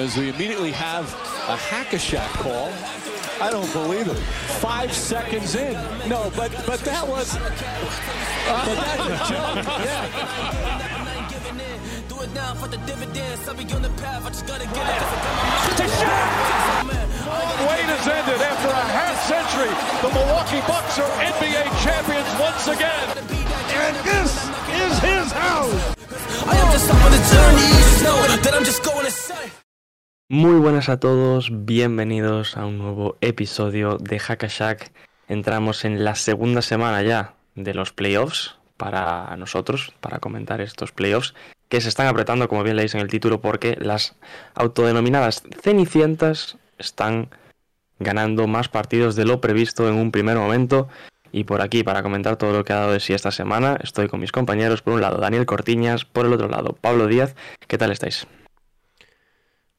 as we immediately have a hack-a-shack call. I don't believe it. Five seconds in. No, but but that was. Uh, but that's a joke. Yeah. Wait has ended after a half century. The Milwaukee Bucks are NBA champions once again. And this is his house. I am just on the journey. You just know that I'm just going to say. Muy buenas a todos, bienvenidos a un nuevo episodio de Hackashack. Entramos en la segunda semana ya de los playoffs para nosotros, para comentar estos playoffs que se están apretando, como bien leéis en el título, porque las autodenominadas cenicientas están ganando más partidos de lo previsto en un primer momento. Y por aquí, para comentar todo lo que ha dado de sí esta semana, estoy con mis compañeros. Por un lado, Daniel Cortiñas, por el otro lado, Pablo Díaz. ¿Qué tal estáis?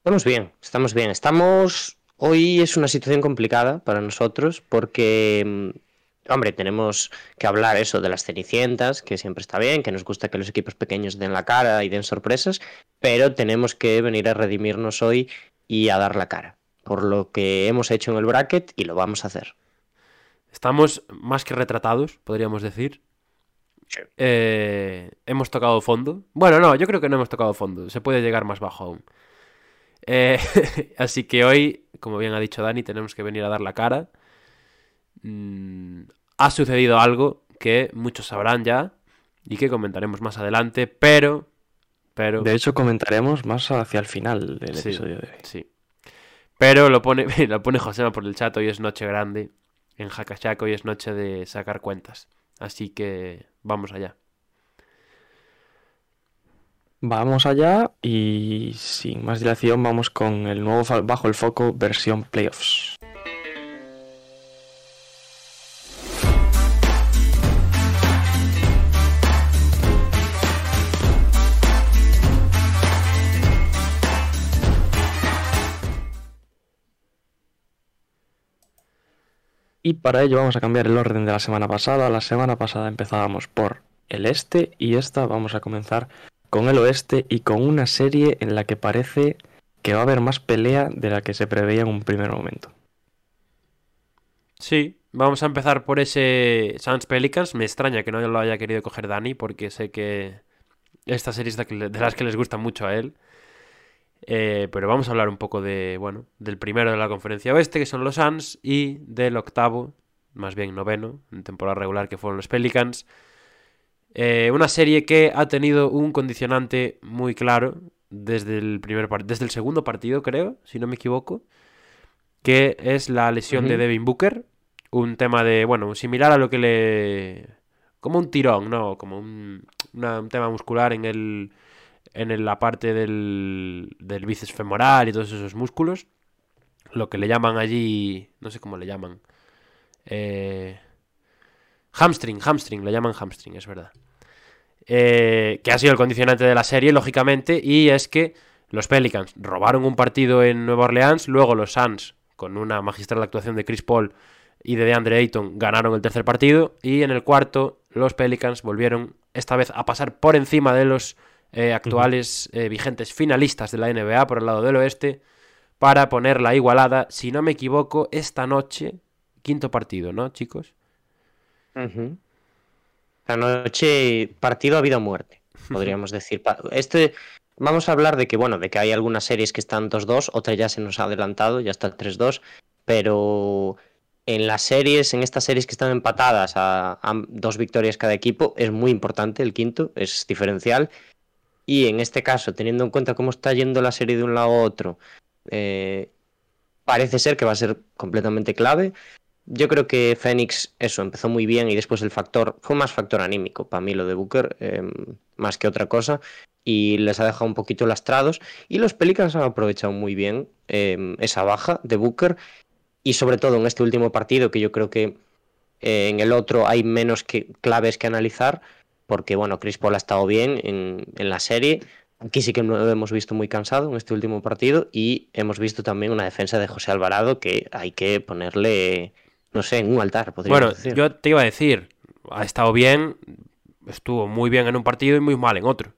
Estamos bien, estamos bien. Estamos. Hoy es una situación complicada para nosotros porque, mm, hombre, tenemos que hablar eso de las cenicientas, que siempre está bien, que nos gusta que los equipos pequeños den la cara y den sorpresas, pero tenemos que venir a redimirnos hoy y a dar la cara por lo que hemos hecho en el bracket y lo vamos a hacer. Estamos más que retratados, podríamos decir. Eh, hemos tocado fondo. Bueno, no, yo creo que no hemos tocado fondo. Se puede llegar más bajo aún. Eh, así que hoy, como bien ha dicho Dani, tenemos que venir a dar la cara. Mm, ha sucedido algo que muchos sabrán ya y que comentaremos más adelante, pero... pero... De hecho, comentaremos más hacia el final del Sí, episodio de hoy. Sí. Pero lo pone, lo pone Josema por el chat, hoy es noche grande. En Hakashak hoy es noche de sacar cuentas. Así que vamos allá. Vamos allá y sin más dilación vamos con el nuevo Bajo el Foco versión Playoffs. Y para ello vamos a cambiar el orden de la semana pasada. La semana pasada empezábamos por el este y esta vamos a comenzar con el oeste y con una serie en la que parece que va a haber más pelea de la que se preveía en un primer momento. Sí, vamos a empezar por ese Suns Pelicans. Me extraña que no lo haya querido coger Dani porque sé que esta serie es de las que les gusta mucho a él. Eh, pero vamos a hablar un poco de, bueno, del primero de la conferencia oeste, que son los Suns, y del octavo, más bien noveno, en temporada regular, que fueron los Pelicans. Eh, una serie que ha tenido un condicionante muy claro desde el, primer desde el segundo partido, creo, si no me equivoco, que es la lesión de. Devin Booker. Un tema de, bueno, similar a lo que le... Como un tirón, ¿no? Como un, una- un tema muscular en el en el- la parte del, del bíceps femoral y todos esos músculos. Lo que le llaman allí, no sé cómo le llaman. Eh, hamstring, hamstring, le llaman hamstring, es verdad. Eh, que ha sido el condicionante de la serie, lógicamente, y es que los Pelicans robaron un partido en Nueva Orleans, luego los Suns, con una magistral actuación de Chris Paul y de DeAndre Ayton, ganaron el tercer partido, y en el cuarto los Pelicans volvieron esta vez a pasar por encima de los eh, actuales eh, vigentes finalistas de la NBA por el lado del oeste, para poner la igualada, si no me equivoco, esta noche, quinto partido, ¿no, chicos? Ujú. Esta noche, partido a vida o muerte, podríamos decir. Este, vamos a hablar de que, bueno, de que hay algunas series que están 2-2, otra ya se nos ha adelantado, ya está 3-2, pero en las series, en estas series que están empatadas a, a dos victorias cada equipo, es muy importante el quinto, es diferencial. Y en este caso, teniendo en cuenta cómo está yendo la serie de un lado a otro, eh, parece ser que va a ser completamente clave. Yo creo que Phoenix, eso, empezó muy bien y después el factor, fue más factor anímico para mí lo de Booker, eh, más que otra cosa, y les ha dejado un poquito lastrados. Y los Pelicans han aprovechado muy bien eh, esa baja de Booker, y sobre todo en este último partido, que yo creo que eh, en el otro hay menos que, claves que analizar, porque bueno, Chris Paul ha estado bien en, en la serie. Aquí sí que lo hemos visto muy cansado en este último partido y hemos visto también una defensa de José Alvarado que hay que ponerle, no sé, en un altar, Bueno, decir. yo te iba a decir, ha estado bien, estuvo muy bien en un partido y muy mal en otro.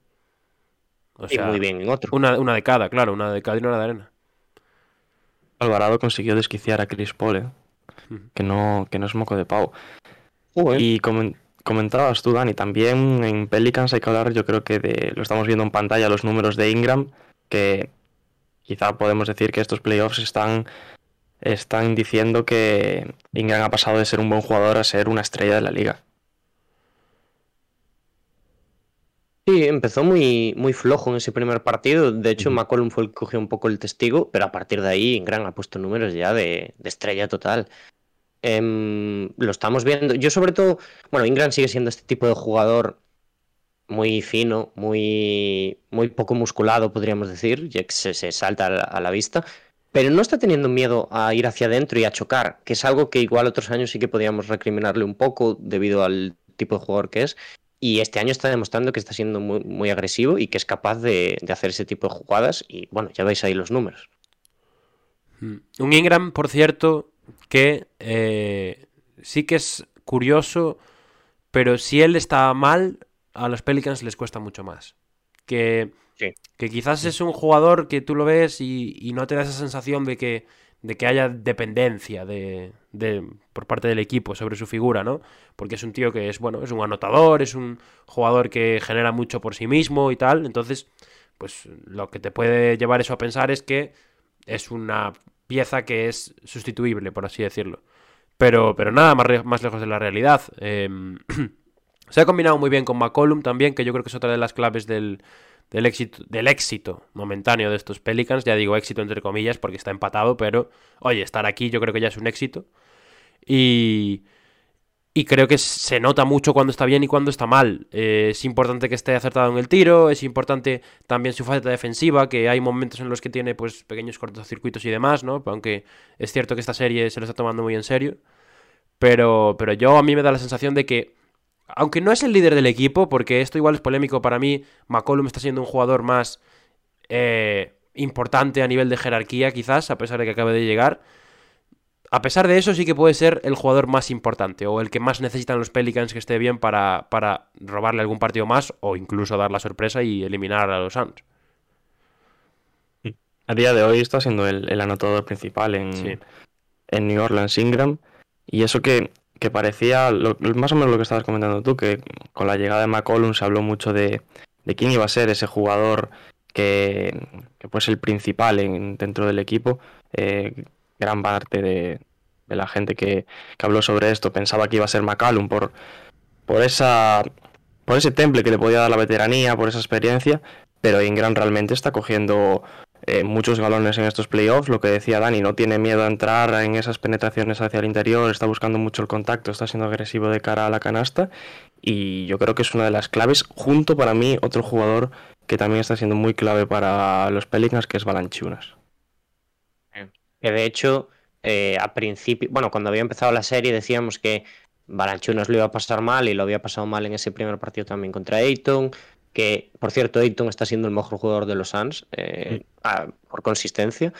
O y muy bien en otro. Una, una de cada, claro, una de cada y una de arena. Alvarado consiguió desquiciar a Chris Paul, ¿eh? que, no, que no es moco de pavo. Y comen- comentabas tú, Dani, también en Pelicans hay que hablar, yo creo que de, lo estamos viendo en pantalla, los números de Ingram, que quizá podemos decir que estos playoffs están, están diciendo que Ingram ha pasado de ser un buen jugador a ser una estrella de la liga. Sí, empezó muy, muy flojo en ese primer partido. De hecho. McCollum fue el que cogió un poco el testigo, pero a partir de ahí Ingram ha puesto números ya de, de estrella total. Em, lo estamos viendo. Yo sobre todo, bueno, Ingram sigue siendo este tipo de jugador muy fino, muy, muy poco musculado, podríamos decir, ya que se, se salta a la, a la vista, pero no está teniendo miedo a ir hacia adentro y a chocar, que es algo que igual otros años sí que podíamos recriminarle un poco debido al tipo de jugador que es. Y este año está demostrando que está siendo muy, muy agresivo y que es capaz de, de hacer ese tipo de jugadas. Y bueno, ya veis ahí los números. Mm. Un Ingram, por cierto, que eh, sí que es curioso, pero si él está mal, a los Pelicans les cuesta mucho más. Que, Sí. que quizás es un jugador que tú lo ves y, y no te da esa sensación de que, de que haya dependencia de, de- por parte del equipo sobre su figura, ¿no? Porque es un tío que es, bueno, es un anotador, es un jugador que genera mucho por sí mismo y tal. Entonces, pues lo que te puede llevar eso a pensar es que es una pieza que es sustituible, por así decirlo. Pero, pero nada más, más lejos de la realidad. Em, se ha combinado muy bien con McCollum también, que yo creo que es otra de las claves del, del éxito, del éxito momentáneo de estos Pelicans. Ya digo éxito entre comillas porque está empatado, pero oye, estar aquí yo creo que ya es un éxito. Y, y creo que se nota mucho cuando está bien y cuando está mal. Eh, es importante que esté acertado en el tiro, es importante también su faceta defensiva, que hay momentos en los que tiene pues pequeños cortocircuitos y demás, ¿no? Aunque es cierto que esta serie se lo está tomando muy en serio. Pero, pero yo a mí me da la sensación de que, aunque no es el líder del equipo, porque esto igual es polémico para mí, McCollum está siendo un jugador más eh, importante a nivel de jerarquía, quizás, a pesar de que acabe de llegar. A pesar de eso, sí que puede ser el jugador más importante o el que más necesitan los Pelicans que esté bien para, para robarle algún partido más o incluso dar la sorpresa y eliminar a los Suns. A día de hoy está siendo el, el anotador principal en, Sí. en New Orleans Ingram. Y eso que, que parecía, lo- más o menos lo que estabas comentando tú, que con la llegada de McCollum se habló mucho de, de quién iba a ser ese jugador que, que fuese el principal en- dentro del equipo. Eh, gran parte de, de la gente que, que habló sobre esto pensaba que iba a ser McCallum por, por, esa, por ese temple que le podía dar la veteranía, por esa experiencia. Pero Ingram realmente está cogiendo eh, muchos galones en estos playoffs. Lo que decía Dani, no tiene miedo a entrar en esas penetraciones hacia el interior, está buscando mucho el contacto, está siendo agresivo de cara a la canasta. Y yo creo que es una de las claves, junto para mí, otro jugador que también está siendo muy clave para los Pelicans, que es Balanchunas. Que de hecho, eh, a principio, bueno, cuando había empezado la serie decíamos que Balanchunas lo iba a pasar mal y lo había pasado mal en ese primer partido también contra Ayton. Que, por cierto, Ayton está siendo el mejor jugador de los Suns eh, a- por consistencia.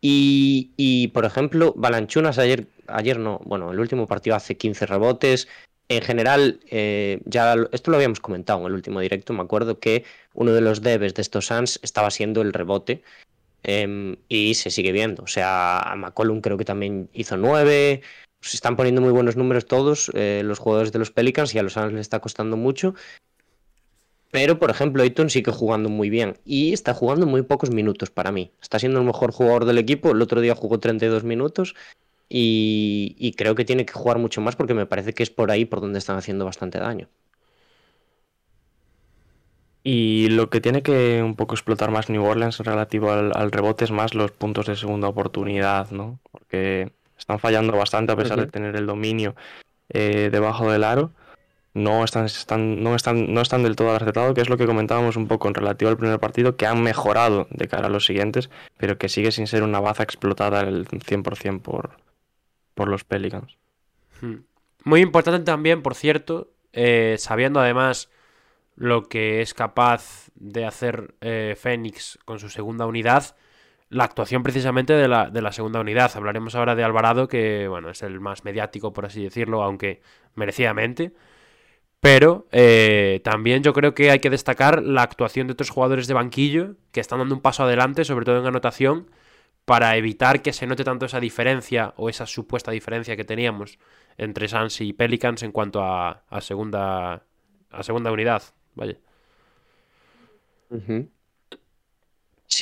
Y, y, por ejemplo, Balanchunas ayer, ayer no, bueno, el último partido hace 15 rebotes. En general, eh, ya esto lo habíamos comentado en el último directo. Me acuerdo que uno de los debes de estos Suns estaba siendo el rebote. em, y se sigue viendo. O sea, a McCollum creo que también hizo 9. Se están poniendo muy buenos números todos eh, los jugadores de los Pelicans y a los Suns les está costando mucho. Pero, por ejemplo, Ayton sigue jugando muy bien y está jugando muy pocos minutos para mí. Está siendo el mejor jugador del equipo. El otro día jugó 32 minutos y, y creo que tiene que jugar mucho más porque me parece que es por ahí por donde están haciendo bastante daño. Y lo que tiene que un poco explotar más New Orleans relativo al, al rebote es más los puntos de segunda oportunidad, ¿no? Porque están fallando bastante a pesar de tener el dominio eh, debajo del aro. No están, no, están, no están del todo acertados, que es lo que comentábamos un poco en relativo al primer partido, que han mejorado de cara a los siguientes, pero que sigue sin ser una baza explotada al 100% por, por los Pelicans. Hmm. Muy importante también, por cierto, eh, sabiendo además lo que es capaz de hacer eh, Fénix con su segunda unidad, la actuación precisamente de la, de la segunda unidad. Hablaremos ahora de Alvarado, que bueno, es el más mediático, por así decirlo, aunque merecidamente. Pero eh, también yo creo que hay que destacar la actuación de otros jugadores de banquillo que están dando un paso adelante, sobre todo en anotación, para evitar que se note tanto esa diferencia o esa supuesta diferencia que teníamos entre Suns y Pelicans en cuanto a, segunda a segunda unidad. Vaya.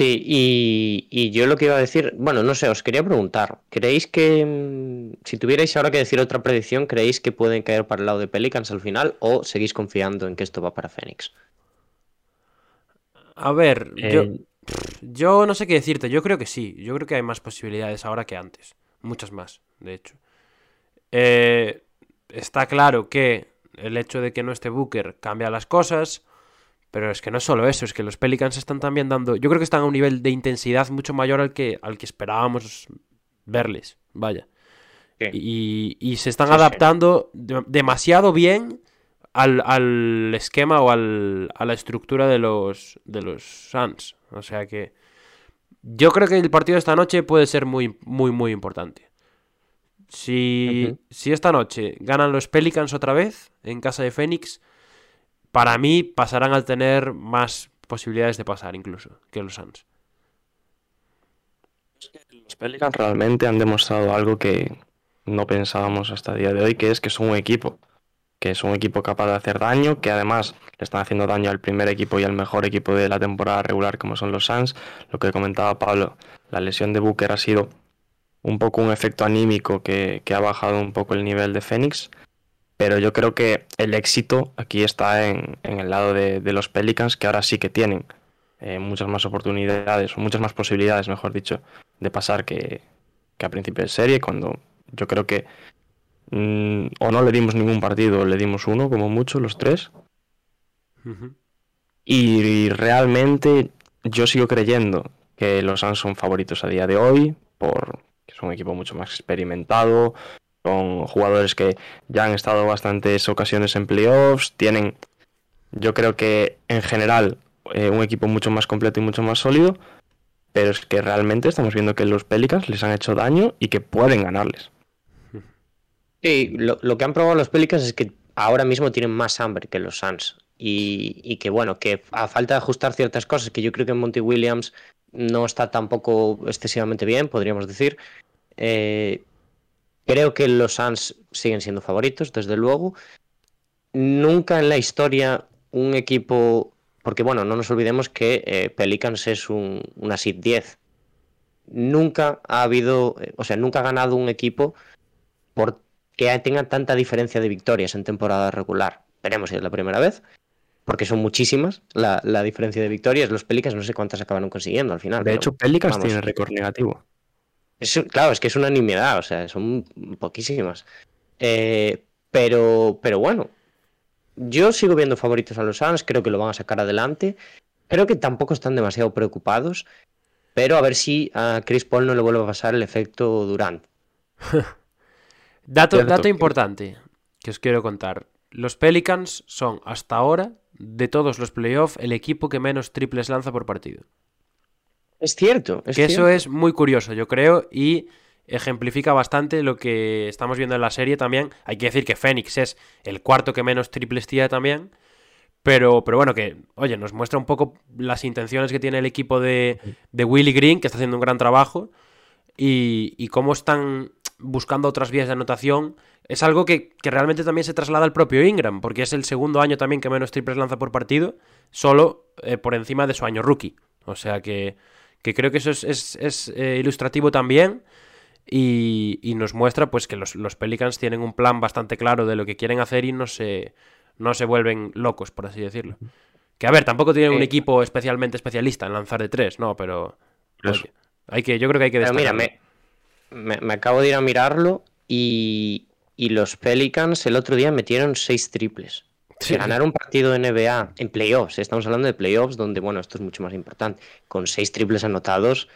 Sí, y, y yo lo que iba a decir, bueno, no sé, os quería preguntar, ¿creéis que mm, si tuvierais ahora que decir otra predicción, ¿creéis que pueden caer para el lado de Pelicans al final o seguís confiando en que esto va para Phoenix? A ver, yo, Eh, yo no sé qué decirte, yo creo que sí, yo creo que hay más posibilidades ahora que antes, muchas más, de hecho. Eh, está claro que el hecho de que no esté Booker cambia las cosas, pero es que no es solo eso, es que los Pelicans están también dando, yo creo que están a un nivel de intensidad mucho mayor al que, al que esperábamos verles, vaya. Y, y se están Sí, adaptando de- demasiado bien al, al esquema o al- a la estructura de los, de los Suns. O sea que yo creo que el partido de esta noche puede ser muy, muy, muy importante. Si, si esta noche ganan los Pelicans otra vez en casa de Phoenix, para mí pasarán al tener más posibilidades de pasar incluso que los Suns. Los Pelicans realmente han demostrado algo que no pensábamos hasta el día de hoy, que es que son un equipo, que es un equipo capaz de hacer daño, que además le están haciendo daño al primer equipo y al mejor equipo de la temporada regular como son los Suns. Lo que comentaba Pablo, la lesión de Booker ha sido un poco un efecto anímico que, que ha bajado un poco el nivel de Phoenix, pero yo creo que el éxito aquí está en, en el lado de, de los Pelicans, que ahora sí que tienen eh, muchas más oportunidades, o muchas más posibilidades, mejor dicho, de pasar que, que a principio de serie, cuando yo creo que mm, o no le dimos ningún partido, o le dimos uno, como mucho, los tres. Ujú. Y realmente yo sigo creyendo que los Suns son favoritos a día de hoy, por que es un equipo mucho más experimentado, con jugadores que ya han estado bastantes ocasiones en playoffs, tienen, yo creo que en general, eh, un equipo mucho más completo y mucho más sólido, pero es que realmente estamos viendo que los Pelicans les han hecho daño y que pueden ganarles. Sí, lo, lo que han probado los Pelicans es que ahora mismo tienen más hambre que los Suns. Y, y que bueno, que a falta de ajustar ciertas cosas, que yo creo que Monty Williams no está tampoco excesivamente bien, podríamos decir. eh, creo que los Suns siguen siendo favoritos, desde luego. Nunca en la historia un equipo. Porque bueno, no nos olvidemos que eh, Pelicans es un, una seed 10. Nunca ha habido. eh, O sea, nunca ha ganado un equipo por que tengan tanta diferencia de victorias en temporada regular. Veremos si es la primera vez, porque son muchísimas la, la diferencia de victorias. Los Pelicans no sé cuántas acabaron consiguiendo al final. De hecho, Pelicans vamos. tiene récord negativo. Es- claro, es que es una nimiedad, o sea, son poquísimas. Eh, pero, pero bueno, yo sigo viendo favoritos a los Suns, creo que lo van a sacar adelante. Creo que tampoco están demasiado preocupados, pero a ver si a Chris Paul no le vuelve a pasar el efecto Durant. Dato, dato importante que os quiero contar. Los Pelicans son hasta ahora, de todos los playoffs, el equipo que menos triples lanza por partido. Es cierto, es que eso es muy curioso, yo creo, y ejemplifica bastante lo que estamos viendo en la serie también. Hay que decir que Phoenix es el cuarto que menos triples tira también. Pero, pero bueno, que, oye, nos muestra un poco las intenciones que tiene el equipo de, de Willy Green, que está haciendo un gran trabajo, y, y cómo están buscando otras vías de anotación. Es algo que, que realmente también se traslada al propio Ingram, porque es el segundo año también que menos triples lanza por partido, solo eh, por encima de su año rookie. O sea que, que creo que eso es, es- es, eh, ilustrativo también. Y, y nos muestra pues que los, los Pelicans tienen un plan bastante claro de lo que quieren hacer y no se, no se vuelven locos, por así decirlo. Que a ver, tampoco tienen un Eh, equipo especialmente especialista en lanzar de tres, no, pero oye, hay que, yo creo que hay que Pero mira, me, me- me acabo de ir a mirarlo y, y los Pelicans el otro día metieron seis triples. Sí. Ganar un partido de NBA en playoffs, estamos hablando de playoffs donde, bueno, esto es mucho más importante, con seis triples anotados,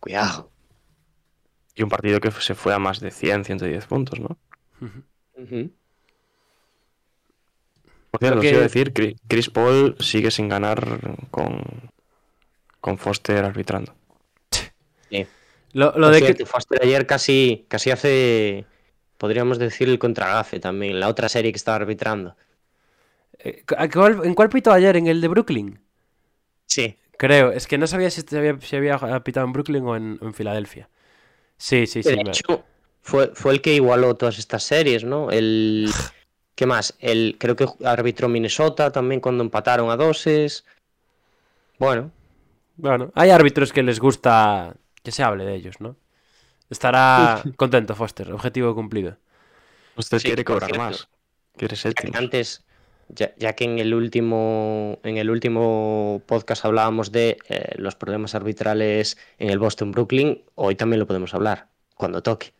cuidado. Y un partido que se fue a más de 100, 110 puntos, ¿no? Por cierto, que- a decir, Chris Paul sigue sin ganar con, con Foster arbitrando. Sí. Lo, de que, Foster ayer casi, casi hace, podríamos decir, el contragafe también, la otra serie que estaba arbitrando. Eh, ¿a cuál- ¿En cuál pito ayer? ¿En el de Brooklyn? Sí. Creo, es que no sabía si se había, si había pitado en Brooklyn o en, en Filadelfia. Sí, sí, sí. de me- hecho, fue, fue el que igualó todas estas series, ¿no? El. ¿Qué más? El, creo que arbitró Minnesota también cuando empataron a doses. Bueno, Bueno, hay árbitros que les gusta que se hable de ellos, ¿no? Estará contento Foster, objetivo cumplido. Usted Sí, quiere cobrar más. Quiere séptimo. antes, ya, ya que en el último, en el último podcast hablábamos de eh, los problemas arbitrales en el Boston Brooklyn, hoy también lo podemos hablar, cuando toque.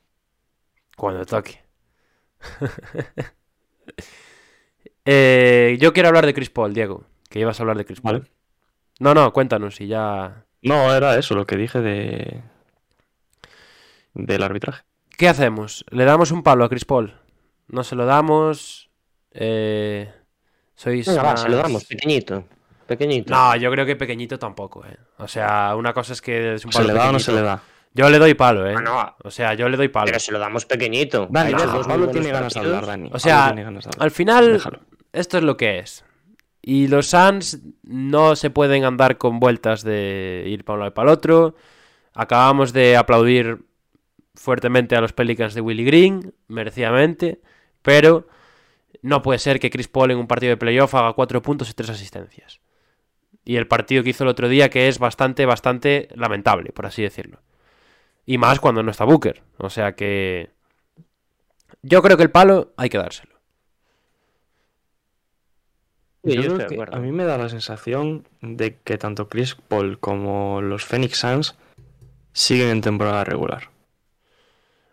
Cuando toque. Eh, yo quiero hablar de Chris Paul, Diego. Que ibas a hablar de Chris Paul. Vale. No, no, cuéntanos y ya. No, era eso lo que dije de. del arbitraje. ¿Qué hacemos? ¿Le damos un palo a Chris Paul? ¿No se lo damos? Eh... Sois Venga, va, se lo damos, pequeñito. Pequeñito. No, yo creo que pequeñito tampoco, eh. O sea, una cosa es que es un ¿Se palo le da o no se le da? Yo le doy palo, eh. Ah, no. O sea, yo le doy palo. Pero se lo damos pequeñito. Dos muy Pablo buenos tiene ganas de hablar, Dani. O Pablo sea, al final, Déjalo. esto es lo que es. Y los Suns no se pueden andar con vueltas de ir para un lado y para el otro. Acabamos de aplaudir fuertemente a los Pelicans de Willy Green, merecidamente, pero no puede ser que Chris Paul en un partido de playoff haga cuatro puntos y tres asistencias. Y el partido que hizo el otro día, que es bastante, bastante lamentable, por así decirlo. Y más cuando no está Booker. O sea que. Yo creo que el palo hay que dárselo. Yo yo creo que a mí me da la sensación de que tanto Chris Paul como los Phoenix Suns siguen en temporada regular.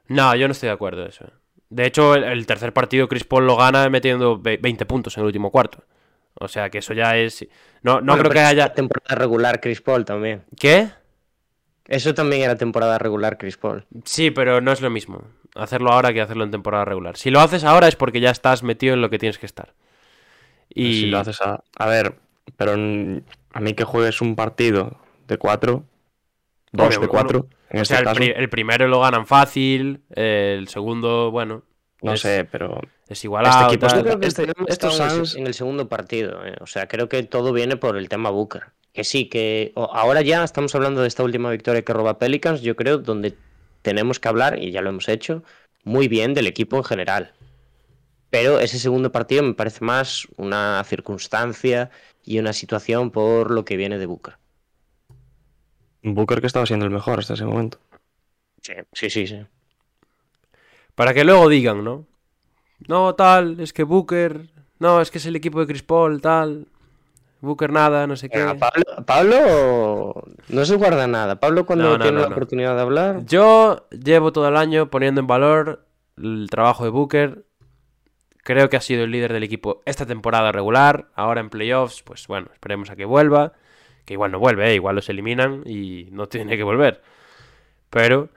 No, yo no estoy de acuerdo en eso. De hecho, el, el tercer partido Chris Paul lo gana metiendo ve- 20 puntos en el último cuarto. O sea que eso ya es. No, no Bueno, creo que haya. temporada regular Chris Paul también. ¿Qué? Eso también era temporada regular Chris Paul. Sí, pero no es lo mismo hacerlo ahora que hacerlo en temporada regular. Si lo haces ahora es porque ya estás metido en lo que tienes que estar. Y Si lo haces a... A ver, pero a mí que juegues un partido de cuatro, dos de cuatro, bueno, en o este sea, el, pri- el primero lo ganan fácil, el segundo, bueno, no es- sé, pero es igualado. equipo tal. Yo creo que este- estos está en el- Suns- en el segundo partido. eh. O sea, creo que todo viene por el tema Booker. Que sí, que ahora ya estamos hablando de esta última victoria que roba Pelicans, yo creo, donde tenemos que hablar, y ya lo hemos hecho, muy bien del equipo en general. Pero ese segundo partido me parece más una circunstancia y una situación por lo que viene de Booker. Booker que estaba siendo el mejor hasta ese momento. Sí, sí, sí. sí. Para que luego digan, ¿no? No, tal, es que Booker. No, es que es el equipo de Chris Paul, tal. Booker nada, no sé qué. Pablo, Pablo no se guarda nada. Pablo cuando No, no, tiene no, la oportunidad de hablar, Yo llevo todo el año poniendo en valor el trabajo de Booker. Creo que ha sido el líder del equipo esta temporada regular. Ahora en playoffs, pues bueno, esperemos a que vuelva. Que igual no vuelve, ¿eh? igual los eliminan y no tiene que volver. Pero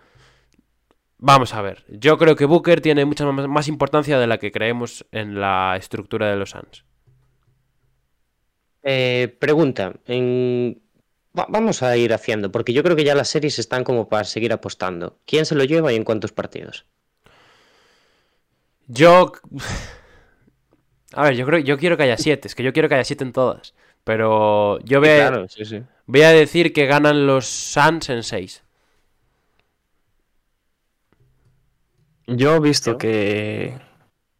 vamos a ver. Yo creo que Booker tiene mucha más importancia de la que creemos en la estructura de los Suns. Eh, pregunta, en- va- vamos a ir haciendo, porque yo creo que ya las series están como para seguir apostando. ¿Quién se lo lleva y en cuántos partidos? Yo. A ver, yo creo, yo quiero que haya siete. Es que yo quiero que haya siete en todas. Pero yo voy, a- Claro, sí, sí. voy a decir que ganan los Suns en seis. Yo he visto ¿Yo? que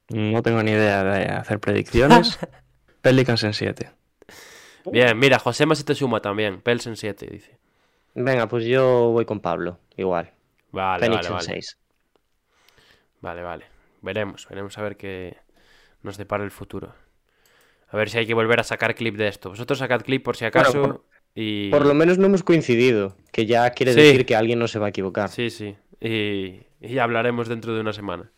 no tengo ni idea de hacer predicciones. Pelicans en 7. Bien, mira, Josema se te suma también. Pels en siete, dice. Venga, pues yo voy con Pablo, igual. Vale, Phoenix vale, en vale. 6. Vale, vale. Veremos, veremos a ver qué nos depara el futuro. A ver si hay que volver a sacar clip de esto. Vosotros sacad clip por si acaso. por- y... Por lo menos no hemos coincidido, que ya quiere Sí. decir que alguien no se va a equivocar. Sí, sí. Y, y ya hablaremos dentro de una semana.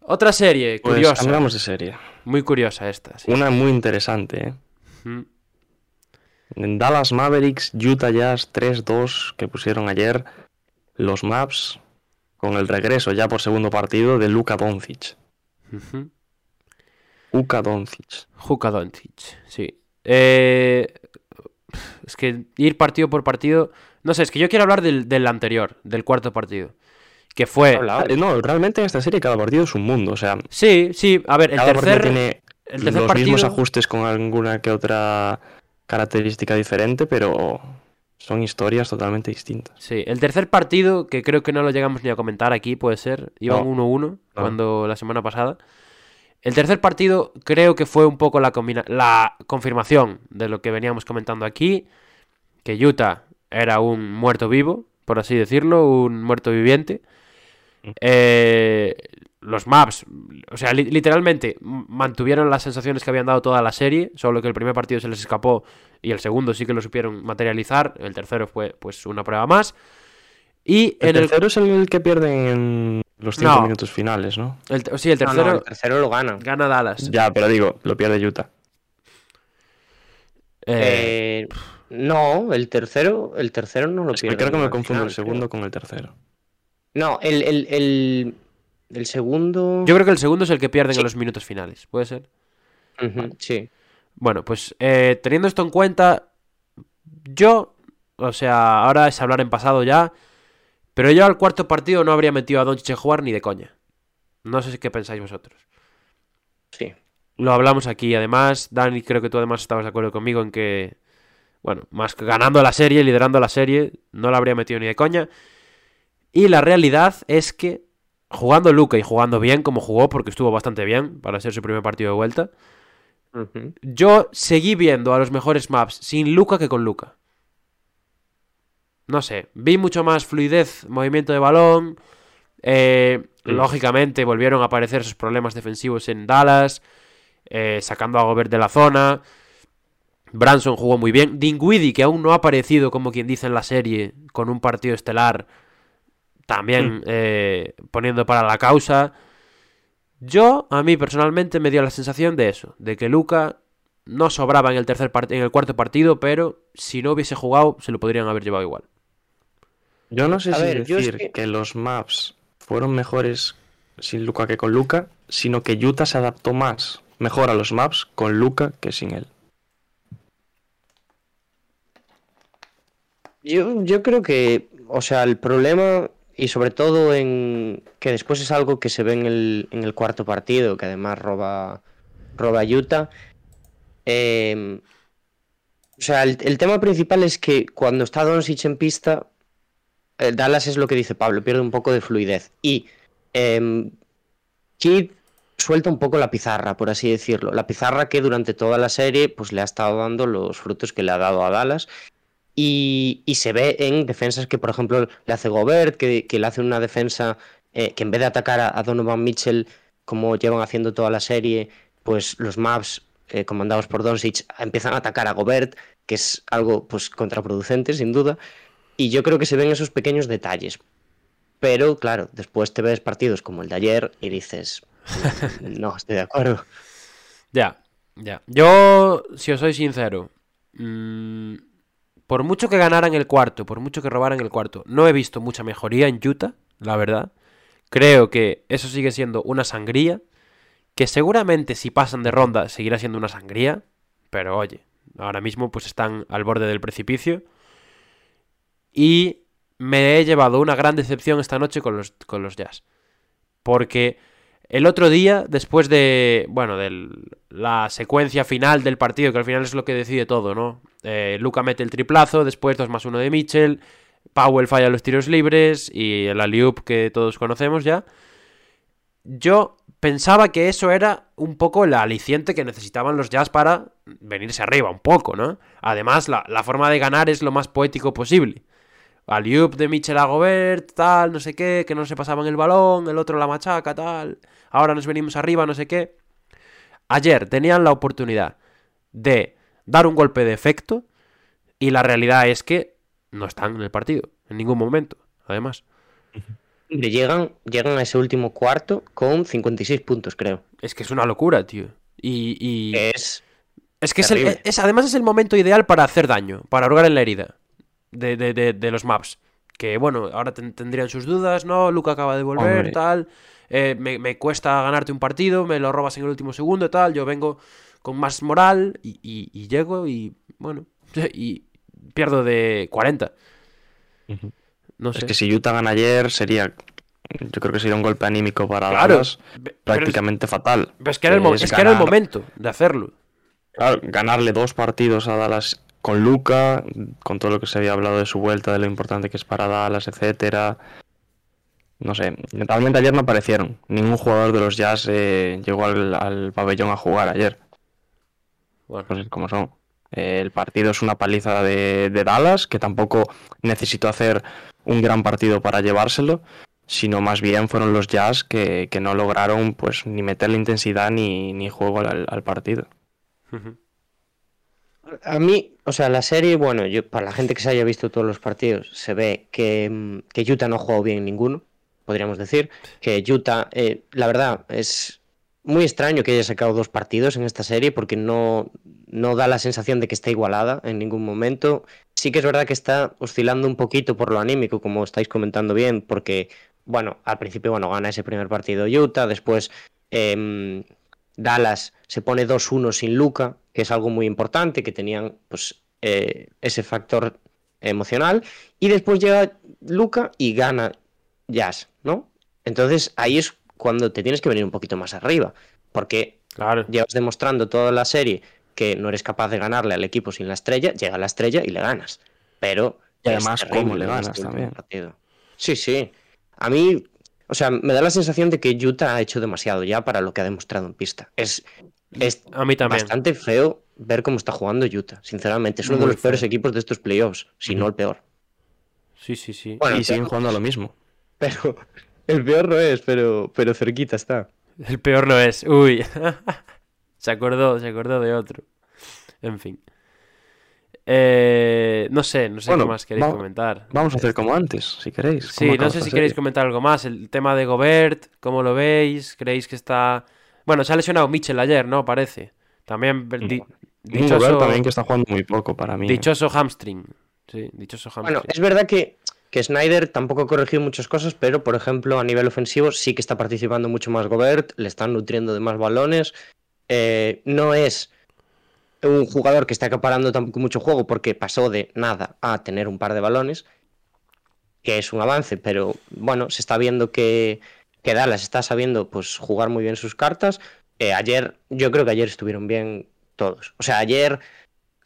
Otra serie, Pues curiosa. cambiamos de serie. Muy curiosa esta, sí. Una muy interesante, ¿eh? En Dallas Mavericks, Utah Jazz 3-2 que pusieron ayer los Maps con el regreso ya por segundo partido de Luka Doncic. Ujú. Luka Doncic. Luka Doncic, sí. Eh, es que ir partido por partido. No sé, es que yo quiero hablar del, del anterior, del cuarto partido. Que fue. Ah, No, realmente en esta serie cada partido es un mundo. O sea, Sí, sí, a ver, el cada partido tercer. tiene el tercer los partido. mismos ajustes con alguna que otra característica diferente, pero son historias totalmente distintas. Sí, el tercer partido, que creo que no lo llegamos ni a comentar aquí, puede ser, iban No. 1-1 No. cuando la semana pasada. El tercer partido creo que fue un poco la confirmación de lo que veníamos comentando aquí, que Utah era un muerto vivo, por así decirlo, un muerto viviente. Eh, los maps, o sea, li- literalmente mantuvieron las sensaciones que habían dado toda la serie, solo que el primer partido se les escapó y el segundo sí que lo supieron materializar, el tercero fue pues una prueba más. Y El en el, tercero es el que pierden en los cinco No. minutos finales, ¿no? el- sí, el No, no, tercero el tercero lo gana. gana Dallas. Ya, pero digo, lo pierde Utah. Eh, Eh, no, el tercero, el tercero no lo Es que pierde. creo que me confundo el segundo creo. con el tercero. No, el, el, el, el segundo. yo creo que el segundo es el que pierden Sí. en los minutos finales, ¿puede ser? Sí. Bueno, pues eh, teniendo esto en cuenta, yo, o sea, ahora es hablar en pasado ya, pero yo al cuarto partido no habría metido a Doncic a jugar ni de coña. No sé qué pensáis vosotros. Sí. Lo hablamos aquí, además, Dani, creo que tú además estabas de acuerdo conmigo en que, bueno, más que ganando la serie, liderando la serie, no la habría metido ni de coña. Y la realidad es que jugando Luca y jugando bien como jugó, porque estuvo bastante bien para ser su primer partido de vuelta, yo seguí viendo a los mejores maps sin Luca que con Luca. No sé, vi mucho más fluidez, movimiento de balón. eh, Mm. Lógicamente volvieron a aparecer esos problemas defensivos en Dallas, eh, sacando a Gobert de la zona. Branson jugó muy bien. Dinwiddie, que aún no ha aparecido como quien dice en la serie, con un partido estelar, también eh, poniendo para la causa. Yo, a mí personalmente, me dio la sensación de eso, de que Luca no sobraba en el tercer part- en el cuarto partido, pero si no hubiese jugado, se lo podrían haber llevado igual. Yo no sé A si ver, yo es decir que- que... los maps fueron mejores sin Luca que con Luca, sino que Utah se adaptó más, mejor a los maps con Luca que sin él. Yo, yo creo que, o sea, el problema, y sobre todo en que después es algo que se ve en el, en el cuarto partido, que además roba, roba Utah. eh, o sea, el, tema principal es que cuando está Doncic en pista, eh, Dallas es lo que dice Pablo, pierde un poco de fluidez. Y eh, Kidd suelta un poco la pizarra, por así decirlo. La pizarra que durante toda la serie pues, le ha estado dando los frutos que le ha dado a Dallas. Y, y se ve en defensas que, por ejemplo, le hace Gobert, que, que le hace una defensa eh, que en vez de atacar a, a Donovan Mitchell, como llevan haciendo toda la serie, pues los maps eh, comandados por Doncic empiezan a atacar a Gobert, que es algo pues contraproducente, sin duda. Y yo creo que se ven esos pequeños detalles. Pero, claro, después te ves partidos como el de ayer y dices, no, estoy de acuerdo. Ya, ya. Yo, si os soy sincero, mm, por mucho que ganaran el cuarto, por mucho que robaran el cuarto, no he visto mucha mejoría en Utah, la verdad. Creo que eso sigue siendo una sangría, que seguramente si pasan de ronda seguirá siendo una sangría, pero oye, ahora mismo pues están al borde del precipicio. Y me he llevado una gran decepción esta noche con los, con los Jazz. Porque el otro día, después de, bueno, de la secuencia final del partido, que al final es lo que decide todo, ¿no? Eh, Luca mete el triplazo, después 2 más 1 de Mitchell, Powell falla los tiros libres y el alley-oop que todos conocemos ya. Yo pensaba que eso era un poco el aliciente que necesitaban los Jazz para venirse arriba, un poco, ¿no? Además, la, la forma de ganar es lo más poético posible. Alley-oop de Mitchell a Gobert, tal, no sé qué, que no se pasaban el balón, el otro la machaca, tal. Ahora nos venimos arriba, no sé qué. Ayer tenían la oportunidad de dar un golpe de efecto y la realidad es que no están en el partido, en ningún momento, además. Llegan, llegan a ese último cuarto con 56 puntos, creo. Es que es una locura, tío. Y, y- Es es que es, el- es- además es el momento ideal para hacer daño, para hurgar en la herida de, de- de- de los maps. Que bueno, ahora ten- tendrían sus dudas, ¿no? Luca acaba de volver, Hombre. tal. Eh, me, me cuesta ganarte un partido, me lo robas en el último segundo, tal. Yo vengo con más moral y, y- y llego y bueno, y pierdo de 40. Ujú. No sé. Es que si Utah gana ayer sería, yo creo que sería un golpe anímico para Claro, Dallas es- prácticamente fatal. pero es que era el, Es es que era el momento de hacerlo. Claro, ganarle dos partidos a Dallas con Luca, con todo lo que se había hablado de su vuelta, de lo importante que es para Dallas, etcétera. No sé, realmente ayer no aparecieron. Ningún jugador de los Jazz eh, llegó al, al pabellón a jugar ayer. Bueno, Pues como son. Eh, el partido es una paliza de, de Dallas, que tampoco necesitó hacer un gran partido para llevárselo, sino más bien fueron los Jazz que, que no lograron pues ni meterle intensidad ni, ni juego al, al partido. A mí, o sea, la serie, bueno, yo para la gente que se haya visto todos los partidos, se ve que, mm, que Utah no ha jugado bien ninguno, podríamos decir. Que Utah, eh, la verdad, es muy extraño que haya sacado dos partidos en esta serie porque no, no da la sensación de que está igualada en ningún momento. Sí que es verdad que está oscilando un poquito por lo anímico, como estáis comentando bien, porque, bueno, al principio, bueno, gana ese primer partido Utah, después em, Dallas se pone 2-1 sin Luca, que es algo muy importante, que tenían pues eh, ese factor emocional, y después llega Luca y gana Jazz. Entonces ahí es cuando te tienes que venir un poquito más arriba, porque Claro. llevas demostrando toda la serie que no eres capaz de ganarle al equipo sin la estrella, llega la estrella y le ganas. Pero Y además, ¿cómo le ganas este también? partido. Sí, sí. A mí, o sea, me da la sensación de que Utah ha hecho demasiado ya para lo que ha demostrado en pista. Es, es A mí también. bastante feo ver cómo está jugando Utah, sinceramente. Es uno de los peores equipos de estos playoffs, si no el peor. Sí, sí, sí. Bueno, y siguen jugando a lo mismo. Pero el peor no es, pero, pero cerquita está. El peor no es. Uy. se acordó, se acordó de otro. En fin. Eh, no sé, no sé Bueno, qué más queréis va- comentar. Vamos a hacer como antes, si queréis. Sí, ¿Cómo no sé si queréis comentar algo más. El tema de Gobert, ¿cómo lo veis? ¿Creéis que está...? Bueno, se ha lesionado Mitchell ayer, ¿no? Parece. También ver- di- dichoso, Gobert también que está jugando muy poco para mí. dichoso hamstring. Sí, dichoso hamstring. Bueno, es verdad que, que Snyder tampoco ha corregido muchas cosas, pero por ejemplo, a nivel ofensivo sí que está participando mucho más Gobert, le están nutriendo de más balones. Eh, no es un jugador que está acaparando tampoco mucho juego porque pasó de nada a tener un par de balones, que es un avance, pero bueno, se está viendo que, que Dallas está sabiendo pues jugar muy bien sus cartas. Eh, ayer, yo creo que ayer estuvieron bien todos. O sea, ayer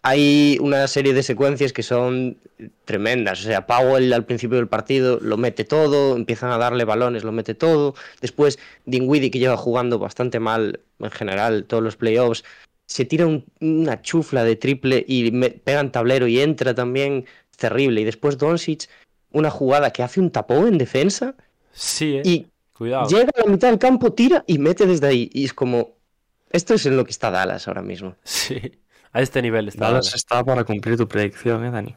hay una serie de secuencias que son tremendas. O sea, Powell al principio del partido lo mete todo, empiezan a darle balones, lo mete todo. Después, Dinwiddie, que lleva jugando bastante mal en general todos los playoffs, se tira un- una chufla de triple y me- pega en tablero y entra también. Terrible. Y después Doncic, una jugada que hace un tapón en defensa Sí, ¿eh? y Cuidado. llega a la mitad del campo, tira y mete desde ahí. Y es como, esto es en lo que está Dallas ahora mismo. Sí. A este nivel está. Dallas está para cumplir tu predicción, ¿eh, Dani?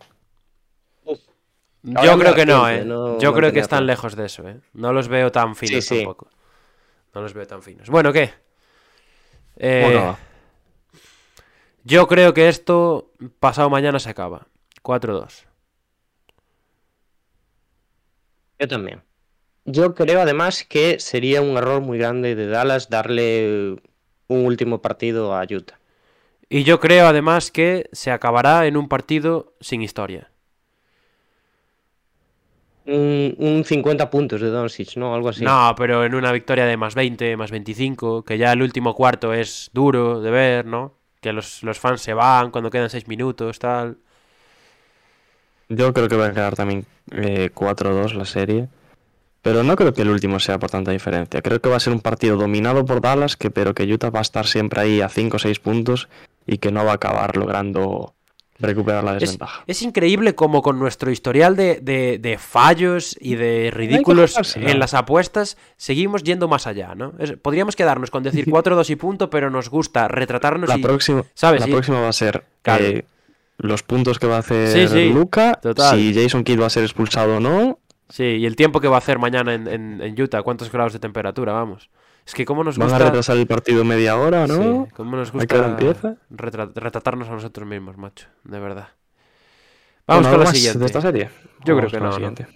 Yo Ahora me creo que no, ¿eh? no Yo creo que están lejos de eso, ¿eh? No los veo tan finos sí. tampoco. No los veo tan finos. Bueno, ¿qué? Eh, Bueno, Yo creo que esto pasado mañana se acaba. 4-2. Yo también. Yo creo además que sería un error muy grande de Dallas darle un último partido a Utah. Y yo creo además que se acabará en un partido sin historia. Un, un 50 puntos de Doncic, ¿no? Algo así. No, pero en una victoria de más 20, más 25, que ya el último cuarto es duro de ver, ¿no? Que los, los fans se van cuando quedan 6 minutos, tal. yo creo que va a quedar también eh, 4-2 la serie. Pero no creo que el último sea por tanta diferencia. Creo que va a ser un partido dominado por Dallas, que, pero que Utah va a estar siempre ahí a 5 o 6 puntos y que no va a acabar logrando recuperar la Es, desventaja. es increíble como con nuestro historial de, de- de fallos y de ridículos en las apuestas seguimos yendo más allá, ¿no? Es- podríamos quedarnos con decir 4-2 y punto, pero nos gusta retratarnos La, y... próxima, ¿sabes? la Y- próxima va a ser Claro. eh, los puntos que va a hacer Sí, sí, Luca, total. si Jason Kidd va a ser expulsado o no. Sí, y el tiempo que va a hacer mañana en, en- en Utah, cuántos grados de temperatura, vamos. Es que cómo nos Van a gusta... retrasar el partido media hora, ¿no? Sí, cómo nos ¿A qué hora gusta retratarnos a nosotros mismos, macho, de verdad. Bueno, Vamos con ¿algo la siguiente. de esta serie? Yo Vamos creo que con la no, ¿no? siguiente.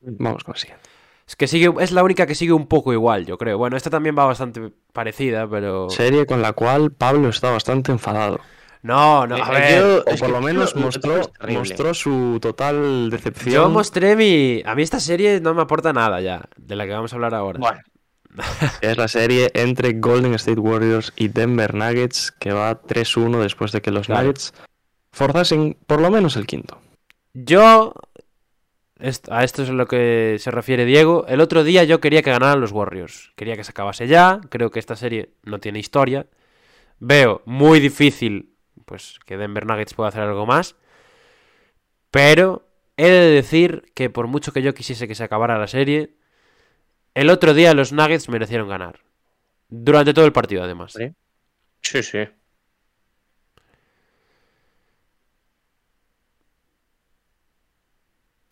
Vamos con la siguiente. Es que sigue, es la única que sigue un poco igual, yo creo. Bueno, esta también va bastante parecida, pero... Serie con la cual Pablo está bastante enfadado. No, no, a Eh, ver. yo- O por lo menos mostró, su total decepción. Yo mostré mi... A mí esta serie no me aporta nada ya, de la que vamos a hablar ahora. Bueno, Es la serie entre Golden State Warriors y Denver Nuggets, que va 3-1 después de que los Claro. Nuggets forzasen por lo menos el quinto. Yo. a esto es a lo que se refiere Diego. El otro día yo quería que ganaran los Warriors. Quería que se acabase ya. Creo que esta serie no tiene historia. Veo muy difícil pues que Denver Nuggets pueda hacer algo más. Pero he de decir que por mucho que yo quisiese que se acabara la serie, el otro día los Nuggets merecieron ganar. Durante todo el partido, además. Sí, sí.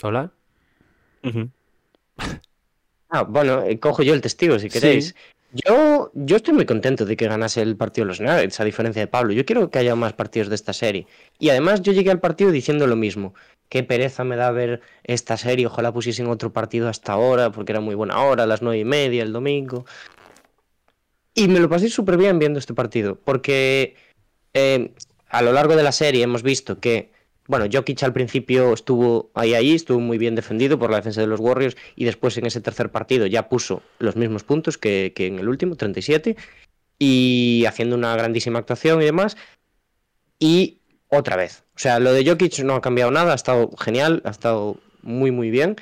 ¿Hola? Ah, bueno, eh, cojo yo el testigo si queréis. Yo, yo estoy muy contento de que ganase el partido los Nuggets, a diferencia de Pablo. Yo quiero que haya más partidos de esta serie. Y además yo llegué al partido diciendo lo mismo. Qué pereza me da ver esta serie. Ojalá pusiesen otro partido hasta ahora, porque era muy buena hora, a las nueve y media el domingo. Y me lo pasé súper bien viendo este partido, porque eh, a lo largo de la serie hemos visto que, bueno, Jokic al principio estuvo ahí, ahí, estuvo muy bien defendido por la defensa de los Warriors y después en ese tercer partido ya puso los mismos puntos que, que en el último, 37, y haciendo una grandísima actuación y demás. Y otra vez, o sea, lo de Jokic no ha cambiado nada, ha estado genial, ha estado muy, muy bien.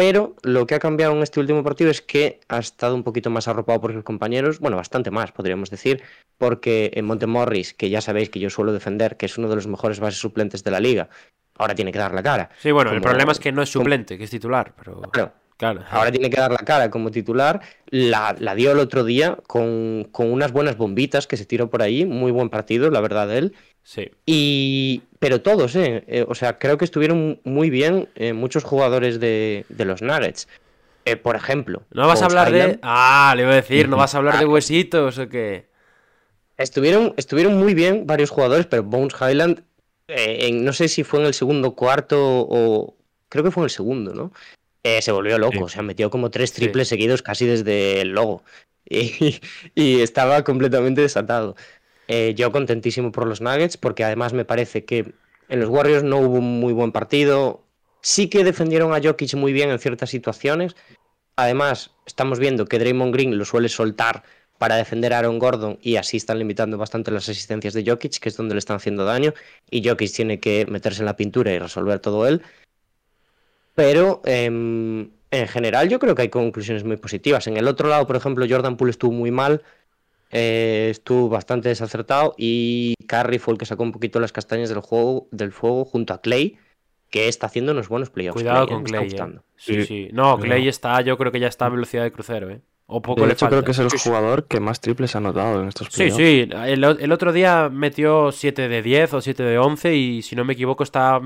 Pero lo que ha cambiado en este último partido es que ha estado un poquito más arropado por sus compañeros, bueno, bastante más, podríamos decir, porque en Montemorris, que ya sabéis que yo suelo defender, que es uno de los mejores bases suplentes de la liga, ahora tiene que dar la cara. Sí, bueno, el problema es que no es suplente, que es titular, pero... Claro, Claro. ahora tiene que dar la cara como titular. La, la dio el otro día con, con unas buenas bombitas que se tiró por ahí. Muy buen partido, la verdad, de él. Sí. Y, pero todos, ¿eh? Eh, O sea, creo que estuvieron muy bien eh, muchos jugadores de, de los Nuggets. Eh, por ejemplo, No vas a hablar de... Ah, le iba a decir, no vas a hablar de huesitos o qué. Estuvieron, estuvieron muy bien varios jugadores, pero Bones Highland, en- no sé si fue en el segundo cuarto o. Creo que fue en el segundo, ¿no? Eh, se volvió loco, Sí. o sea, metió como tres triples seguidos casi desde el logo. Y, y estaba completamente desatado. Eh, yo contentísimo por los Nuggets, porque además me parece que en los Warriors no hubo un muy buen partido. Sí que defendieron a Jokic muy bien en ciertas situaciones. Además, estamos viendo que Draymond Green lo suele soltar para defender a Aaron Gordon y así están limitando bastante las asistencias de Jokic, que es donde le están haciendo daño, y Jokic tiene que meterse en la pintura y resolver todo él. Pero em, en general yo creo que hay conclusiones muy positivas. En el otro lado, por ejemplo, Jordan Poole estuvo muy mal, eh, estuvo bastante desacertado y Curry fue el que sacó un poquito las castañas del juego del fuego junto a Clay, que está haciendo unos buenos playoffs. Cuidado Clay, con Clay, eh. Sí, Sí. sí. No. Clay está, yo creo que ya está a velocidad de crucero, ¿eh? O poco De le hecho, falta. creo que es el jugador que más triples ha anotado en estos Sí, playoffs. sí. El, el otro día metió 7 de 10 o 7 de 11 y si no me equivoco está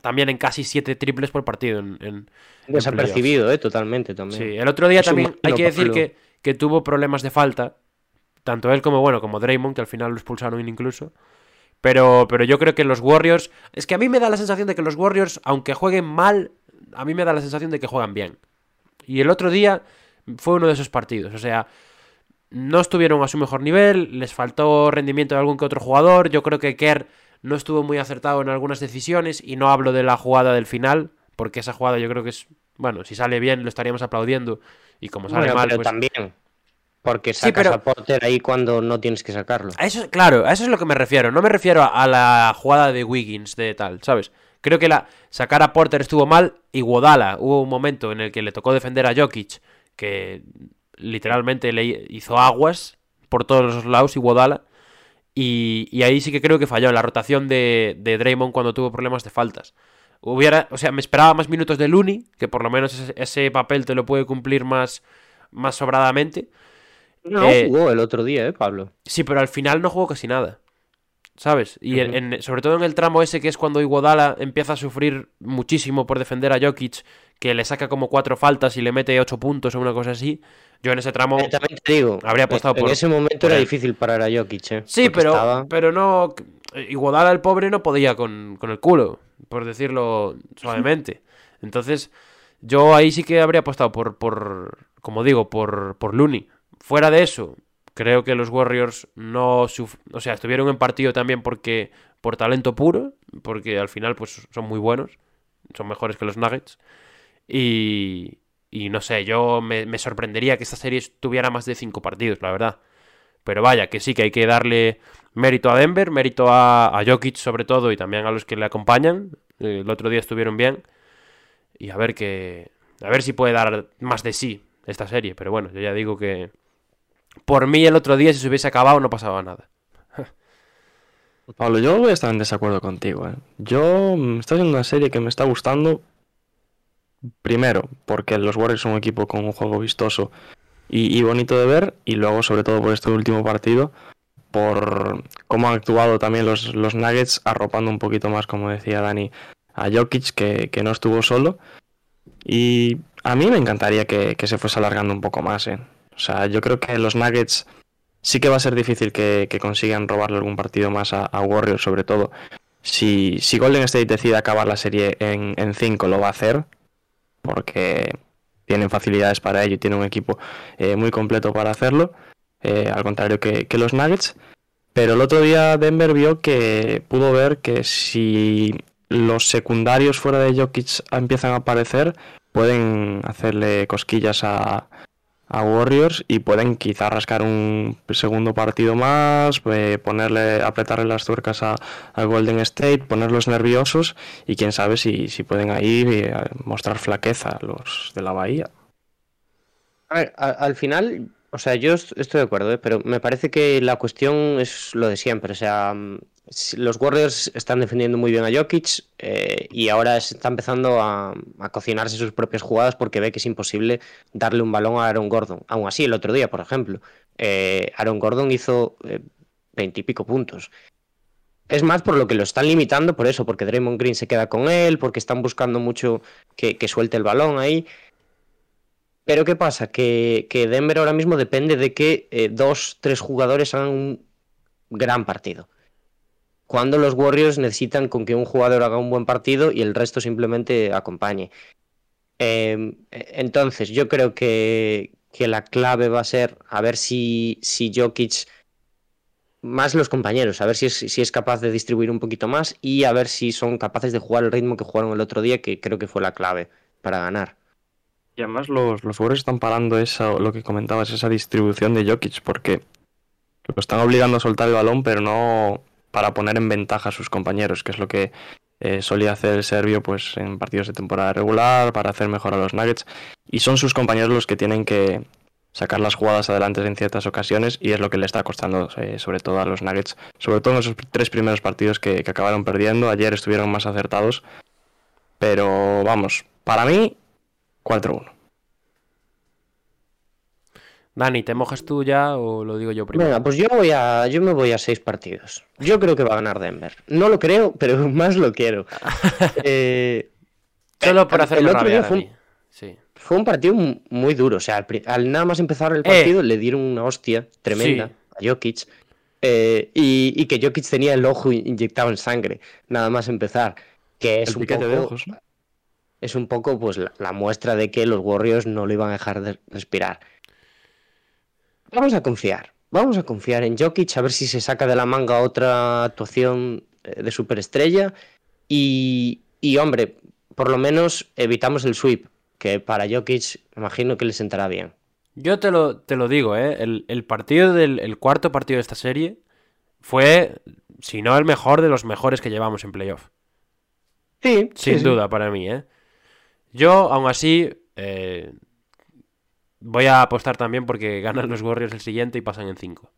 también en casi 7 triples por partido en, en- en Desapercibido, eh, totalmente también. Sí, el otro día Es también hay que decir que, que tuvo problemas de falta. Tanto él como, bueno, como Draymond, que al final lo expulsaron incluso. Pero, pero yo creo que los Warriors. Es que a mí me da la sensación de que los Warriors, aunque jueguen mal, a mí me da la sensación de que juegan bien. Y el otro día fue uno de esos partidos. O sea, no estuvieron a su mejor nivel, les faltó rendimiento de algún que otro jugador. Yo creo que Kerr no estuvo muy acertado en algunas decisiones. Y no hablo de la jugada del final, porque esa jugada yo creo que es. Bueno, si sale bien lo estaríamos aplaudiendo. Y como sale Bueno, mal, pero pues. también. Porque Sí, sacas pero- a Porter ahí cuando no tienes que sacarlo. A eso, claro, a eso es lo que me refiero. No me refiero a, a la jugada de Wiggins de tal, ¿sabes? Creo que la sacar a Porter estuvo mal y Guadala hubo un momento en el que le tocó defender a Jokic que literalmente le hizo aguas por todos los lados y Guadala y, y ahí sí que creo que falló la rotación de, de Draymond cuando tuvo problemas de faltas. Hubiera, o sea, me esperaba más minutos de Looney, que por lo menos ese, ese papel te lo puede cumplir más, más sobradamente. No Eh, jugó el otro día, eh, Pablo. Sí, pero al final no jugó casi nada. ¿Sabes? Y en- en- sobre todo en el tramo ese que es cuando Iguodala empieza a sufrir muchísimo por defender a Jokic, que le saca como cuatro faltas y le mete ocho puntos o una cosa así. Yo en ese tramo. Eh, también te digo, habría apostado en por- ese momento era difícil parar a Jokic, eh, Sí, porque pero, estaba- pero no. Iguodala el pobre no podía con, con el culo, por decirlo suavemente. Entonces, yo ahí sí que habría apostado por, por como digo, por, por Looney. Fuera de eso, creo que los Warriors no suf- o sea, estuvieron en partido también porque por talento puro, porque al final pues son muy buenos, son mejores que los Nuggets. Y, Y no sé, yo me, sorprendería que esta serie tuviera más de cinco partidos, la verdad. Pero vaya, que sí que hay que darle mérito a Denver, mérito a, Jokic sobre todo y también a los que le acompañan. Eh, El otro día estuvieron bien. Y a ver que. A ver si puede dar más de sí esta serie. Pero bueno, yo ya digo que. Por mí el otro día, si se hubiese acabado, no pasaba nada. Pablo, yo voy a estar en desacuerdo contigo. ¿eh? Yo mm, está siendo una serie que me está gustando. Primero, porque los Warriors son un equipo con un juego vistoso y, bonito de ver. Y luego, sobre todo, por este último partido, por cómo han actuado también los, los Nuggets, arropando un poquito más, como decía Dani, a Jokic, que, que no estuvo solo. Y a mí me encantaría que, que se fuese alargando un poco más. ¿eh? O sea, yo creo que los Nuggets sí que va a ser difícil que, que consigan robarle algún partido más a, Warriors, sobre todo. Si, si Golden State decide acabar la serie en 5, lo va a hacer, porque tienen facilidades para ello y tienen un equipo eh, muy completo para hacerlo, eh, al contrario que, que los Nuggets. Pero el otro día Denver vio que pudo ver que si los secundarios fuera de Jokic empiezan a aparecer, pueden hacerle cosquillas a, a Warriors y pueden quizá rascar un segundo partido más, eh, ponerle, apretarle las tuercas a, a Golden State, ponerlos nerviosos y quién sabe si, si pueden ahí eh, mostrar flaqueza los de la Bahía. A ver, al final, o sea, yo est- estoy de acuerdo, ¿eh? pero me parece que la cuestión es lo de siempre. O sea, los Warriors están defendiendo muy bien a Jokic eh, y ahora está empezando a, cocinarse sus propias jugadas porque ve que es imposible darle un balón a Aaron Gordon. Aún así, el otro día, por ejemplo, eh, Aaron Gordon hizo veintipico puntos. Es más por lo que lo están limitando, por eso, porque Draymond Green se queda con él, porque están buscando mucho que, suelte el balón ahí. Pero ¿qué pasa? Que, Denver ahora mismo depende de que eh, dos, tres jugadores hagan un gran partido. Cuando los Warriors necesitan con que un jugador haga un buen partido y el resto simplemente acompañe. Eh, entonces, yo creo que, que la clave va a ser a ver si, si Jokic, más los compañeros, a ver si es, si es capaz de distribuir un poquito más y a ver si son capaces de jugar el ritmo que jugaron el otro día, que creo que fue la clave para ganar. Y además los, los Warriors están parando esa, lo que comentabas, esa distribución de Jokic, porque lo están obligando a soltar el balón, pero no para poner en ventaja a sus compañeros, que es lo que eh, solía hacer el serbio pues en partidos de temporada regular, para hacer mejor a los Nuggets. Y son sus compañeros los que tienen que sacar las jugadas adelante en ciertas ocasiones, y es lo que le está costando eh, sobre todo a los Nuggets, sobre todo en esos tres primeros partidos que, que acabaron perdiendo. Ayer estuvieron más acertados, pero vamos, para mí 4-1. Dani, ¿te mojas tú ya o lo digo yo primero? Venga, pues yo voy a, yo me voy a seis partidos. Yo creo que va a ganar Denver. No lo creo, pero más lo quiero. Eh, Solo por hacerme el otro día rabiar fue un, Sí. fue un partido mu- muy duro. O sea, al, nada más empezar el partido le dieron una hostia tremenda Sí. a Jokic. eh, y, y que Jokic tenía el ojo inyectado en sangre, nada más empezar. Que es El un poco, de ojos, es un poco pues la, la muestra de que los Warriors no lo iban a dejar de respirar. Vamos a confiar. Vamos a confiar en Jokic a ver si se saca de la manga otra actuación eh, de superestrella. Y, y hombre, por lo menos evitamos el sweep, que para Jokic imagino que le sentará bien. Yo te lo, te lo digo, ¿eh? El, el partido del el cuarto partido de esta serie fue, si no el mejor, de los mejores que llevamos en playoff. Sí, Sin sí, sí. duda, para mí, ¿eh? Yo, aún así, eh, voy a apostar también porque ganan los Warriors el siguiente y pasan en 5.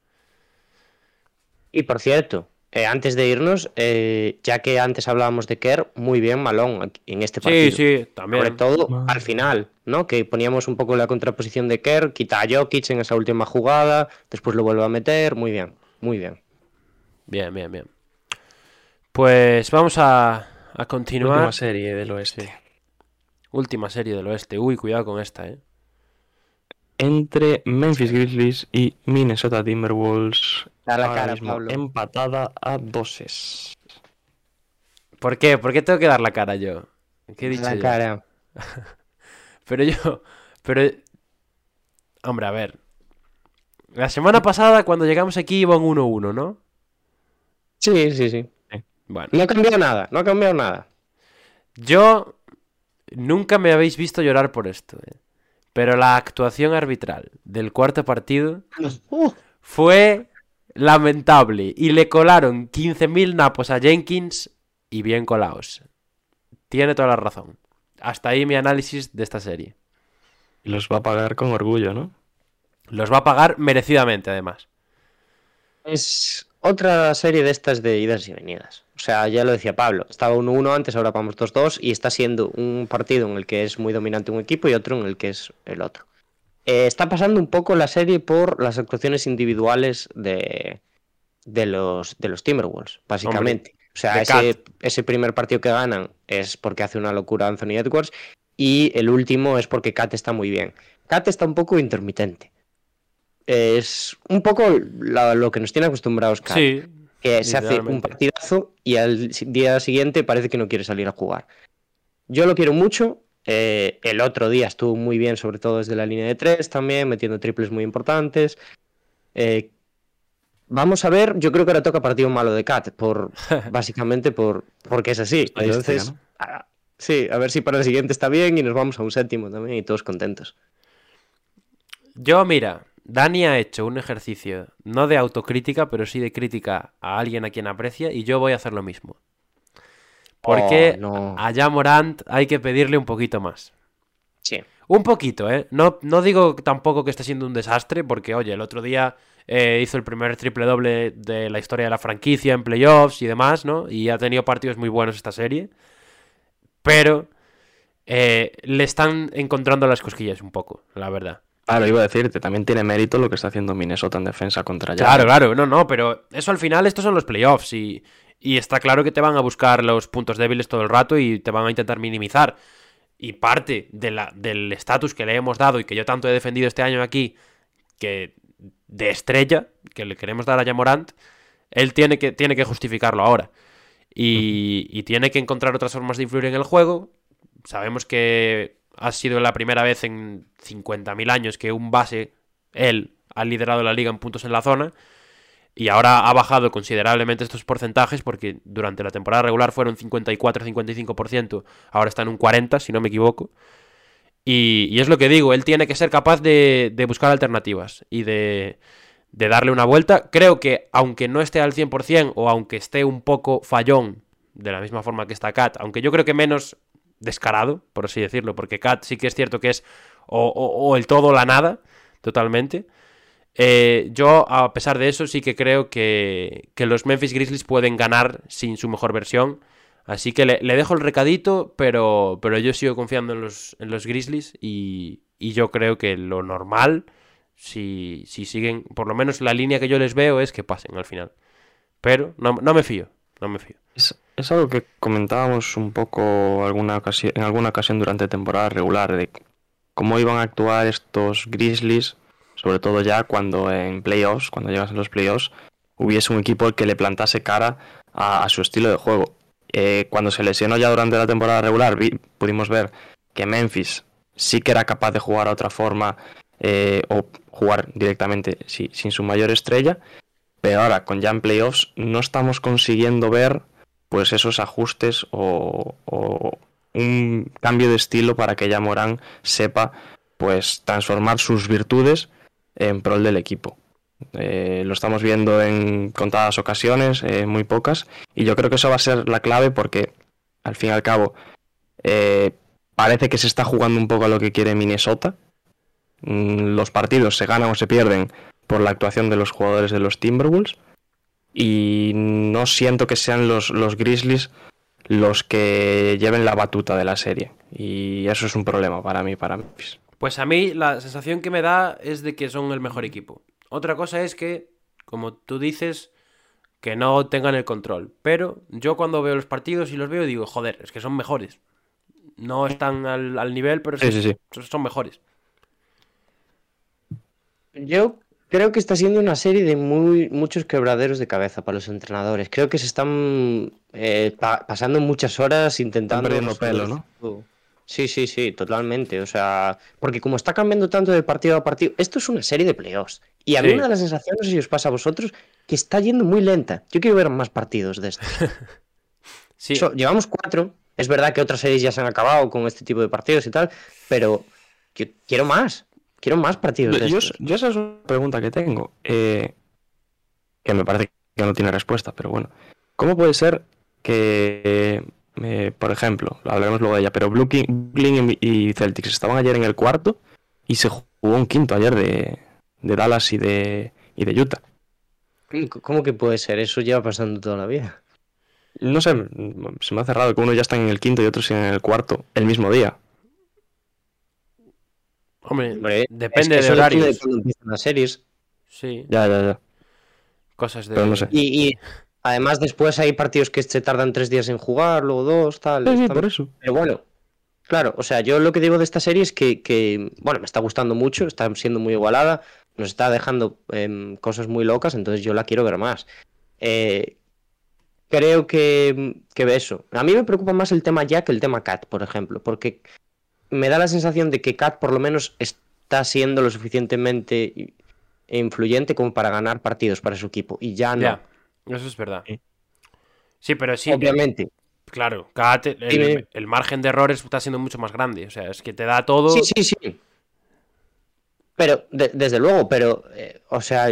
Y por cierto, eh, antes de irnos, eh, ya que antes hablábamos de Kerr, muy bien Malón en este partido. Sí, sí, también. Sobre todo Vale. al final, ¿no? Que poníamos un poco la contraposición de Kerr, quita a Jokic en esa última jugada, después lo vuelve a meter, muy bien, muy bien. Bien, bien, bien. Pues vamos a, a continuar. Última serie del oeste. Última serie del oeste. Uy, cuidado con esta, ¿eh? Entre Memphis Grizzlies y Minnesota Timberwolves. Da la ahora cara, mismo Pablo. empatada a doses. ¿Por qué? ¿Por qué tengo que dar la cara yo? ¿Qué he dicho La yo? cara. Pero yo, pero, hombre, a ver. La semana pasada, cuando llegamos aquí, iban 1-1, ¿no? Sí, sí, sí. Bueno, No ha cambiado nada, no ha cambiado nada. yo nunca me habéis visto llorar por esto. ¿eh? Pero la actuación arbitral del cuarto partido fue lamentable y le colaron 15.000 napos a Jenkins y bien colados. Tiene toda la razón. Hasta ahí mi análisis de esta serie. Y los va a pagar con orgullo, ¿no? Los va a pagar merecidamente, además. Es otra serie de estas de idas y venidas. O sea, ya lo decía Pablo, estaba 1-1 antes, ahora vamos 2-2 y está siendo un partido en el que es muy dominante un equipo y otro en el que es el otro. Eh, está pasando un poco la serie por las actuaciones individuales de, de, los, de los Timberwolves, básicamente. o sea, ese, ese primer partido que ganan es porque hace una locura Anthony Edwards y el último es porque Kat está muy bien. Kat está un poco intermitente. Es un poco la- lo que nos tiene acostumbrados Kat Sí. que se hace un partidazo y al día siguiente parece que no quiere salir a jugar. Yo lo quiero mucho. eh, el otro día estuvo muy bien, sobre todo desde la línea de tres también, metiendo triples muy importantes. Eh, vamos a ver, yo creo que ahora toca partido malo de Cat, por, básicamente por, porque es así. Entonces, ah, sí, a ver si para el siguiente está bien y nos vamos a un séptimo también y todos contentos. Yo, mira, Dani ha hecho un ejercicio, no de autocrítica, pero sí de crítica a alguien a quien aprecia, y yo voy a hacer lo mismo. Porque Oh, no. a Ja Morant hay que pedirle un poquito más. Sí. Un poquito, ¿eh? No, no digo tampoco que esté siendo un desastre, porque, oye, el otro día eh, hizo el primer triple doble de la historia de la franquicia en playoffs y demás, ¿no? Y ha tenido partidos muy buenos esta serie. Pero eh, le están encontrando las cosquillas un poco, la verdad. Claro, iba a decirte, también tiene mérito lo que está haciendo Minnesota en defensa contra Jazz. Claro, claro, no, no, pero eso al final, estos son los playoffs y, y está claro que te van a buscar los puntos débiles todo el rato y te van a intentar minimizar. Y parte de la, del estatus que le hemos dado y que yo tanto he defendido este año aquí, que de estrella, que le queremos dar a Jamorant, él tiene que, tiene que justificarlo ahora. Y, y tiene que encontrar otras formas de influir en el juego. Sabemos que ha sido la primera vez en 50.000 años que un base, él, ha liderado la liga en puntos en la zona. Y ahora ha bajado considerablemente estos porcentajes porque durante la temporada regular fueron 54-55%, ahora está en un 40%, si no me equivoco. Y, es lo que digo, él tiene que ser capaz de, de buscar alternativas y de, de darle una vuelta. Creo que aunque no esté al 100% o aunque esté un poco fallón, de la misma forma que está Kat, aunque yo creo que menos descarado, por así decirlo, porque Kat sí que es cierto que es o, o- el todo o la nada, totalmente. Eh, yo, a pesar de eso, sí que creo que, que los Memphis Grizzlies pueden ganar sin su mejor versión. Así que le, dejo el recadito, pero, pero yo sigo confiando en los, en los Grizzlies y, y yo creo que lo normal, si, si siguen, por lo menos la línea que yo les veo es que pasen al final. Pero no, no me fío, no me fío. Es, es algo que comentábamos un poco alguna ocasi- en alguna ocasión durante temporada regular, de cómo iban a actuar estos Grizzlies, sobre todo ya cuando en playoffs, cuando llegas a los playoffs, hubiese un equipo que le plantase cara a, su estilo de juego. Eh, cuando se lesionó ya durante la temporada regular, vi- pudimos ver que Memphis sí que era capaz de jugar a otra forma eh, o jugar directamente sin su mayor estrella, pero ahora con ya en playoffs no estamos consiguiendo ver pues esos ajustes o, un cambio de estilo para que ya Morán sepa pues transformar sus virtudes en prol del equipo. Eh, lo estamos viendo en contadas ocasiones, eh, muy pocas, y yo creo que eso va a ser la clave porque al fin y al cabo eh, parece que se está jugando un poco a lo que quiere Minnesota. Mm, Los partidos se ganan o se pierden por la actuación de los jugadores de los Timberwolves y no siento que sean los, los Grizzlies los que lleven la batuta de la serie. Y eso es un problema para mí, para Memphis. Pues a mí la sensación que me da es de que son el mejor equipo. Otra cosa es que, como tú dices, que no tengan el control. Pero yo cuando veo los partidos y los veo digo, joder, es que son mejores. No están al, al nivel, pero Sí, sí, sí. son- son mejores. Yo creo que está siendo una serie de muy, muchos quebraderos de cabeza para los entrenadores. Creo que se están eh, pa- pasando muchas horas intentando... perdiendo pelo, ¿no? Sí, sí, sí, totalmente. O sea, porque como está cambiando tanto de partido a partido, esto es una serie de playoffs. Y a mí Sí. una de las sensaciones, no sé si os pasa a vosotros, que está yendo muy lenta. Yo quiero ver más partidos de. Sí, So- llevamos cuatro. Es verdad que otras series ya se han acabado con este tipo de partidos y tal, pero Yo quiero más. Quiero más partidos. de Yo, estos. yo esa es una pregunta que tengo, eh, que me parece que no tiene respuesta, pero bueno. ¿Cómo puede ser que, eh, por ejemplo, hablaremos luego de ella, pero Brooklyn, y Celtics estaban ayer en el cuarto y se jugó un quinto ayer de, de Dallas y de, y de Utah? ¿Cómo- ¿Cómo que puede ser? Eso lleva pasando toda la vida. No sé, se me ha cerrado que uno ya está en el quinto y otros en el cuarto el mismo día. Hombre, Hombre, depende es que de horarios. de cuando empiezan las series. Sí, Ya, ya, ya. cosas de... Pero no sé. Y, y además después hay partidos que se tardan tres días en jugar, luego dos, tal. Sí, sí, por eso. Pero bueno, claro, o sea, yo lo que digo de esta serie es que, que, bueno, me está gustando mucho, está siendo muy igualada, nos está dejando em, cosas muy locas, entonces yo la quiero ver más. Eh, creo que, que eso. A mí me preocupa más el tema Jack que el tema Cat, por ejemplo, porque me da la sensación de que Cat por lo menos está siendo lo suficientemente influyente como para ganar partidos para su equipo, y ya no. Ya, eso es verdad. Sí. Sí, pero sí, Obviamente. claro, te- el, margen de errores está siendo mucho más grande. O sea, es que te da todo... Sí, sí, sí. Pero, de- desde luego, pero, eh, o sea,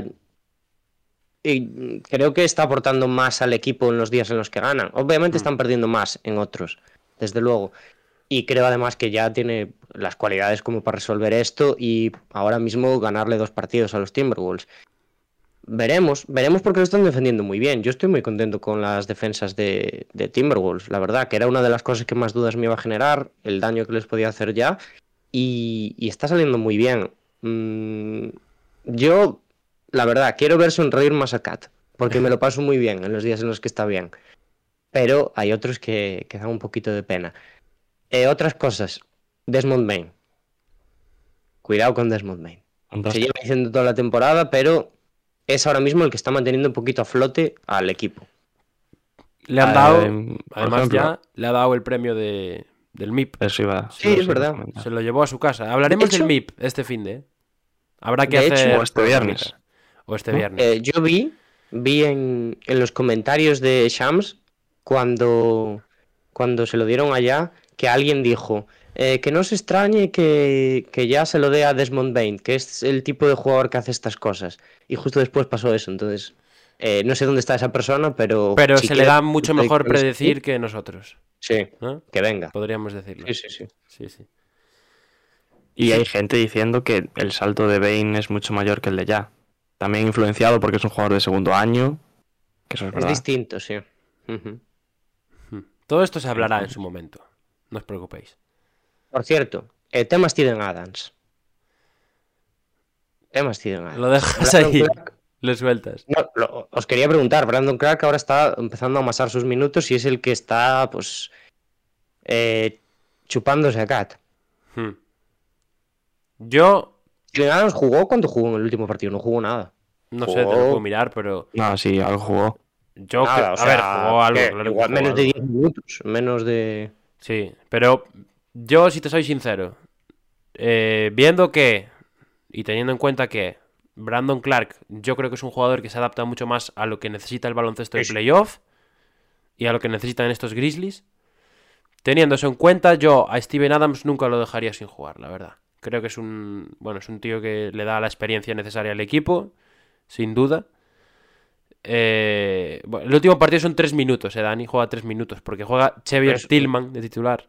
y, mm, creo que está aportando más al equipo en los días en los que ganan. Obviamente están perdiendo más en otros, desde luego. Y creo además que ya tiene las cualidades como para resolver esto y ahora mismo ganarle dos partidos a los Timberwolves. Veremos, veremos porque lo están defendiendo muy bien. Yo estoy muy contento con las defensas de, Timberwolves, la verdad, que era una de las cosas que más dudas me iba a generar, el daño que les podía hacer ya y, y está saliendo muy bien. Mm, yo, la verdad, quiero ver sonreír más a porque me lo paso muy bien en los días en los que está bien. Pero hay otros que, que dan un poquito de pena. Eh, otras cosas. Desmond Bain. Cuidado con Desmond Bain. Se lleva diciendo toda la temporada, pero es ahora mismo el que está manteniendo un poquito a flote al equipo. Le han Eh, dado, por además ejemplo, ya, le ha dado el premio de, del MIP. Eso iba, Sí, es verdad. comentar. Se lo llevó a su casa. Hablaremos De hecho- del MIP este fin de. Habrá que De hecho- hacer. O este viernes. O este viernes. Eh, yo vi, vi en, en los comentarios de Shams cuando, cuando se lo dieron allá que alguien dijo eh, que no se extrañe que, que ya se lo dé a Desmond Bain, que es el tipo de jugador que hace estas cosas. Y justo después pasó eso, entonces eh, no sé dónde está esa persona, pero... Pero si se le da mucho mejor predecir que nosotros. Sí, ¿no? que venga. Podríamos decirlo. Sí, sí, sí. Sí, sí. Y hay gente diciendo que el salto de Bane es mucho mayor que el de ya. También influenciado porque es un jugador de segundo año. Que eso es Es distinto, sí. Hmm. Todo esto se hablará en su momento. No os preocupéis. Por cierto, el tema Steven Adams. Tema Steven Adams. Lo dejas Brandon ahí. Clark- Lo sueltas. No, lo- os quería preguntar, Brandon Clark ahora está empezando a amasar sus minutos y es el que está, pues, eh, chupándose a Cat. Hmm. Yo Steven Adams jugó cuando jugó en el último partido, no jugó nada. no sé, te lo puedo mirar, pero No, sí, algo jugó. yo Nada, que- o a ver, jugó algo, que claro que igual jugó menos de algo. 10 minutos, menos de... Sí, pero yo, si te soy sincero, eh, viendo que, y teniendo en cuenta que Brandon Clark, yo creo que es un jugador que se adapta mucho más a lo que necesita el baloncesto de playoff y a lo que necesitan estos Grizzlies. Teniendo eso en cuenta, yo a Steven Adams nunca lo dejaría sin jugar, la verdad. Creo que es un, bueno, es un tío que le da la experiencia necesaria al equipo, sin duda. Eh, bueno, el último partido son tres minutos, eh, Dani juega tres minutos, porque juega Xavier. Tillman de titular.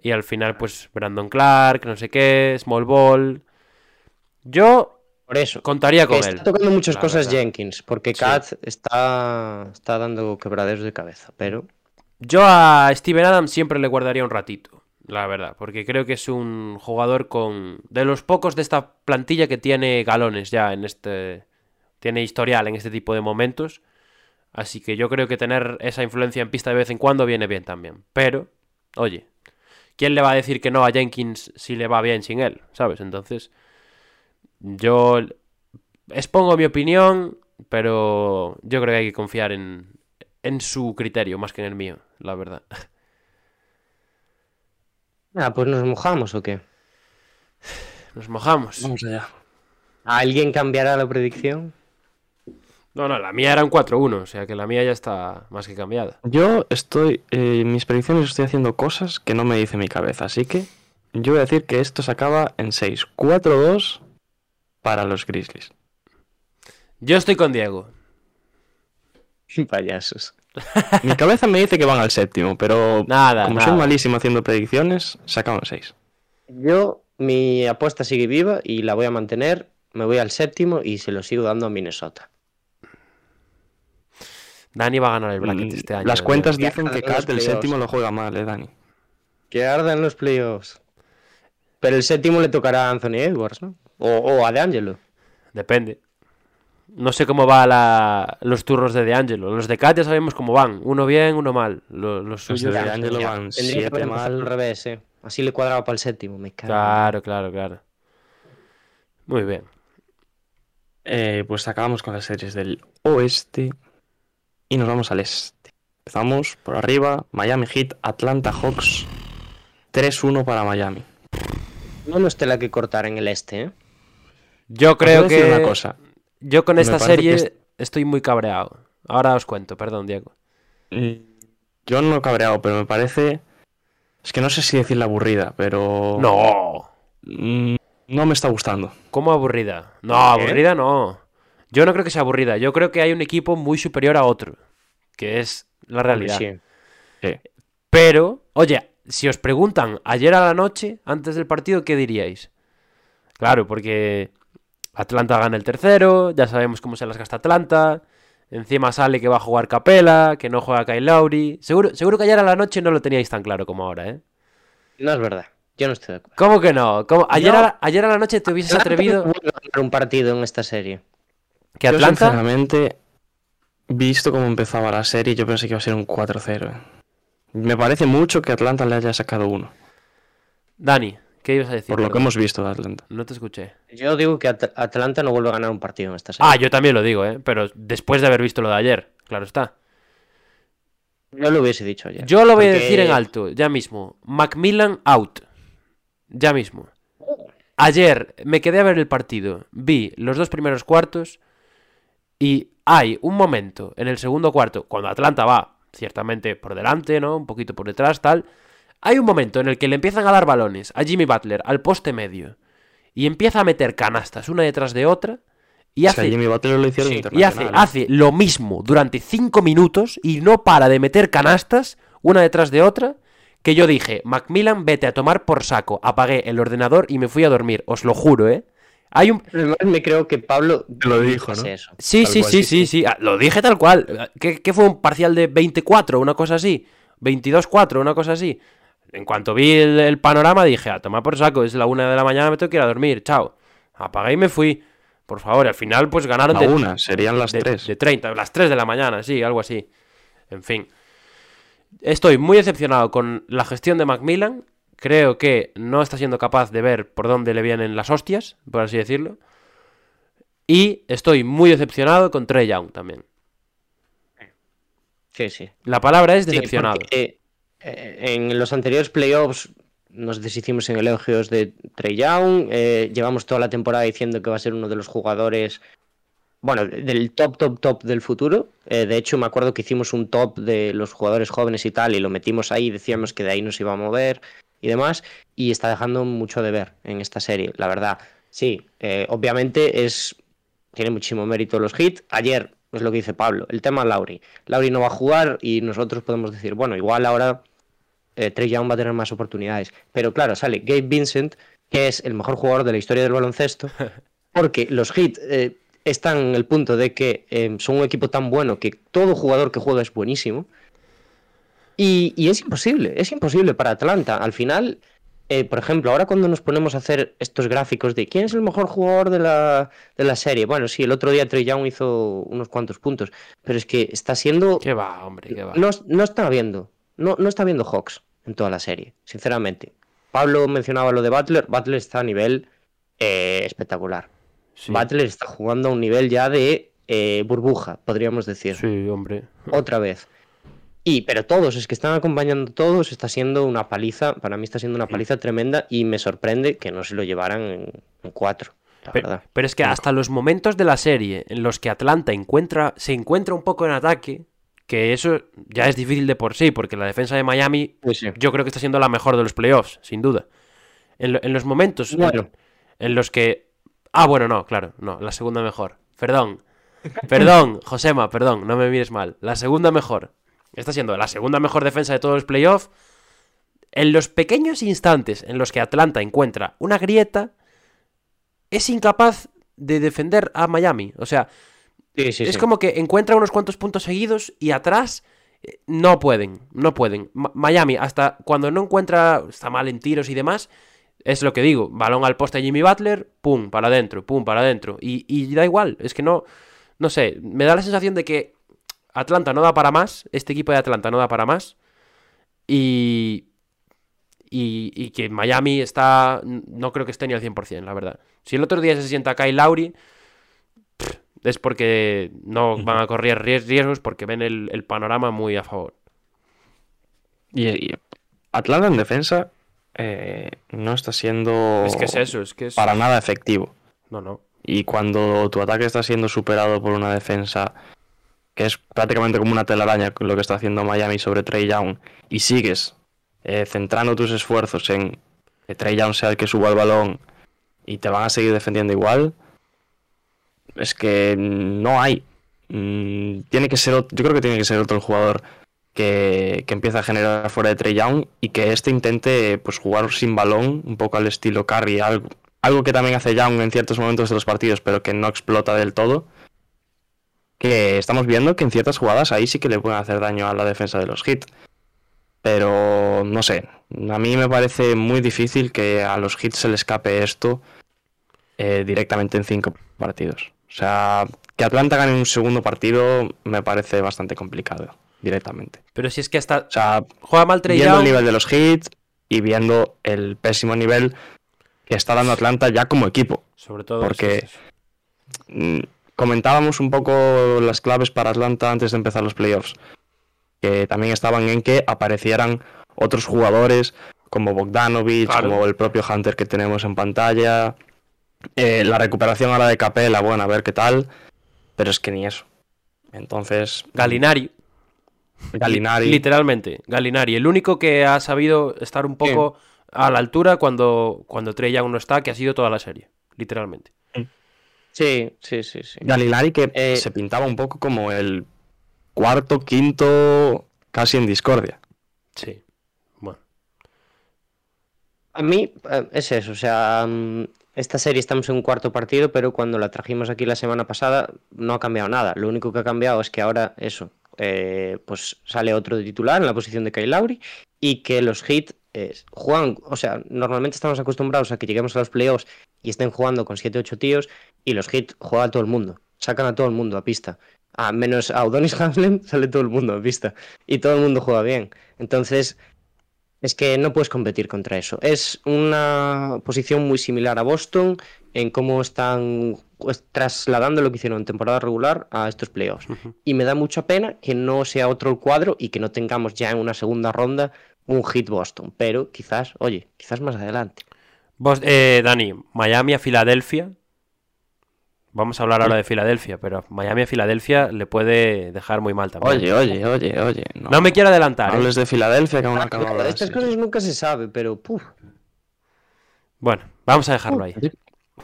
Y al final, pues, Brandon Clark, no sé qué, Small Ball. Yo Por eso. contaría con está él. tocando muchas cosas verdad. Jenkins, porque Sí. Cat está, está dando quebraderos de cabeza, pero... Yo a Steven Adams siempre le guardaría un ratito, la verdad, porque creo que es un jugador con de los pocos de esta plantilla que tiene galones ya en este tiene historial en este tipo de momentos, así que yo creo que tener esa influencia en pista de vez en cuando viene bien también. Pero, oye, ¿quién le va a decir que no a Jenkins si le va bien sin él? ¿Sabes? Entonces, yo expongo mi opinión, pero yo creo que hay que confiar en, en su criterio más que en el mío, la verdad. Ah, pues nos mojamos o qué. Nos mojamos. Vamos allá. ¿Alguien cambiará la predicción? No, no, la mía era un 4-1, o sea que la mía ya está más que cambiada. Yo estoy. eh, en mis predicciones estoy haciendo cosas que no me dice mi cabeza, así que. yo voy a decir que esto se acaba en 6. 4-2 para los Grizzlies. Yo estoy con Diego. Payasos. Mi cabeza me dice que van al séptimo, pero Nada, como nada. soy malísimo haciendo predicciones, se acaban en 6. Yo, mi apuesta sigue viva y la voy a mantener. Me voy al séptimo y se lo sigo dando a Minnesota. Dani va a ganar el bracket este año. Mm, Las cuentas dicen que los del playoffs. séptimo lo juega mal, eh, Dani. Que ardan los playoffs. Pero el séptimo le tocará a Anthony Edwards, ¿no? O, o a DeAngelo. Depende. No sé cómo va la... los turnos de DeAngelo. Los de Cat ya sabemos cómo van. Uno bien, uno mal. Lo- Los, Los suyos. de DeAngelo van Tendría que 7 haber empezado al mal. revés, ¿eh? Así le cuadraba para el séptimo. Me cago. en- Claro, claro, claro. Muy bien. Eh, pues acabamos con las series del oeste y nos vamos al este. Empezamos por arriba, Miami Heat, Atlanta Hawks, 3-1 para Miami. No nos tela que cortar en el este, ¿eh? Yo creo decir que. una cosa. Yo con esta serie es- estoy muy cabreado. Ahora os cuento, perdón, Diego. Mm, Yo no he cabreado, pero me parece... Es que no sé si decirla aburrida, pero... No. Mm, No me está gustando. ¿Cómo aburrida? No, ¿Qué? aburrida no. Yo no creo que sea aburrida. Yo creo que hay un equipo muy superior a otro. Que es la realidad. Sí. Pero, oye, si os preguntan ayer a la noche, antes del partido, ¿qué diríais? Claro, porque Atlanta gana el tercero, ya sabemos cómo se las gasta Atlanta. Encima sale que va a jugar Capela, que no juega Kyle Lowry. Seguro, seguro que ayer a la noche no lo teníais tan claro como ahora, ¿eh? No es verdad. Yo no estoy de acuerdo. ¿Cómo que no? ¿Cómo? Ayer, No. a, ayer a la noche te hubieses atrevido a ganar un partido en esta serie. Que Yo, Atlanta... sinceramente, visto cómo empezaba la serie, yo pensé que iba a ser un 4-0. eh. Me parece mucho que Atlanta le haya sacado uno, Dani, ¿qué ibas a decir? por lo que hemos visto de Atlanta. No te escuché. Yo digo que At- Atlanta no vuelve a ganar un partido en esta serie. Ah, yo también lo digo, ¿eh? Pero después de haber visto lo de ayer, claro está. Yo lo hubiese dicho ayer. Yo lo voy a decir en alto, ya mismo. Macmillan out. Ya mismo. Ayer me quedé a ver el partido, vi los dos primeros cuartos y hay un momento en el segundo cuarto, cuando Atlanta va ciertamente por delante, ¿no? Un poquito por detrás, tal. Hay un momento en el que le empiezan a dar balones a Jimmy Butler al poste medio y empieza a meter canastas una detrás de otra y O sea, hace Jimmy Butler lo hicieron Sí, y hace, hace lo mismo durante cinco minutos y no para de meter canastas una detrás de otra. Que yo dije, Macmillan, vete a tomar por saco. Apagué el ordenador y me fui a dormir. Os lo juro, ¿eh? Hay un. Además, me creo que Pablo Te lo dijo, ¿no? eso. Sí, sí, cual, sí, sí, sí, sí. Ah, Lo dije tal cual. ¿Qué, qué fue un parcial de 24, una cosa así? 22-4, una cosa así. En cuanto vi el, el panorama dije, a tomar por saco, es la una de la mañana, me tengo que ir a dormir, chao. Apagué y me fui. Por favor, al final pues ganaron La de, una, serían las de, tres. de 30, las 3 de la mañana, sí, algo así. En fin. Estoy muy decepcionado con la gestión de Macmillan. Creo que no está siendo capaz de ver por dónde le vienen las hostias, por así decirlo. Y estoy muy decepcionado con Trey Young también. Sí, sí. La palabra es Sí, decepcionado. porque, eh, en los anteriores playoffs nos deshicimos en elogios de Trey Young. eh, llevamos toda la temporada diciendo que va a ser uno de los jugadores, bueno, del top, top, top del futuro. Eh, de hecho, me acuerdo que hicimos un top de los jugadores jóvenes y tal, y lo metimos ahí, decíamos que de ahí nos iba a mover y demás. Y está dejando mucho de ver en esta serie, la verdad. Sí, eh, obviamente es tiene muchísimo mérito los hits. Ayer es lo que dice Pablo, el tema Lauri. Lauri no va a jugar y nosotros podemos decir, bueno, igual ahora eh, Trey Young va a tener más oportunidades. Pero claro, sale Gabe Vincent, que es el mejor jugador de la historia del baloncesto, porque los hits eh, están en el punto de que eh, son un equipo tan bueno que todo jugador que juega es buenísimo. Y, y es imposible, es imposible para Atlanta. Al final, eh, por ejemplo, ahora cuando nos ponemos a hacer estos gráficos de quién es el mejor jugador de la, de la serie, bueno, sí, el otro día Trey Young hizo unos cuantos puntos, pero es que está siendo... ¿Qué va, hombre? ¿Qué va? No, no está viendo, no, no está viendo Hawks en toda la serie, sinceramente. Pablo mencionaba lo de Butler, Butler está a nivel eh, espectacular. Sí, Butler está jugando a un nivel ya de eh, burbuja, podríamos decir sí, hombre. otra vez. Y, pero todos, es que están acompañando todos, está siendo una paliza, para mí está siendo una paliza tremenda y me sorprende que no se lo llevaran en, en cuatro, la Pero, verdad. pero es que hasta los momentos de la serie en los que Atlanta encuentra, se encuentra un poco en ataque, que eso ya es difícil de por sí, porque la defensa de Miami Pues sí. yo creo que está siendo la mejor de los playoffs, sin duda. En, lo- en los momentos en- en, los que... Ah, bueno, no, claro, no, la segunda mejor. Perdón. Perdón, Josema, perdón, no me mires mal. La segunda mejor. Está siendo la segunda mejor defensa de todos los playoffs. En los pequeños instantes en los que Atlanta encuentra una grieta, es incapaz de defender a Miami. O sea, Sí, sí, es sí. como que encuentra unos cuantos puntos seguidos y atrás eh, no pueden, no pueden. Ma- Miami, hasta cuando no encuentra, está mal en tiros y demás, es lo que digo, balón al poste de Jimmy Butler, pum, para adentro, pum, para adentro. Y, y da igual, es que no, no sé, me da la sensación de que Atlanta no da para más, este equipo de Atlanta no da para más. Y, y, y que Miami está, no creo que esté ni al 100%, la verdad. Si el otro día se sienta Kyle Lowry, pff, es porque no van a correr ries- riesgos porque ven el, el panorama muy a favor. Y, y Atlanta en defensa eh, no está siendo Es que es eso, es que es... para nada efectivo. No, no. Y cuando tu ataque está siendo superado por una defensa que es prácticamente como una telaraña lo que está haciendo Miami sobre Trey Young, y sigues eh, centrando tus esfuerzos en que Trey Young sea el que suba el balón y te van a seguir defendiendo igual, es que no hay. Mm, tiene que ser, yo creo que tiene que ser otro jugador que, que empieza a generar fuera de Trey Young y que este intente pues jugar sin balón, un poco al estilo Curry, algo, algo que también hace Young en ciertos momentos de los partidos, pero que no explota del todo. Que estamos viendo que en ciertas jugadas ahí sí que le pueden hacer daño a la defensa de los hits. Pero no sé, a mí me parece muy difícil que a los hits se le escape esto eh, directamente en cinco partidos. O sea, que Atlanta gane un segundo partido me parece bastante complicado directamente. Pero si es que hasta O sea, juega mal Trey viendo el nivel de los hits y viendo el pésimo nivel que está dando Atlanta ya como equipo. sobre todo... porque-. Mm, Comentábamos un poco las claves para Atlanta antes de empezar los playoffs, que también estaban en que aparecieran otros jugadores como Bogdanovich, Claro. como el propio Hunter que tenemos en pantalla, eh, la recuperación ahora de Capela, bueno, a ver qué tal, pero es que ni eso. Entonces, Galinari, Galinari, literalmente, Galinari, el único que ha sabido estar un poco a la altura cuando, cuando Trey Young no está, que ha sido toda la serie, literalmente. Sí, sí, sí, sí. Galinari que Eh, se pintaba un poco como el cuarto, quinto, casi en discordia. Sí. Bueno. A mí eh, es eso, o sea, mm, esta serie estamos en un cuarto partido, pero cuando la trajimos aquí la semana pasada no ha cambiado nada. Lo único que ha cambiado es que ahora eso, eh, pues sale otro de titular en la posición de Kyle Lowry y que los hits juegan, o sea, normalmente estamos acostumbrados a que lleguemos a los playoffs y estén jugando con 7-8 tíos y los hits juega a todo el mundo, sacan a todo el mundo a pista. A menos a Udonis Haslem sale todo el mundo a pista y todo el mundo juega bien. Entonces, es que no puedes competir contra eso. Es una posición muy similar a Boston en cómo están pues, trasladando lo que hicieron en temporada regular a estos playoffs. Y me da mucha pena que no sea otro el cuadro y que no tengamos ya en una segunda ronda un hit Boston. Pero quizás, oye, quizás más adelante. Vos, eh, Dani, Miami a Filadelfia. Vamos a hablar ahora de Filadelfia, pero Miami a Filadelfia le puede dejar muy mal también. Oye, oye, oye, oye. No, no me quiero adelantar. no ¿eh? hables de Filadelfia que aún no acabado la Estas cosas nunca se sabe, pero puf. Bueno, vamos a dejarlo ahí.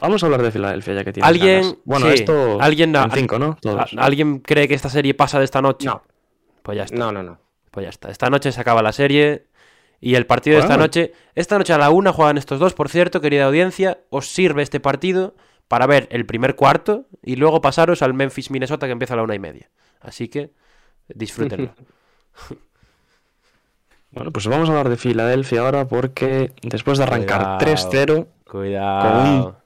Vamos a hablar de Filadelfia ya que tienes ¿Alguien, ganas. Bueno, sí, esto alguien, en cinco, ¿no? Todos. ¿a- ¿Alguien cree que esta serie pasa de esta noche? No. Pues ya está. No, no, no. Pues ya está. Esta noche se acaba la serie. Y el partido de esta Bueno. noche. Esta noche a la una juegan estos dos, por cierto, querida audiencia. Os sirve este partido para ver el primer cuarto y luego pasaros al Memphis, Minnesota, que empieza a la una y media. Así que disfrútenlo. Bueno, pues vamos a hablar de Filadelfia ahora porque después de arrancar Cuidado. 3-0, Cuidado.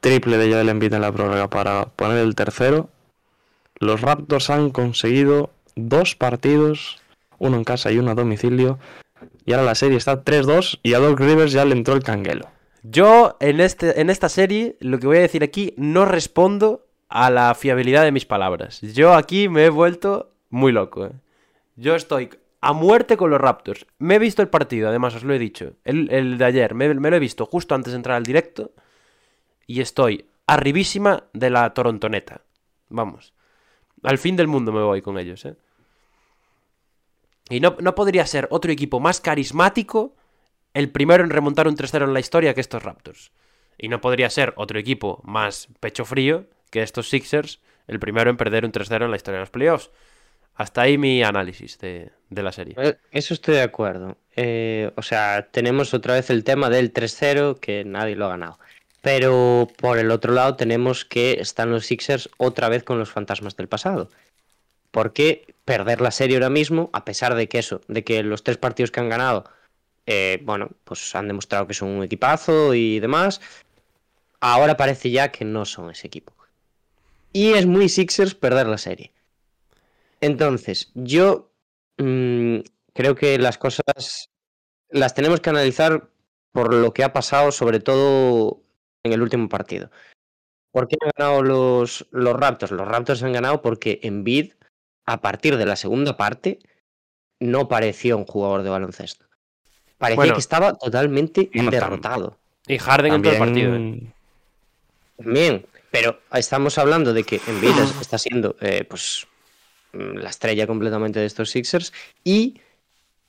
triple de Joel Embiid en la prórroga para poner el tercero, los Raptors han conseguido dos partidos, uno en casa y uno a domicilio, y ahora la serie está 3-2 y a Doc Rivers ya le entró el canguelo. Yo en, este, en esta serie, lo que voy a decir aquí, no respondo a la fiabilidad de mis palabras. Yo aquí me he vuelto muy loco. ¿eh? Yo estoy a muerte con los Raptors. Me he visto el partido, además os lo he dicho. El, el de ayer, me, me lo he visto justo antes de entrar al directo. Y estoy arribísima de la Torontoneta. Vamos. Al fin del mundo me voy con ellos, ¿eh? Y no, no podría ser otro equipo más carismático el primero en remontar un 3-0 en la historia que estos Raptors. Y no podría ser otro equipo más pecho frío que estos Sixers, el primero en perder un 3-0 en la historia de los playoffs. Hasta ahí mi análisis de, de la serie. Eh, Eso estoy de acuerdo. Eh, o sea, tenemos otra vez el tema del 3-0, que nadie lo ha ganado. Pero por el otro lado tenemos que están los Sixers otra vez con los fantasmas del pasado. Porque perder la serie ahora mismo, a pesar de que eso, de que los tres partidos que han ganado, eh, bueno, pues han demostrado que son un equipazo y demás, ahora parece ya que no son ese equipo. Y es muy Sixers perder la serie. Entonces, yo mm, creo que las cosas las tenemos que analizar por lo que ha pasado, sobre todo en el último partido. ¿Por qué han ganado los, los Raptors? Los Raptors han ganado porque Embiid, a partir de la segunda parte, no pareció un jugador de baloncesto. Parecía Bueno, que estaba totalmente no tan- derrotado. Y Harden en todo el partido. ¿eh? También Bien, pero estamos hablando de que Embiid es- está siendo eh, pues mm, la estrella completamente de estos Sixers y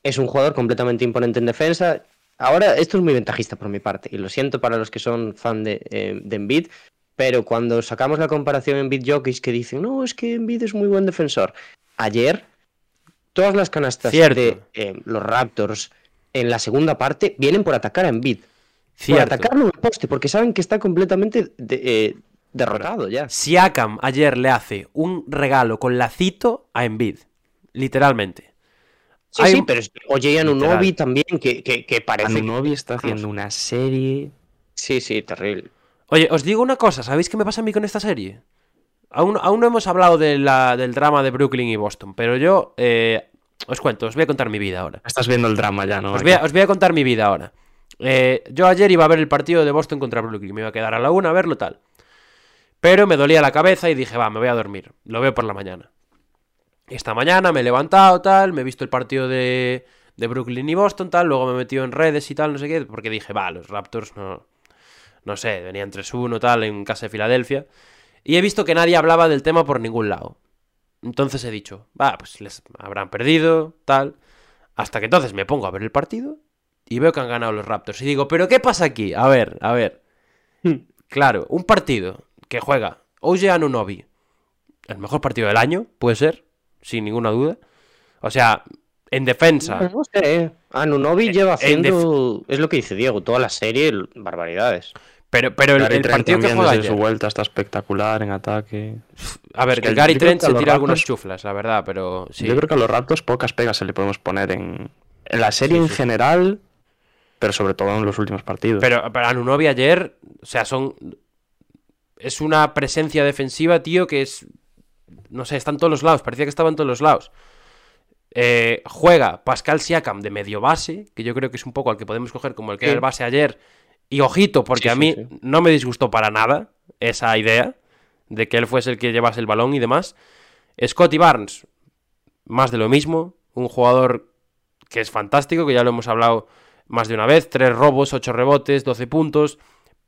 es un jugador completamente imponente en defensa. Ahora, esto es muy ventajista por mi parte y lo siento para los que son fan de, eh, de Embiid, pero cuando sacamos la comparación Embiid-Jokic que dicen, no, es que Embiid es muy buen defensor. Ayer, todas las canastas Cierto. de eh, los Raptors en la segunda parte vienen por atacar a Embiid. Por Cierto. atacarlo en el poste, porque saben que está completamente de- eh, derrotado ya. Siakam ayer le hace un regalo con lacito a Embiid. Literalmente. Sí, Hay- sí, pero es que Oye Anunobi también, que, que, que parece... Anunobi está haciendo una serie. Sí, sí, terrible. Oye, os digo una cosa, ¿sabéis qué me pasa a mí con esta serie? Aún, aún no hemos hablado de la- del drama de Brooklyn y Boston, pero yo eh, os cuento, os voy a contar mi vida ahora. Estás viendo el drama ya, ¿no? Os voy a, os voy a contar mi vida ahora. Eh, yo ayer iba a ver el partido de Boston contra Brooklyn, me iba a quedar a la una a verlo tal. Pero me dolía la cabeza y dije, va, me voy a dormir, lo veo por la mañana. Esta mañana me he levantado tal, me he visto el partido de, de Brooklyn y Boston tal, luego me he metido en redes y tal, no sé qué, porque dije, va, los Raptors no, no sé, venían 3-1 tal en casa de Filadelfia. Y he visto que nadie hablaba del tema por ningún lado. Entonces he dicho, va, pues les habrán perdido, tal. Hasta que entonces me pongo a ver el partido y veo que han ganado los Raptors. Y digo, ¿pero qué pasa aquí? A ver, a ver. Claro, un partido que juega OJ Anunobi, el mejor partido del año, puede ser, sin ninguna duda. O sea, en defensa, No sé, eh. Anunobi Eh, lleva en haciendo... Es lo que dice Diego, toda la serie, barbaridades. Pero, pero el, el partido que juega desde su vuelta está espectacular en ataque. A ver, Es que Gary Trent que se tira algunas chuflas, la verdad, pero sí. Yo creo que a los Raptors pocas pegas se le podemos poner en, en la serie Sí, en sí. general, pero sobre todo en los últimos partidos. Pero, pero Anunobi ayer, o sea, son. Es una presencia defensiva, tío, que es. No sé, está en todos los lados. Parecía que estaba en todos los lados. Eh, juega Pascal Siakam de medio base, que yo creo que es un poco al que podemos coger como el que era el base ayer. Y ojito, porque Sí, a mí sí. no me disgustó para nada esa idea de que él fuese el que llevase el balón y demás. Scotty Barnes, más de lo mismo. Un jugador que es fantástico, que ya lo hemos hablado más de una vez. Tres robos, ocho rebotes, 12 puntos.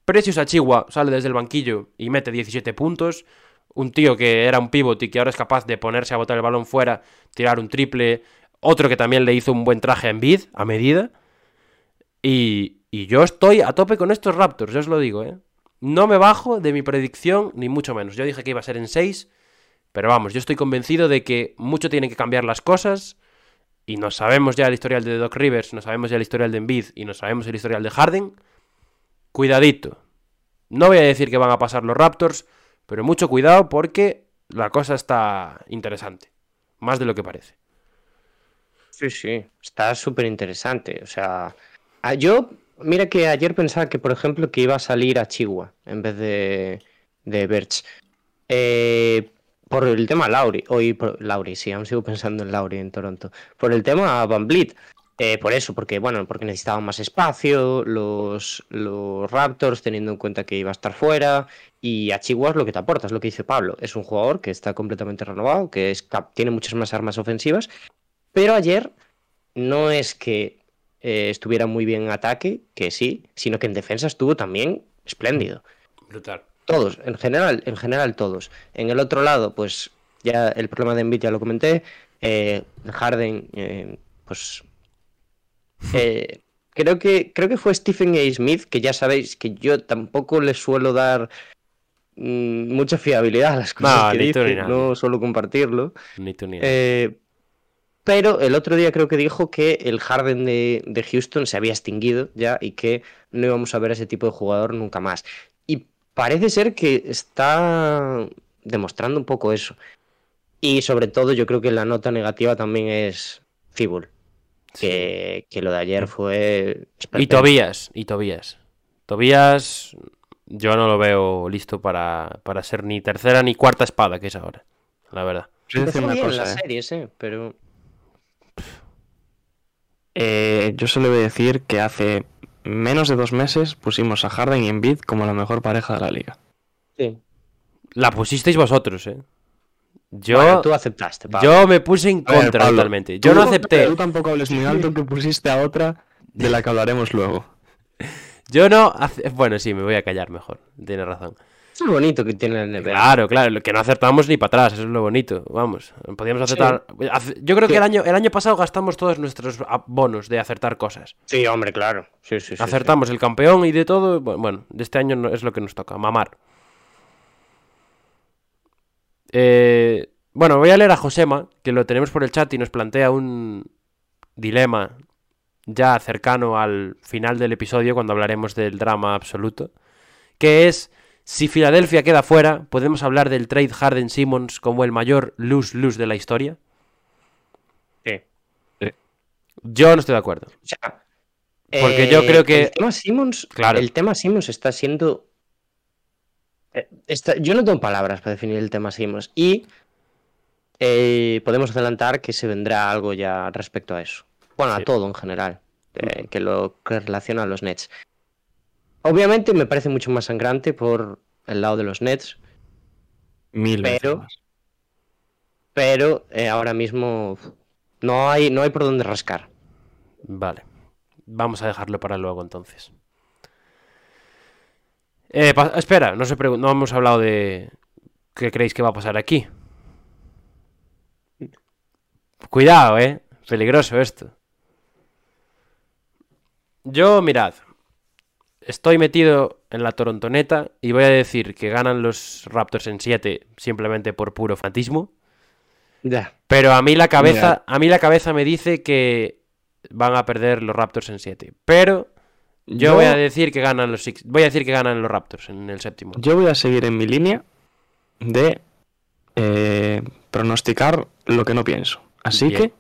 Precious Achigua sale desde el banquillo y mete 17 puntos. Un tío que era un pivot y que ahora es capaz de ponerse a botar el balón fuera, tirar un triple. Otro que también le hizo un buen traje a Embiid, a medida. Y, y yo estoy a tope con estos Raptors, yo os lo digo, ¿eh? No me bajo de mi predicción, ni mucho menos. Yo dije que iba a ser en 6, pero vamos, yo estoy convencido de que mucho tienen que cambiar las cosas. Y nos sabemos ya el historial de Doc Rivers, nos sabemos ya el historial de Embiid y nos sabemos el historial de Harden. Cuidadito. No voy a decir que van a pasar los Raptors, pero mucho cuidado porque la cosa está interesante. Más de lo que parece. Sí, sí, está súper interesante. O sea, a- yo, mira que ayer pensaba que, por ejemplo, que iba a salir a Chihuahua en vez de, de Birch. Eh, por el tema Lauri, hoy por, Lauri, sí, aún sigo pensando en Lauri en Toronto. Por el tema Van Vliet, eh, por eso, porque bueno, porque necesitaban más espacio, los, los Raptors, teniendo en cuenta que iba a estar fuera, y a Chihuahua es lo que te aporta, es lo que dice Pablo. Es un jugador que está completamente renovado, que es, tiene muchas más armas ofensivas, pero ayer no es que eh, estuviera muy bien en ataque, que sí, sino que en defensa estuvo también espléndido. Brutal. Todos, en general, en general todos. En el otro lado, pues ya el problema de Embiid ya lo comenté. eh, Harden, eh, pues eh, creo que, creo que fue Stephen A. Smith, que ya sabéis que yo tampoco le suelo dar mm, mucha fiabilidad a las cosas No, que dice, no suelo compartirlo. Ni tú ni pero el otro día creo que dijo que el Harden de, de Houston se había extinguido ya y que no íbamos a ver a ese tipo de jugador nunca más. Y parece ser que está demostrando un poco eso. Y sobre todo yo creo que la nota negativa también es Fibul. Que, que lo de ayer fue... Y. Tobías, y Tobías. Tobías, yo no lo veo listo para, para ser ni tercera ni cuarta espada que es ahora, la verdad. Empezó bien cosa, las ¿eh? series, ¿eh? Pero... Eh, yo solo voy a decir que hace menos de dos meses pusimos a Harden y Embiid como la mejor pareja de la liga. Sí. La pusisteis vosotros, ¿eh? Yo, Bueno, tú aceptaste, Pablo. yo me puse en ver, contra Pablo, totalmente. Yo no acepté. Tú tampoco hables muy alto que pusiste a otra de la que hablaremos luego. Yo no. Bueno, sí, me voy a callar mejor. Tienes razón. Es lo bonito que tiene el NBA. Claro, claro, lo que no acertamos ni para atrás, eso es lo bonito. Vamos, podíamos acertar. Yo creo que el año, el año pasado gastamos todos nuestros bonos de acertar cosas. Sí, hombre, claro. Sí, sí, sí, Acertamos el campeón y de todo. bu- Bueno, de este año no- es lo que nos toca, mamar. Eh, bueno, voy a leer a Josema, que lo tenemos por el chat y nos plantea un dilema ya cercano al final del episodio, cuando hablaremos del drama absoluto, que es, si Filadelfia queda fuera, ¿podemos hablar del trade Harden-Simmons como el mayor lose-lose de la historia? Sí. Yo no estoy de acuerdo. O sea, Porque yo creo que- El tema Simmons, Claro. el tema Simmons está siendo. eh, está- Yo no tengo palabras para definir el tema Simmons. Y eh, podemos adelantar que se vendrá algo ya respecto a eso. Bueno, Sí. a todo en general. eh, que lo que relaciona a los Nets. Obviamente me parece mucho más sangrante por el lado de los Nets. Mil veces Pero- más. Pero eh, ahora mismo no hay, no hay por dónde rascar. Vale. Vamos a dejarlo para luego entonces. Eh, espera, no, se no hemos hablado de qué creéis que va a pasar aquí. Cuidado, eh. Peligroso esto. Yo, mirad. Estoy metido en la Torontoneta y voy a decir que ganan los Raptors en 7 simplemente por puro fanatismo. Ya. Pero a mí la cabeza, Mira. a mí la cabeza me dice que van a perder los Raptors en 7. Pero yo, Yo- voy a decir que ganan los Six- voy a decir que ganan los Raptors en el séptimo. Yo voy a seguir en mi línea de eh, pronosticar lo que no pienso. Así Bien. que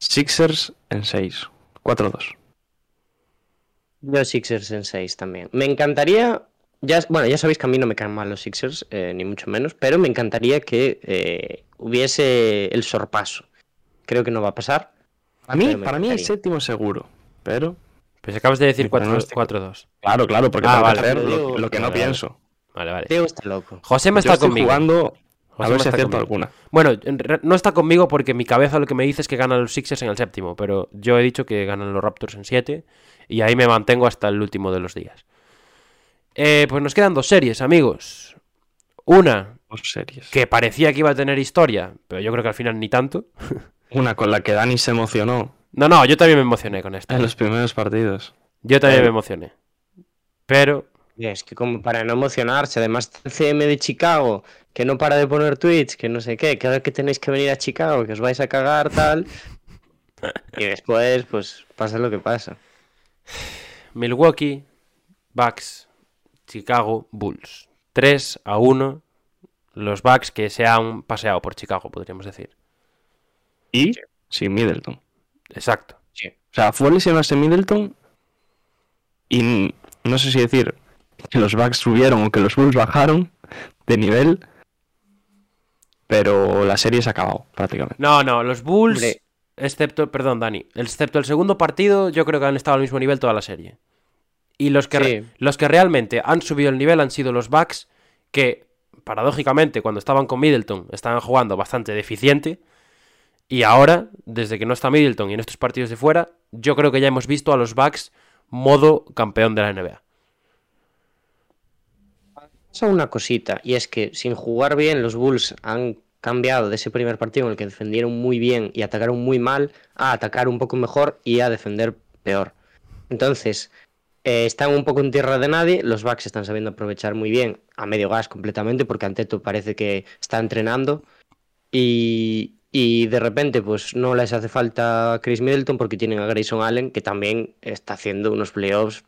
Sixers en 6. 4-2. Yo Sixers en 6 también. Me encantaría. Ya, bueno, ya sabéis que a mí no me caen mal los Sixers, eh, ni mucho menos, pero me encantaría que eh, hubiese el sorpaso. Creo que no va a pasar. Para mí, para mí el séptimo seguro. Pero. Pues acabas de decir Mi 4 pronóstico. 4-2. Claro, claro, porque Ah, vale. hacer lo, lo que no vale, pienso. Vale, vale. Teo está loco. José me Yo está estoy conmigo. jugando a ver si acierto alguna. Bueno, no está conmigo porque mi cabeza lo que me dice es que ganan los Sixers en el séptimo, pero yo he dicho que ganan los Raptors en 7 y ahí me mantengo hasta el último de los días. Eh, pues nos quedan dos series, amigos. Una Dos series. que parecía que iba a tener historia, pero yo creo que al final ni tanto. Una con la que Dani se emocionó No, no, yo también me emocioné con esto. en los primeros partidos. Yo también Eh. me emocioné. Pero, Es que como para no emocionarse, además el CM de Chicago, que no para de poner tweets, que no sé qué, que ahora que tenéis que venir a Chicago, que os vais a cagar, tal. Y después, pues, pasa lo que pasa. Milwaukee, Bucks, Chicago, Bulls. 3 a 1. Los Bucks que se han paseado por Chicago, podríamos decir. Y sin Middleton. Exacto. O sea, fue lesionarse Middleton y no sé si decir que los Bucks subieron o que los Bulls bajaron de nivel, pero la serie se ha acabado prácticamente. No, no, los Bulls, Hombre. excepto, perdón, Dani, excepto el segundo partido, yo creo que han estado al mismo nivel toda la serie. Y los que, Sí. los que realmente han subido el nivel han sido los Bucks, que paradójicamente cuando estaban con Middleton estaban jugando bastante deficiente. Y ahora, desde que no está Middleton y en estos partidos de fuera, yo creo que ya hemos visto a los Bucks modo campeón de la NBA. Pasa una cosita, y es que sin jugar bien, los Bulls han cambiado de ese primer partido en el que defendieron muy bien y atacaron muy mal a atacar un poco mejor y a defender peor. Entonces, eh, están un poco en tierra de nadie. Los Bucks están sabiendo aprovechar muy bien a medio gas completamente, porque Anteto parece que está entrenando. Y, y de repente, pues no les hace falta Chris Middleton porque tienen a Grayson Allen, que también está haciendo unos playoffs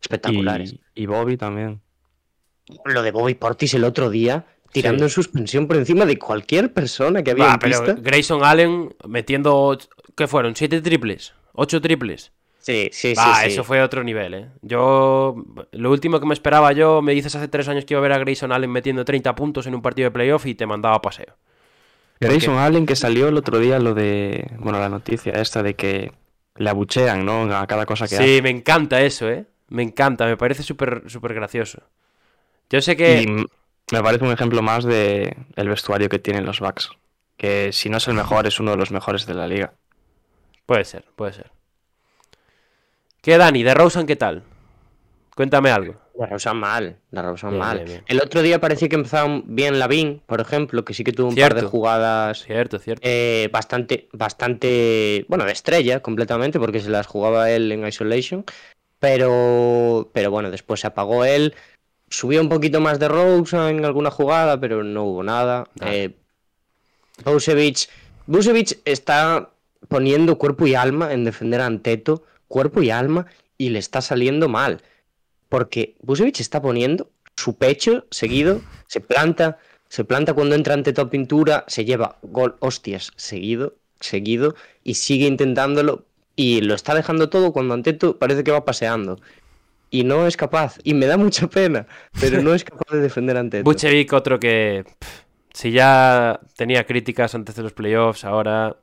espectaculares. Y, y Bobby también. Lo de Bobby Portis el otro día, tirando en suspensión por encima de cualquier persona que había Va, en pero pista. Grayson Allen metiendo. ¿Qué fueron? ¿Siete triples? ¿Ocho triples? Sí, sí, sí. Va, sí. eso fue otro nivel, ¿eh? Yo. Lo último que me esperaba yo, me dices hace tres años que iba a ver a Grayson Allen metiendo 30 puntos en un partido de playoff y te mandaba a paseo. Grayson Allen que salió el otro día lo de, bueno, la noticia esta de que le abuchean, ¿no? A cada cosa que Sí, me encanta eso, ¿eh? Me encanta, me parece súper súper gracioso. Yo sé que. Y me parece un ejemplo más de el vestuario que tienen los Bucks. Que si no es el mejor, es uno de los mejores de la liga. Puede ser, puede ser. ¿Qué, Dani? ¿De Rosen qué tal? Cuéntame algo. La Rosa mal, la Rosa Bien, mal. bien, bien. El otro día parecía que empezaba bien Lavín, por ejemplo, que sí que tuvo un par de jugadas Cierto, cierto. eh, bastante, bastante, bueno, de estrella completamente, porque se las jugaba él en Isolation. Pero, pero bueno, después se apagó él. Subió un poquito más de Rosa en alguna jugada, pero no hubo nada. Nada. Eh, Busevich, Busevich está poniendo cuerpo y alma en defender a Anteto, cuerpo y alma, y le está saliendo mal. Porque Busevich está poniendo su pecho seguido, se planta, se planta cuando entra ante top pintura, se lleva gol hostias seguido, seguido, y sigue intentándolo, y lo está dejando todo cuando Anteto parece que va paseando. Y no es capaz, y me da mucha pena, pero no es capaz de defender a Anteto. Buchevic, otro que. pff, si ya tenía críticas antes de los playoffs, ahora.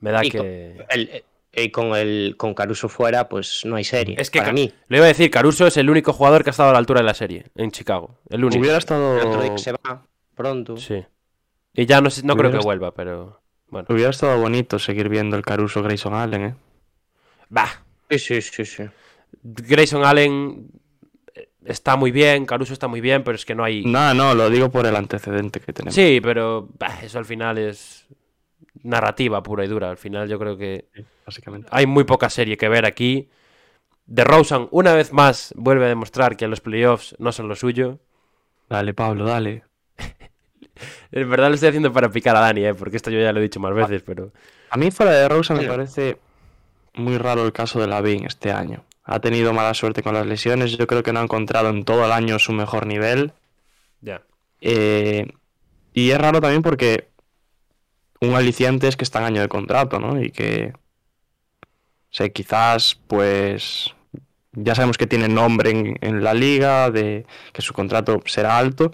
Me da Y que. El- eh, y con el con Caruso fuera, pues no hay serie. Es que para mí. Lo iba a decir, Caruso es el único jugador que ha estado a la altura de la serie en Chicago. El único. Hubiera El otro estado, se va pronto. Sí. Y ya no, sé- no creo que vuelva, pero. Bueno. hubiera estado bonito seguir viendo el Caruso Grayson Allen, ¿eh? Bah. Sí, sí, sí, sí. Grayson Allen eh, está muy bien, Caruso está muy bien, pero es que no hay. No, no, lo digo por el antecedente que tenemos. Sí, pero bah, eso al final es narrativa pura y dura. Al final yo creo que Básicamente. hay muy poca serie que ver aquí. De Rosen, una vez más, vuelve a demostrar que los playoffs no son lo suyo. Dale, Pablo, dale. En verdad lo estoy haciendo para picar a Dani, ¿eh? porque esto yo ya lo he dicho más veces, pero... A mí fuera de Rosa me parece muy raro el caso de Lavin este año. Ha tenido mala suerte con las lesiones. Yo creo que no ha encontrado en todo el año su mejor nivel. Ya. Eh, y es raro también porque un aliciente es que está en año de contrato, ¿no? Y que, o sea, quizás, pues, ya sabemos que tiene nombre en, en la liga, de que su contrato será alto,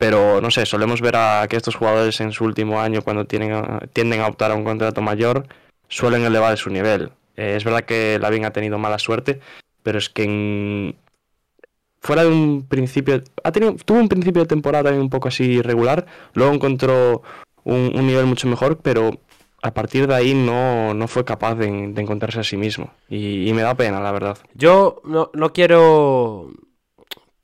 pero no sé, solemos ver a que estos jugadores en su último año, cuando tienen tienden a optar a un contrato mayor, suelen elevar su nivel. Eh, es verdad que Lavin ha tenido mala suerte, pero es que en, fuera de un principio, ha tenido, tuvo un principio de temporada también un poco así irregular, luego encontró un, nivel mucho mejor, pero a partir de ahí no, no fue capaz de, de encontrarse a sí mismo. Y, y me da pena, la verdad. Yo no, no quiero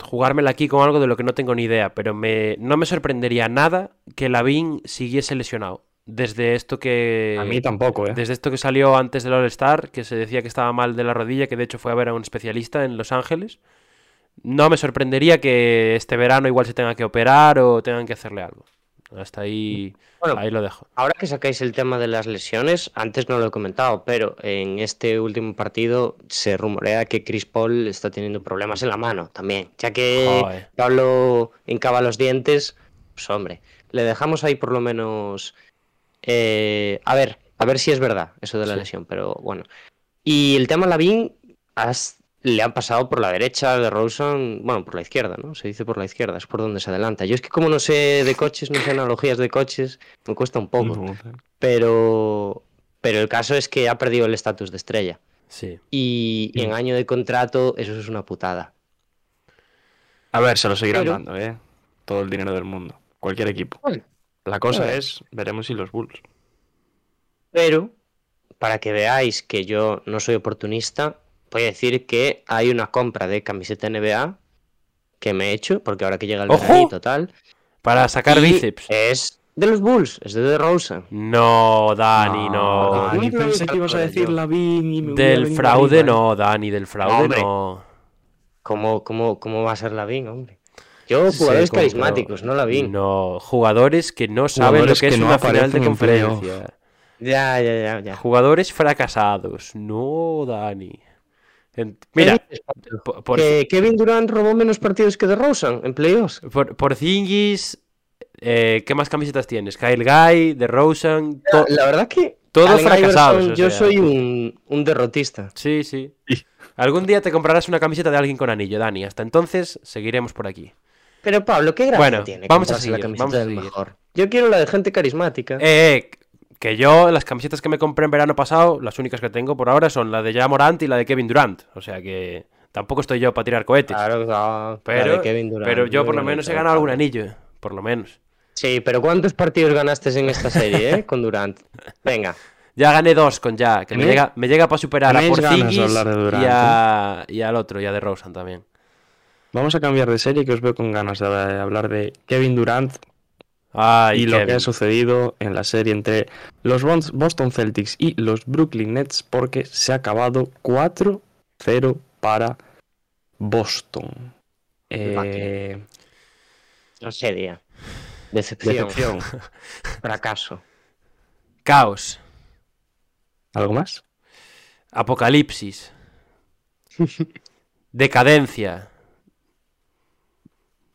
jugármela aquí con algo de lo que no tengo ni idea, pero me, no me sorprendería nada que Lavín siguiese lesionado. Desde esto que... A mí tampoco, ¿eh? Desde esto que salió antes del All-Star, que se decía que estaba mal de la rodilla, que de hecho fue a ver a un especialista en Los Ángeles. No me sorprendería que este verano igual se tenga que operar o tengan que hacerle algo. Hasta ahí, Bueno, ahí lo dejo. Ahora que sacáis el tema de las lesiones, antes no lo he comentado, pero en este último partido se rumorea que Chris Paul está teniendo problemas en la mano también. Ya que Joder. Pablo encaba los dientes, pues hombre, le dejamos ahí por lo menos... eh, a ver, a ver si es verdad eso de la Sí. lesión, pero bueno. Y el tema Lavín has- le han pasado por la derecha de Rosen, bueno, por la izquierda, ¿no? Se dice por la izquierda, es por donde se adelanta. Yo es que como no sé de coches, no sé analogías de coches, me cuesta un poco. No, Pero, pero el caso es que ha perdido el estatus de estrella. Sí. Y, y en año de contrato, eso es una putada. A ver, se lo seguirán Pero- dando, ¿eh? Todo el dinero del mundo. Cualquier equipo. Bueno. La cosa Bueno. es, veremos si los Bulls. Pero, para que veáis que yo no soy oportunista, voy a decir que hay una compra de camiseta NBA que me he hecho, porque ahora que llega el ¡Ojo! veranito tal, Para sacar bíceps. Es, De los Bulls, es de. No, Dani, no. Dani, No, no, pensé no, que ibas a decir. Lavín y me Del fraude no, Dani, del fraude no. ¿Cómo, cómo, cómo va a ser Lavín, hombre? Yo, jugadores carismáticos, no Lavín. No, jugadores que no saben Jugadores lo que, que es no una final de conferencia. Ya, ya, ya, ya. Jugadores fracasados. No, Dani. Mira, por, por, que Kevin Durant robó menos partidos que DeRozan en playoffs. por, Porzingis, eh, ¿qué más camisetas tienes? Kyle Guy, DeRozan, to- La verdad que todos Allen fracasados. Iverson, o yo sea. soy un, un derrotista. Sí, sí. Algún día te comprarás una camiseta de alguien con anillo, Dani. Hasta entonces seguiremos por aquí. Pero Pablo, ¿qué gracia Bueno, tiene vamos a comprarse la seguir, camiseta vamos a del seguir. mejor? Yo quiero la de gente carismática. Eh, eh, que yo, las camisetas que me compré en verano pasado, las únicas que tengo por ahora son la de Ja Morant y la de Kevin Durant. O sea que tampoco estoy yo para tirar cohetes. Claro, no, la pero, de Kevin Durant, pero yo por lo menos he ganado algún anillo. Por lo menos. Sí, pero ¿cuántos partidos ganaste en esta serie, eh? Con Durant. Venga. Ya gané dos con ya, que me Tenéis- llega, me llega para superar a Porzingis y, a, y al otro, y a de Rosen también. Vamos a cambiar de serie que os veo con ganas de hablar de Kevin Durant Ay, y lo que ha sucedido en la serie entre los Boston Celtics y los Brooklyn Nets porque se ha acabado 4-0 para Boston. Eh, Tragedia. Decepción. decepción. Fracaso. Caos. ¿Algo más? Apocalipsis. Decadencia.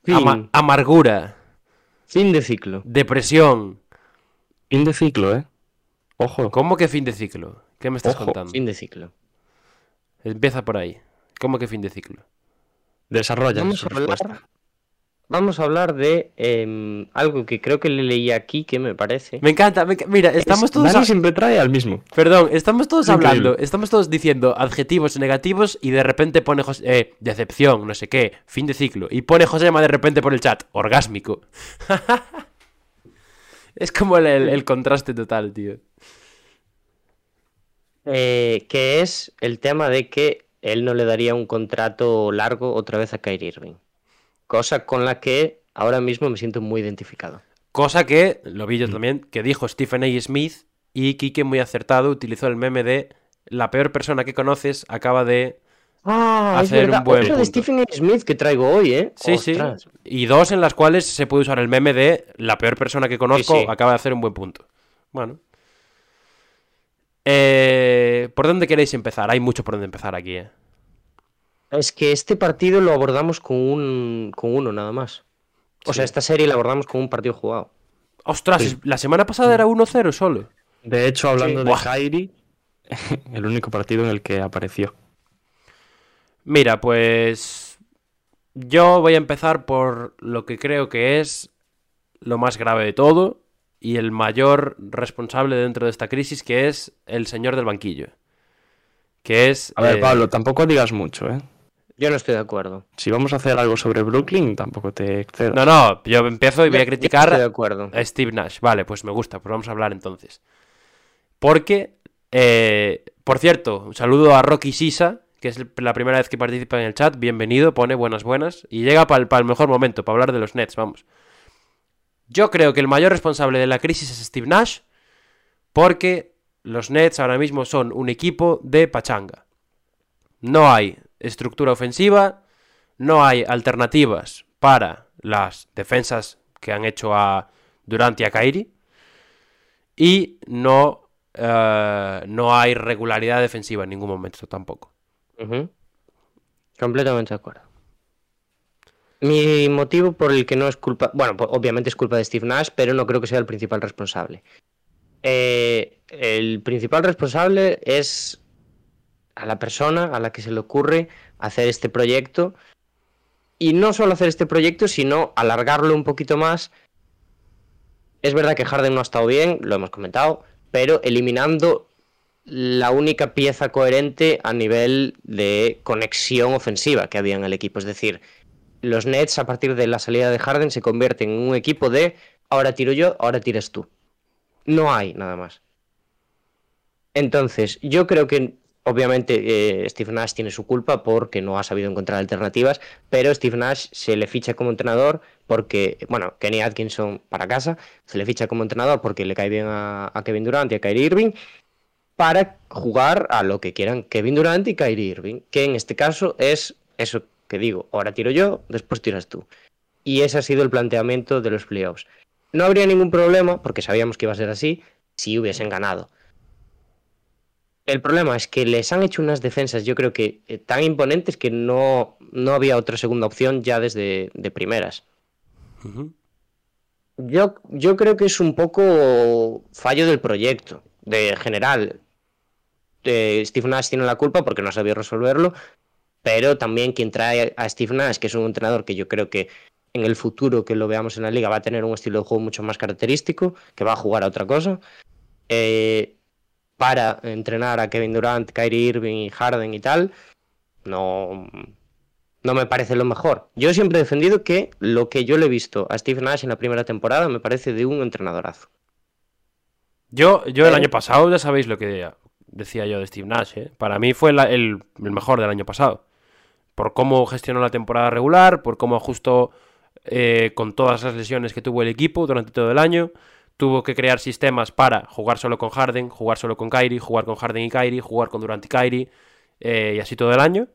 Fin. ama- amargura. Fin de ciclo. Depresión. Fin de ciclo, ¿eh? Ojo. ¿Cómo que fin de ciclo? ¿Qué me estás Ojo, contando? Fin de ciclo. Empieza por ahí. ¿Cómo que fin de ciclo? Desarrolla Vamos su a hablar- respuesta. Vamos a hablar de em, algo que creo que le leí aquí que me parece. Me encanta, me mira, estamos Es- todos... Dani siempre trae al mismo. Perdón, estamos todos increíble. hablando, estamos todos diciendo adjetivos negativos y de repente pone José, eh, decepción, no sé qué, fin de ciclo. Y pone Josema de repente por el chat, orgásmico. es como el, el- el contraste total, tío. Eh, que es el tema de que él no le daría un contrato largo otra vez a Kyrie Irving. Cosa con la que ahora mismo me siento muy identificado. Cosa que, lo vi yo también, que dijo Stephen A. Smith y Kike muy acertado utilizó el meme de la peor persona que conoces acaba de... Ah, Hacer es verdad. un buen Otro de punto. Stephen A. Smith que traigo hoy, ¿eh? Sí, sí. Y dos en las cuales se puede usar el meme de la peor persona que conozco Sí, sí. acaba de hacer un buen punto. Bueno. Eh, ¿Por dónde queréis empezar? Hay mucho por dónde empezar aquí, ¿eh? Es que este partido lo abordamos con un con uno nada más. O sea, esta serie la abordamos con un partido jugado. Ostras, la semana pasada era 1-0 solo. De hecho, hablando Sí. de. Kyrie, el único partido en el que apareció. Mira, pues yo voy a empezar por lo que creo que es lo más grave de todo y el mayor responsable dentro de esta crisis, que es el señor del banquillo. Que es... A ver, eh, Pablo, tampoco digas mucho, ¿eh? Yo no estoy de acuerdo. Si vamos a hacer algo sobre Brooklyn, tampoco te excedas. No, no, yo empiezo y voy a Yo criticar estoy de acuerdo. a Steve Nash. Vale, pues me gusta, pues vamos a hablar entonces. Porque, eh, por cierto, un saludo a Rocky Sisa, que es la primera vez que participa en el chat. Bienvenido, pone buenas, buenas. Y llega para el, mejor momento, para hablar de los Nets, vamos. Yo creo que el mayor responsable de la crisis es Steve Nash, porque los Nets ahora mismo son un equipo de pachanga. No hay estructura ofensiva, no hay alternativas para las defensas que han hecho a Durant y a Kairi, y no, eh, no hay regularidad defensiva en ningún momento tampoco. Completamente de acuerdo. Mi motivo por el que no es culpa, bueno, obviamente es culpa de Steve Nash, pero no creo que sea el principal responsable. Eh, el principal responsable es a la persona a la que se le ocurre hacer este proyecto y no solo hacer este proyecto, sino alargarlo un poquito más. Es verdad que Harden no ha estado bien, lo hemos comentado, pero eliminando la única pieza coherente a nivel de conexión ofensiva que había en el equipo. Es decir, los Nets a partir de la salida de Harden se convierten en un equipo de ahora tiro yo, ahora tiras tú. No hay nada más. Entonces, yo creo que Obviamente, eh, Steve Nash tiene su culpa porque no ha sabido encontrar alternativas, pero Steve Nash se le ficha como entrenador porque, bueno, Kenny Atkinson para casa, se le ficha como entrenador porque le cae bien a, a Kevin Durant y a Kyrie Irving para jugar a lo que quieran Kevin Durant y Kyrie Irving, que en este caso es eso que digo, ahora tiro yo, después tiras tú. Y ese ha sido el planteamiento de los playoffs. No habría ningún problema, porque sabíamos que iba a ser así, si hubiesen ganado. El problema es que les han hecho unas defensas, yo creo que eh, tan imponentes que no, no había otra segunda opción ya desde de primeras. yo, yo creo que es un poco fallo del proyecto, de general. Eh, Steve Nash tiene la culpa porque no sabía resolverlo, pero también quien trae a Steve Nash, que es un entrenador que yo creo que en el futuro que lo veamos en la liga va a tener un estilo de juego mucho más característico, que va a jugar a otra cosa. Eh, para entrenar a Kevin Durant, Kyrie Irving y Harden y tal, no, no me parece lo mejor. Yo siempre he defendido que lo que yo le he visto a Steve Nash en la primera temporada me parece de un entrenadorazo. Yo, yo el año pasado ya sabéis lo que decía yo de Steve Nash. ¿eh? Para mí fue el, el, mejor del año pasado. Por cómo gestionó la temporada regular, por cómo ajustó eh, con todas las lesiones que tuvo el equipo durante todo el año. Tuvo que crear sistemas para jugar solo con Harden, jugar solo con Kyrie, jugar con Harden y Kyrie, jugar con Durant y Kyrie, eh, y así todo el año.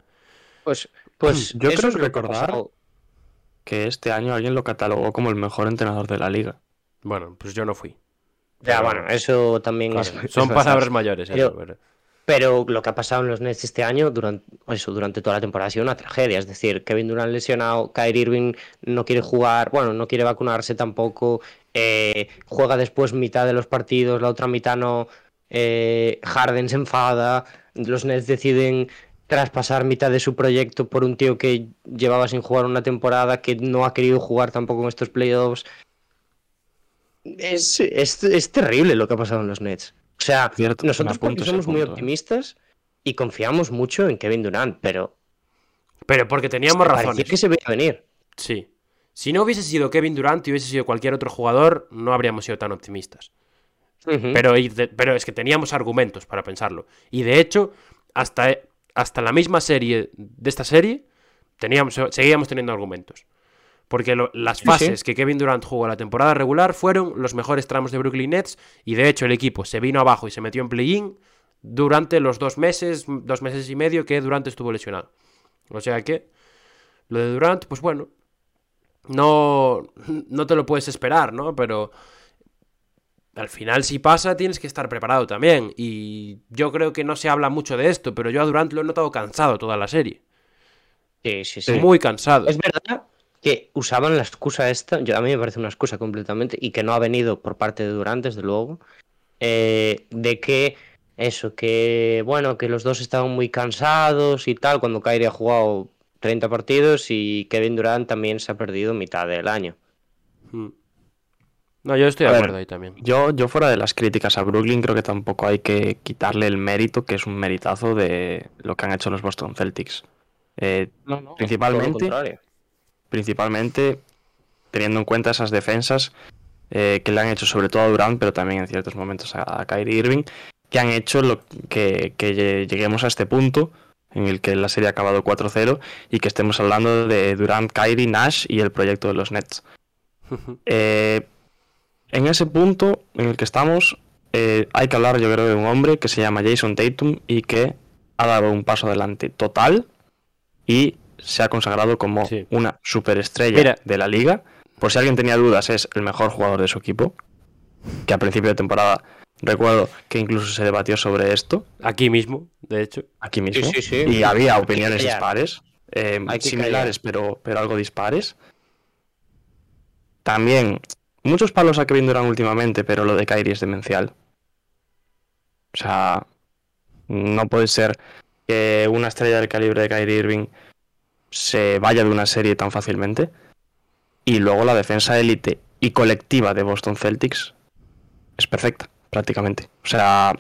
Pues, pues yo creo recordar que este año alguien lo catalogó como el mejor entrenador de la liga. Bueno, pues yo no fui. Ya, bueno, eso también Claro, es. son es palabras bastante. mayores. Pero- eso, pero- Pero lo que ha pasado en los Nets este año, durante, eso, durante toda la temporada, ha sido una tragedia. Es decir, Kevin Durant lesionado, Kyrie Irving no quiere jugar, bueno, no quiere vacunarse tampoco, eh, juega después mitad de los partidos, la otra mitad no. eh, Harden se enfada, los Nets deciden traspasar mitad de su proyecto por un tío que llevaba sin jugar una temporada, que no ha querido jugar tampoco en estos playoffs. Es, es, es terrible lo que ha pasado en los Nets. O sea, Cierto, nosotros porque somos muy punto, eh. optimistas y confiamos mucho en Kevin Durant, pero Pero porque teníamos parecía razones. que se veía venir. Sí. Si no hubiese sido Kevin Durant y hubiese sido cualquier otro jugador, no habríamos sido tan optimistas. Pero, pero es que teníamos argumentos para pensarlo. Y de hecho, hasta, hasta la misma serie de esta serie, teníamos, seguíamos teniendo argumentos. Porque lo- las Sí, fases que Kevin Durant jugó la temporada regular fueron los mejores tramos de Brooklyn Nets. Y de hecho, el equipo se vino abajo y se metió en play-in durante los dos meses, dos meses y medio que Durant estuvo lesionado. O sea que, lo de Durant, pues bueno, no, no te lo puedes esperar, ¿no? Pero al final si pasa tienes que estar preparado también. Y yo creo que no se habla mucho de esto, pero yo a Durant lo he notado cansado toda la serie. Sí, sí, sí. Muy cansado. Es verdad que usaban la excusa esta, yo, a mí me parece una excusa completamente, y que no ha venido por parte de Durant, desde luego, eh, de que eso, que bueno, que los dos estaban muy cansados y tal, cuando Kyrie ha jugado 30 partidos y Kevin Durant también se ha perdido mitad del año. Mm. No, yo estoy A de ver, acuerdo ahí también. Yo, yo fuera de las críticas a Brooklyn, creo que tampoco hay que quitarle el mérito, que es un meritazo de lo que han hecho los Boston Celtics. Eh, No, no, Principalmente- todo lo contrario. Principalmente teniendo en cuenta esas defensas eh, que le han hecho sobre todo a Durant, pero también en ciertos momentos a, a Kyrie Irving, que han hecho lo que, que lle- lleguemos a este punto en el que la serie ha acabado 4-0 y que estemos hablando de Durant, Kyrie, Nash y el proyecto de los Nets. Eh, en ese punto en el que estamos, eh, hay que hablar, yo creo, de un hombre que se llama Jason Tatum y que ha dado un paso adelante total y se ha consagrado como Sí. una superestrella Mira. de la liga. Por si alguien tenía dudas, es el mejor jugador de su equipo. Que a principio de temporada recuerdo que incluso se debatió sobre esto Aquí mismo, de hecho. aquí mismo. sí, sí. Y había Hay que opiniones dispares, eh, Hay que similares, pero, pero algo dispares. También, muchos palos a Kevin Durant últimamente, pero lo de Kyrie es demencial. O sea, no puede ser que una estrella del calibre de Kyrie Irving se vaya de una serie tan fácilmente. Y luego la defensa élite y colectiva de Boston Celtics es perfecta, prácticamente. O sea,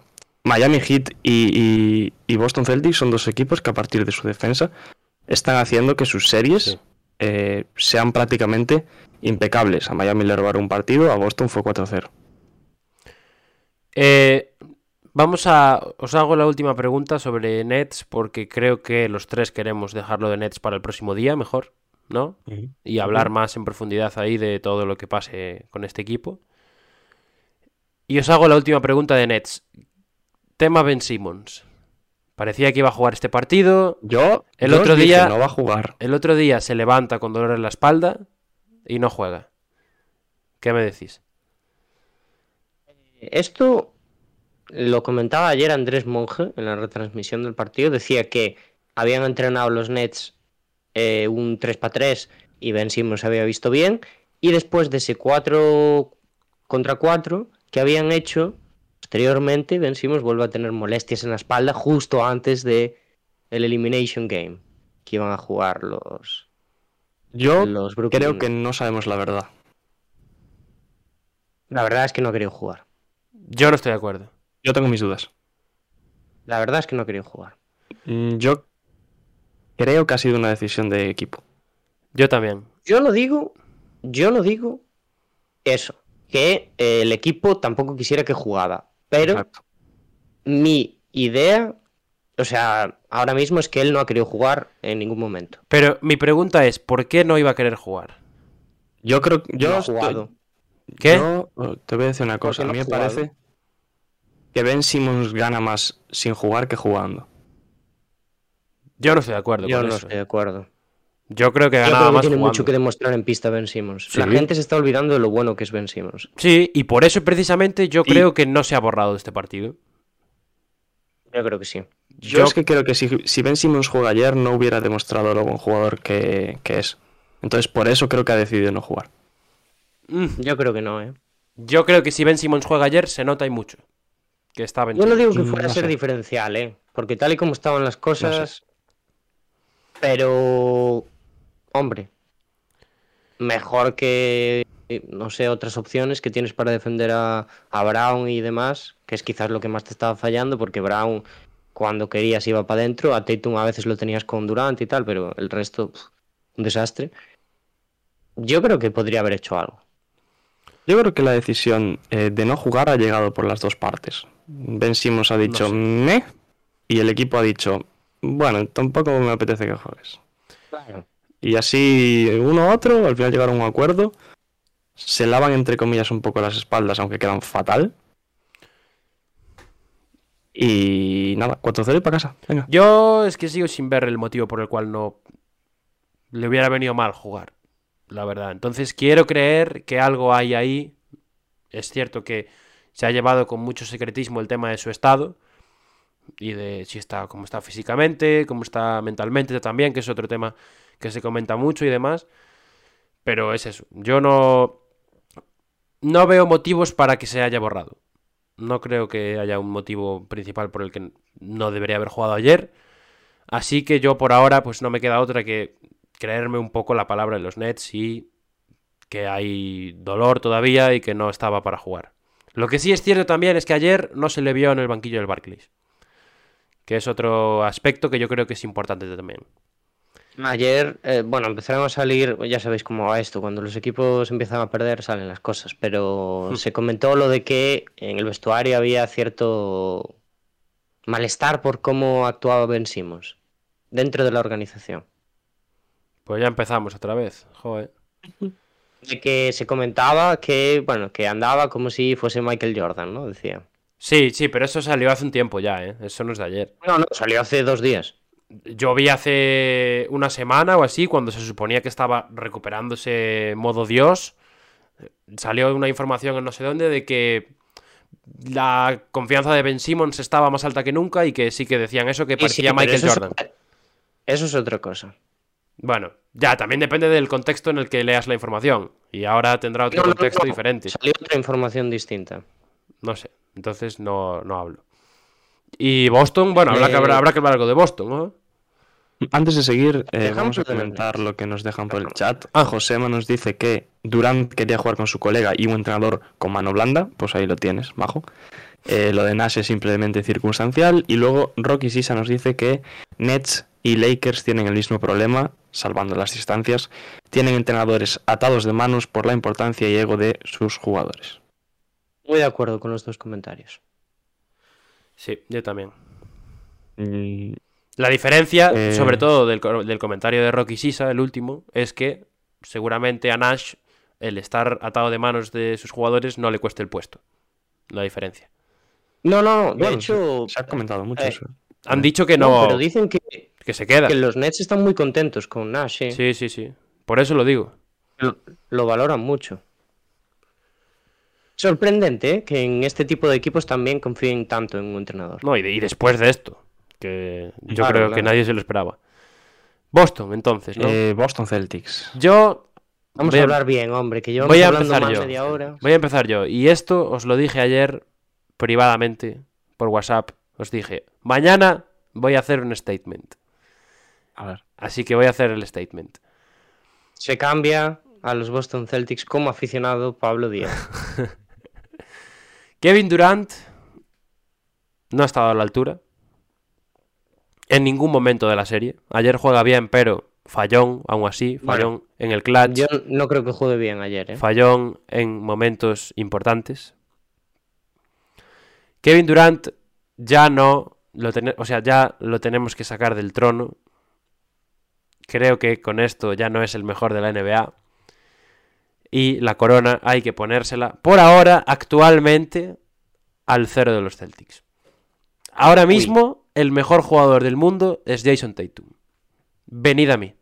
Miami Heat y, y- y Boston Celtics son dos equipos que a partir de su defensa están haciendo que sus series Sí. eh, sean prácticamente impecables. A Miami le robaron un partido, a Boston fue 4-0. Eh, Vamos a. Os hago la última pregunta sobre Nets, porque creo que los tres queremos dejarlo de Nets para el próximo día, mejor, ¿no? Y hablar más en profundidad ahí de todo lo que pase con este equipo. Y os hago la última pregunta de Nets. Tema Ben Simmons. Parecía que iba a jugar este partido. Yo, El yo os otro dije, día- no va a jugar. El otro día se levanta con dolor en la espalda y no juega. ¿Qué me decís? Esto lo comentaba ayer Andrés Monge en la retransmisión del partido. Decía que habían entrenado los Nets eh, un 3 para 3 y Ben Simmons se había visto bien. Y después de ese 4 contra 4 que habían hecho, posteriormente Ben Simmons vuelve a tener molestias en la espalda justo antes de el Elimination Game que iban a jugar los, Yo los Brooklyn creo que no sabemos la verdad. La verdad es que no ha querido jugar. Yo no estoy de acuerdo. Yo tengo mis dudas. La verdad es que no ha querido jugar. Mm, Yo creo que ha sido una decisión de equipo. Yo también. Yo no digo, yo no digo eso, que eh, el equipo tampoco quisiera que jugara, pero Exacto. mi idea, o sea, ahora mismo es que él no ha querido jugar en ningún momento. Pero mi pregunta es, ¿por qué no iba a querer jugar? Yo creo que yo no ha estoy- jugado. ¿Qué? Yo eh, te voy a decir una cosa. no A mí me jugado? parece que Ben Simmons gana más sin jugar que jugando. Yo no estoy de acuerdo Yo con no eso. estoy de acuerdo. Yo creo que Yo ganaba creo que más tiene jugando. mucho que demostrar en pista Ben Simmons. La gente se está olvidando de lo bueno que es Ben Simmons. Sí, y por eso precisamente yo Y- creo que no se ha borrado de este partido. Yo creo que sí. Yo, es que creo que si, si Ben Simmons juega ayer no hubiera demostrado lo buen jugador que, que es. Entonces por eso creo que ha decidido no jugar. Mm, Yo creo que no, ¿eh? Yo creo que si Ben Simmons juega ayer se nota y mucho. Que Yo no digo que Mm, fuera a no ser sé. diferencial, ¿eh? Porque tal y como estaban las cosas. Pero. Hombre. Mejor que. No sé, otras opciones que tienes para defender a, a Brown y demás. Que es quizás lo que más te estaba fallando. Porque Brown, cuando querías, iba para adentro. A Tatum a veces lo tenías con Durant y tal. Pero el resto. un desastre. Yo creo que podría haber hecho algo. Yo creo que la decisión eh, de no jugar ha llegado por las dos partes. Ben Simmons ha dicho sé. me y el equipo ha dicho bueno, tampoco me apetece que juegues. Claro. Y así uno a otro, al final llegaron a un acuerdo. Se lavan entre comillas un poco las espaldas, aunque quedan fatal. Y nada, 4-0 y para casa. Venga. Yo es que sigo sin ver el motivo por el cual no le hubiera venido mal jugar, la verdad. Entonces quiero creer que algo hay ahí. Es cierto que se ha llevado con mucho secretismo el tema de su estado y de si está cómo está físicamente, cómo está mentalmente también, que es otro tema que se comenta mucho y demás. Pero es eso. Yo no no veo motivos para que se haya borrado. No creo que haya un motivo principal por el que no debería haber jugado ayer. Así que yo por ahora pues no me queda otra que creerme un poco la palabra de los Nets y que hay dolor todavía y que no estaba para jugar. Lo que sí es cierto también es que ayer no se le vio en el banquillo del Barclays. Que es otro aspecto que yo creo que es importante también. Ayer, eh, bueno, empezaron a salir, ya sabéis cómo va esto, cuando los equipos empiezan a perder salen las cosas, pero se comentó lo de que en el vestuario había cierto malestar por cómo actuaba Ben Simmons dentro de la organización. Pues ya empezamos otra vez. Joder. De que se comentaba que, bueno, que andaba como si fuese Michael Jordan, ¿no? Decía. Sí, sí, pero eso salió hace un tiempo ya, ¿eh? Eso no es de ayer. No, no, salió hace dos días. Yo vi hace una semana o así, cuando se suponía que estaba recuperándose modo Dios, salió una información en no sé dónde de que la confianza de Ben Simmons estaba más alta que nunca y que sí que decían eso, que Sí, sí, parecía Michael eso Jordan. Eso es otra cosa. Bueno, ya, también depende del contexto en el que leas la información. Y ahora tendrá otro No, contexto no, diferente. Salió otra información distinta. No sé, entonces no, no hablo. Y Boston, bueno, habrá, que, Eh, habrá, habrá que hablar algo de Boston, ¿no? Antes de seguir, eh, Dejamos vamos a comentar lo que nos dejan por el chat. Ah. Josema nos dice que Durant quería jugar con su colega y un entrenador con mano blanda. Pues ahí lo tienes, bajo. Eh, lo de Nash es simplemente circunstancial. Y luego Rocky Sisa nos dice que Nets y Lakers tienen el mismo problema, salvando las distancias. Tienen entrenadores atados de manos por la importancia y ego de sus jugadores. Muy de acuerdo con los dos comentarios. Sí, yo también. Mm, La diferencia, Eh. sobre todo del, del comentario de Rocky Sisa, el último, es que seguramente a Nash el estar atado de manos de sus jugadores no le cueste el puesto. La diferencia. No, no, de bueno, hecho. se, se ha comentado mucho eh, eso. Han dicho que no, no, pero dicen que, que se queda. que los Nets están muy contentos con Nash, eh. Sí, sí, sí. Por eso lo digo. Lo, lo valoran mucho. Sorprendente, ¿eh? Que en este tipo de equipos también confíen tanto en un entrenador. No, y, de- y después de esto, que yo Claro, creo que nadie se lo esperaba. Boston, entonces, ¿no? Eh, Boston Celtics. Yo Vamos voy a a- hablar bien, hombre, que llevamos voy a hablando empezar más yo. media hora. Voy a empezar yo. Y esto os lo dije ayer privadamente por WhatsApp. Os dije, mañana voy a hacer un statement. A ver. Así que voy a hacer el statement. Se cambia a los Boston Celtics como aficionado Pablo Díaz. Kevin Durant no ha estado a la altura. En ningún momento de la serie. Ayer juega bien, pero fallón, aún así. Fallón en el clutch. Yo no creo que juegue bien ayer, ¿eh? Fallón en momentos importantes. Kevin Durant ya no lo tene- o sea, ya lo tenemos que sacar del trono. Creo que con esto ya no es el mejor de la NBA. Y la corona hay que ponérsela por ahora, actualmente, al cero de los Celtics. Ahora mismo, el mejor jugador del mundo es Jason Tatum. Venid a mí.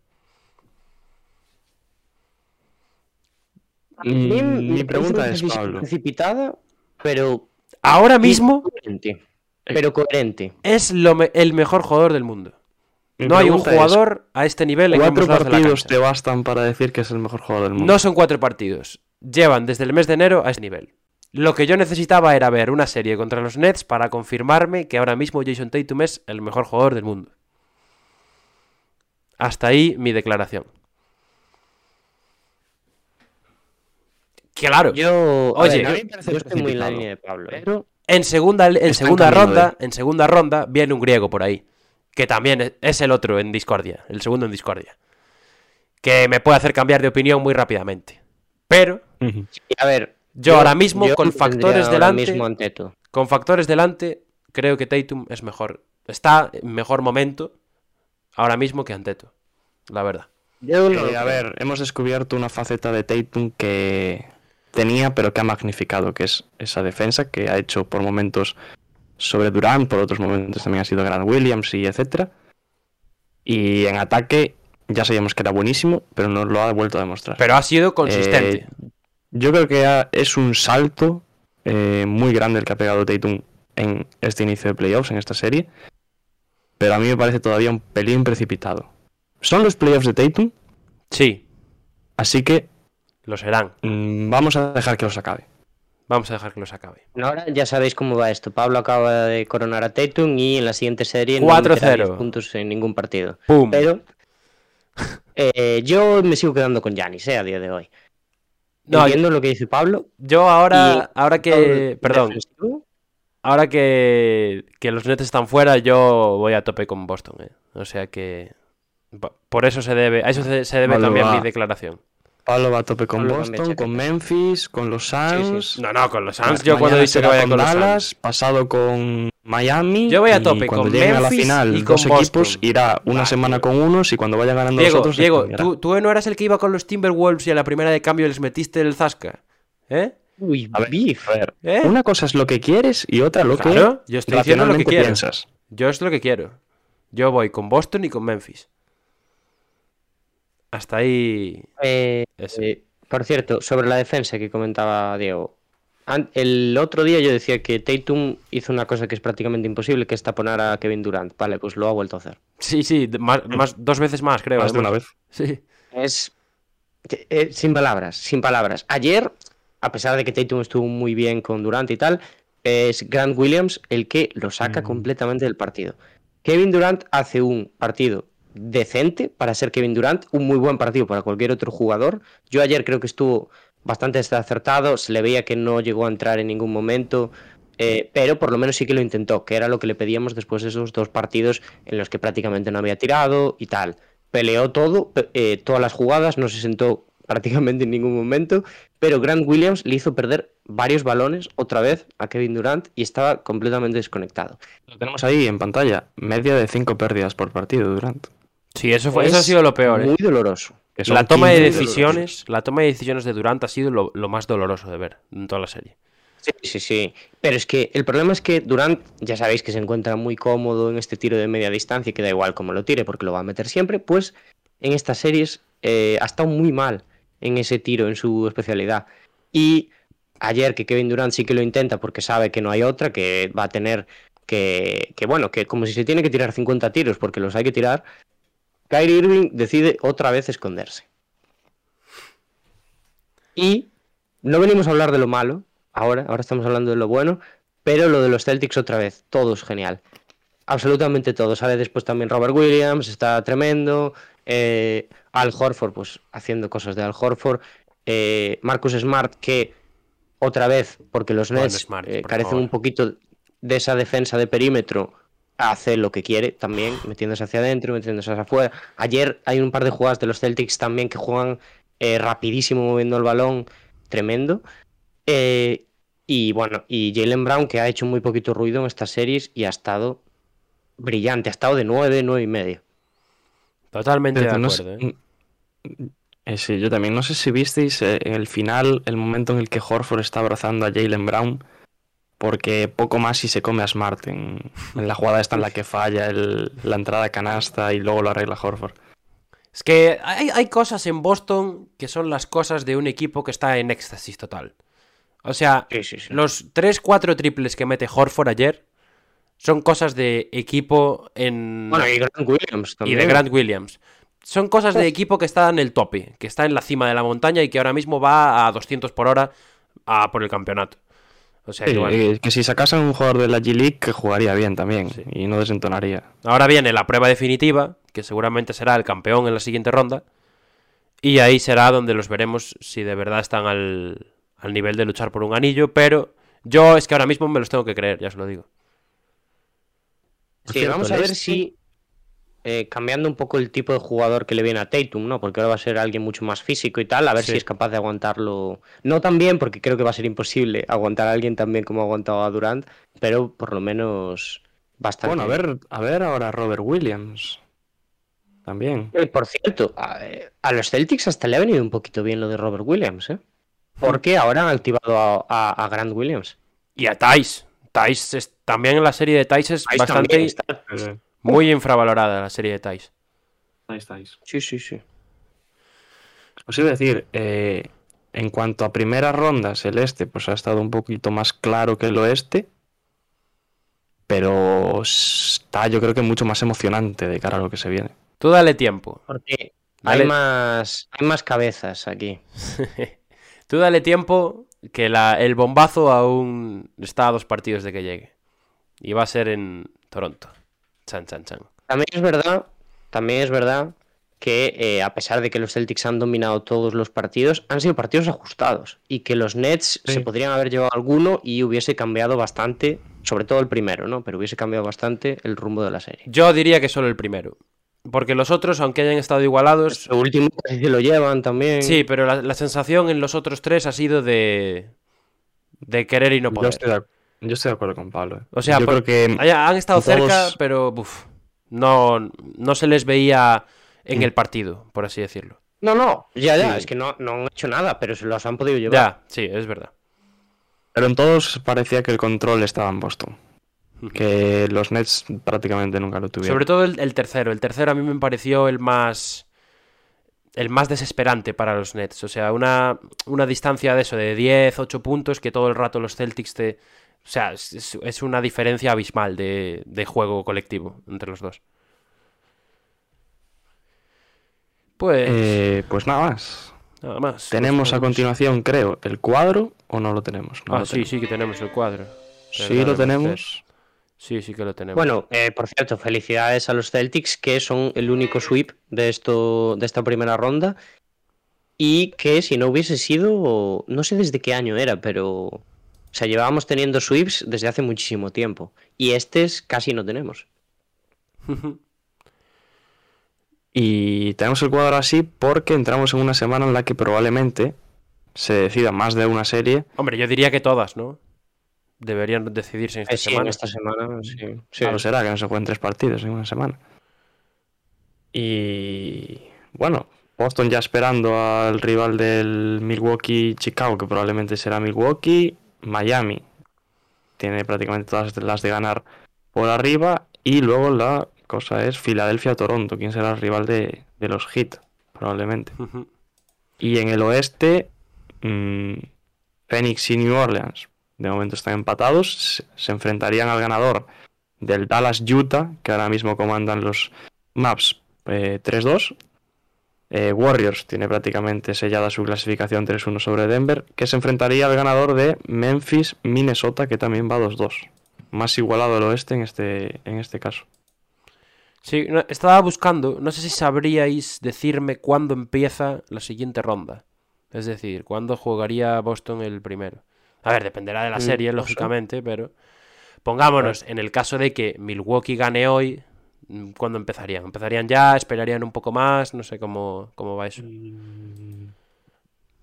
Mm, Mi pregunta es, Pablo. precipitada, pero Ahora mismo coherente. Pero coherente. es lo me- el mejor jugador del mundo. Mi No hay un jugador a este nivel en ¿Cuatro partidos te bastan para decir que es el mejor jugador del mundo? No son cuatro partidos. Llevan desde el mes de enero a ese nivel. Lo que yo necesitaba era ver una serie contra los Nets para confirmarme que ahora mismo Jason Tatum es el mejor jugador del mundo. Hasta ahí mi declaración. Claro, Yo, Oye, ver, a mí me parece yo estoy muy en la línea de Pablo. ¿eh? Pero en segunda, en segunda ronda, en segunda ronda viene un griego por ahí, que también es- es el otro en discordia, el segundo en discordia, que me puede hacer cambiar de opinión muy rápidamente. Pero a ver, yo, ahora mismo yo con factores ahora delante, mismo ante todo. con factores delante, creo que Tatum es mejor. Está en mejor momento ahora mismo que Anteto, la verdad. Yo no Eh, a ver, hemos descubierto una faceta de Tatum que tenía, pero que ha magnificado, que es esa defensa que ha hecho por momentos sobre Durant, por otros momentos también ha sido Grant Williams y etcétera. Y en ataque ya sabíamos que era buenísimo, pero no lo ha vuelto a demostrar. Pero ha sido consistente. Eh, yo creo que ha- es un salto eh, muy grande el que ha pegado Tatum en este inicio de playoffs, en esta serie. Pero a mí me parece todavía un pelín precipitado. Son los playoffs de Tatum, sí, así que lo serán. mm, vamos a dejar que los acabe. Vamos a dejar que los acabe. Ahora ya sabéis cómo va esto. Pablo acaba de coronar a Tatum y en la siguiente serie no 4-0. meterá 10 puntos en ningún partido. ¡Pum! Pero eh, yo me sigo quedando con Yanis eh, a día de hoy. No, Entiendo lo que dice Pablo. Yo ahora, Y- ahora que, perdón, defensivo, ahora que, que los Nets están fuera, yo voy a tope con Boston, eh. O sea que por eso se debe, a eso se, se debe Pablo también mi declaración. Pablo va a tope con Pablo Boston, con Memphis, con los Suns. sí. No, no, con los Suns, yo cuando dicho que vaya con con los Dallas, Suns. pasado con Miami. Yo voy a y tope cuando con lleguen a la Memphis final y dos con equipos, Boston. irá una semana con unos y cuando vaya ganando los Diego, otros. se Diego. ¿tú, tú no eras el que iba con los Timberwolves y a la primera de cambio les metiste el Zasca, ¿eh? Uy, A ver, beef. a ver, ¿Eh? Una cosa es lo que quieres y otra lo Claro, que yo estoy diciendo lo que quiero. piensas. Yo es lo que quiero. Yo voy con Boston y con Memphis. Hasta ahí. Eh, eh, por cierto, sobre la defensa que comentaba Diego. El otro día yo decía que Tatum hizo una cosa que es prácticamente imposible, que es taponar a Kevin Durant. Vale, pues lo ha vuelto a hacer. Sí, sí, más, más- dos veces más, creo. Más de una además. vez. Sí. Es eh, sin palabras, sin palabras. Ayer, a pesar de que Tatum estuvo muy bien con Durant y tal, es Grant Williams el que lo saca Mm. completamente del partido. Kevin Durant hace un partido decente para ser Kevin Durant, un muy buen partido para cualquier otro jugador. Yo ayer creo que estuvo bastante acertado, se le veía que no llegó a entrar en ningún momento, eh, pero por lo menos sí que lo intentó, que era lo que le pedíamos después de esos dos partidos en los que prácticamente no había tirado y tal. Peleó todo, eh, todas las jugadas, no se sentó prácticamente en ningún momento, pero Grant Williams le hizo perder varios balones otra vez a Kevin Durant y estaba completamente desconectado. Lo tenemos ahí en pantalla. Media de cinco pérdidas por partido Durant. Sí, eso, fue, eso ha sido lo peor. ¿eh? Muy doloroso. La toma de 15 decisiones, la toma de decisiones de Durant ha sido lo, lo más doloroso de ver en toda la serie. Sí, sí, sí. Pero es que el problema es que Durant, ya sabéis que se encuentra muy cómodo en este tiro de media distancia, que da igual cómo lo tire porque lo va a meter siempre, pues en estas series eh, ha estado muy mal en ese tiro, en su especialidad. Y ayer que Kevin Durant sí que lo intenta porque sabe que no hay otra, que va a tener que, que bueno, que como si se tiene que tirar 50 tiros porque los hay que tirar, Kyrie Irving decide otra vez esconderse. Y no venimos a hablar de lo malo, ahora, ahora estamos hablando de lo bueno, pero lo de los Celtics otra vez, todo es genial. Absolutamente todo. Sale después también Robert Williams, está tremendo. eh, Al Horford, pues haciendo cosas de Al Horford. eh, Marcus Smart, que otra vez, porque los Nets Smart, eh, por carecen favor. un poquito de esa defensa de perímetro, hace lo que quiere también, metiéndose hacia adentro, metiéndose hacia afuera. Ayer hay un par de jugadas de los Celtics también que juegan eh, rapidísimo moviendo el balón, tremendo. Eh, y bueno, y Jalen Brown, que ha hecho muy poquito ruido en estas series y ha estado brillante, ha estado de 9, 9 y medio. Totalmente de Pero no acuerdo. sé- ¿eh? Eh, sí, yo también. No sé si visteis eh, en el final el momento en el que Horford está abrazando a Jalen Brown, porque poco más y se come a Smart en, en la jugada esta en la que falla el- la entrada a canasta y luego lo arregla Horford. Es que hay, hay cosas en Boston que son las cosas de un equipo que está en éxtasis total. O sea, Sí, sí, sí. los 3-4 triples que mete Horford ayer son cosas de equipo en... Bueno, y Grant Williams y también. de Grant Williams. Son cosas de equipo que está en el tope, que está en la cima de la montaña y que ahora mismo va a 200 por hora a por el campeonato. O sea, Sí, que bueno. eh, que si sacasen un jugador de la G-League que jugaría bien también Sí. y no desentonaría. Ahora viene la prueba definitiva, que seguramente será el campeón en la siguiente ronda. Y ahí será donde los veremos si de verdad están al, al nivel de luchar por un anillo. Pero yo es que ahora mismo me los tengo que creer, ya os lo digo. Sí, vamos a ver si eh, cambiando un poco el tipo de jugador que le viene a Tatum, ¿no? Porque ahora va a ser alguien mucho más físico y tal, a ver Sí. si es capaz de aguantarlo. No tan bien, porque creo que va a ser imposible aguantar a alguien tan bien como ha aguantado a Durant, pero por lo menos bastante. Bueno, a ver, a ver ahora Robert Williams. También. Eh, Por cierto, a, a los Celtics hasta le ha venido un poquito bien lo de Robert Williams, ¿eh? Porque ahora han activado a, a- a Grant Williams. Y a Thais. Thais es- también en la serie de Thais es bastante también está. Muy infravalorada la serie de Thais. Ahí estáis. Sí, sí, sí. Os iba a decir, eh, en cuanto a primeras rondas, el este pues ha estado un poquito más claro que el oeste, pero está yo creo que mucho más emocionante de cara a lo que se viene. Tú dale tiempo. Porque Dale. hay más, hay más cabezas aquí. Tú dale tiempo que la- el bombazo aún está a dos partidos de que llegue. Y va a ser en Toronto. Chan, chan, chan. También es verdad, también es verdad que eh, a pesar de que los Celtics han dominado todos los partidos, han sido partidos ajustados y que los Nets Sí. se podrían haber llevado alguno y hubiese cambiado bastante, sobre todo el primero, ¿no? Pero hubiese cambiado bastante el rumbo de la serie. Yo diría que solo el primero. Porque los otros, aunque hayan estado igualados. Lo último casi se lo llevan también. Sí, pero la, la sensación en los otros tres ha sido de. de querer y no Yo poder. estoy, de, ac- yo estoy de acuerdo con Pablo. eh. O sea, yo creo que han estado todos- cerca, pero. uf, no, no se les veía en el partido, por así decirlo. No, no, ya, ya, Sí. es que no, no han hecho nada, pero se los han podido llevar. Ya, sí, es verdad. pero en todos parecía que el control estaba en Boston. Que los Nets prácticamente nunca lo tuvieron. Sobre todo el, el tercero. El tercero a mí me pareció el más. El más desesperante para los Nets. O sea, una, una distancia de eso, de 10, 8 puntos, que todo el rato los Celtics te. O sea, es, es- una diferencia abismal de, de juego colectivo entre los dos. Pues. Eh, pues nada más. nada más. Tenemos a Pues, continuación, creo, el cuadro o no lo tenemos. No Ah, lo sí, tenemos. sí que tenemos el cuadro. Sí lo tenemos. Sí, sí que lo tenemos. Bueno, eh, por cierto, felicidades a los Celtics, que son el único sweep de, esto, de esta primera ronda. Y que si no hubiese sido, no sé desde qué año era, pero... O sea, llevábamos teniendo sweeps desde hace muchísimo tiempo. Y estos casi no tenemos. Y tenemos el cuadro así porque entramos en una semana en la que probablemente se decida más de una serie. Hombre, yo diría que todas, ¿no? Deberían decidirse en esta Eh, sí, en semana. esta semana, sí. sí. Claro será que no se jueguen tres partidos en una semana. Y bueno, Boston ya esperando al rival del Milwaukee Chicago, que probablemente será Milwaukee, Miami. Tiene prácticamente todas las de ganar por arriba. Y luego la cosa es Filadelfia-Toronto. ¿Quién será el rival de, de los Heat? Probablemente. Y en el oeste, mm, Phoenix y New Orleans, de momento están empatados, se, se enfrentarían al ganador del Dallas-Utah, que ahora mismo comandan los Maps eh, 3-2. Eh, Warriors tiene prácticamente sellada su clasificación 3-1 sobre Denver, que se enfrentaría al ganador de Memphis-Minnesota, que también va 2-2. Más igualado el oeste en este, en este caso. Sí, no, estaba buscando, no sé si sabríais decirme cuándo empieza la siguiente ronda. Es decir, cuándo jugaría Boston el primero. A ver, dependerá de la Mm, serie, lógicamente, pero pongámonos, en el caso de que Milwaukee gane hoy, ¿cuándo empezarían? ¿Empezarían ya? ¿Esperarían un poco más? No sé cómo, cómo va eso.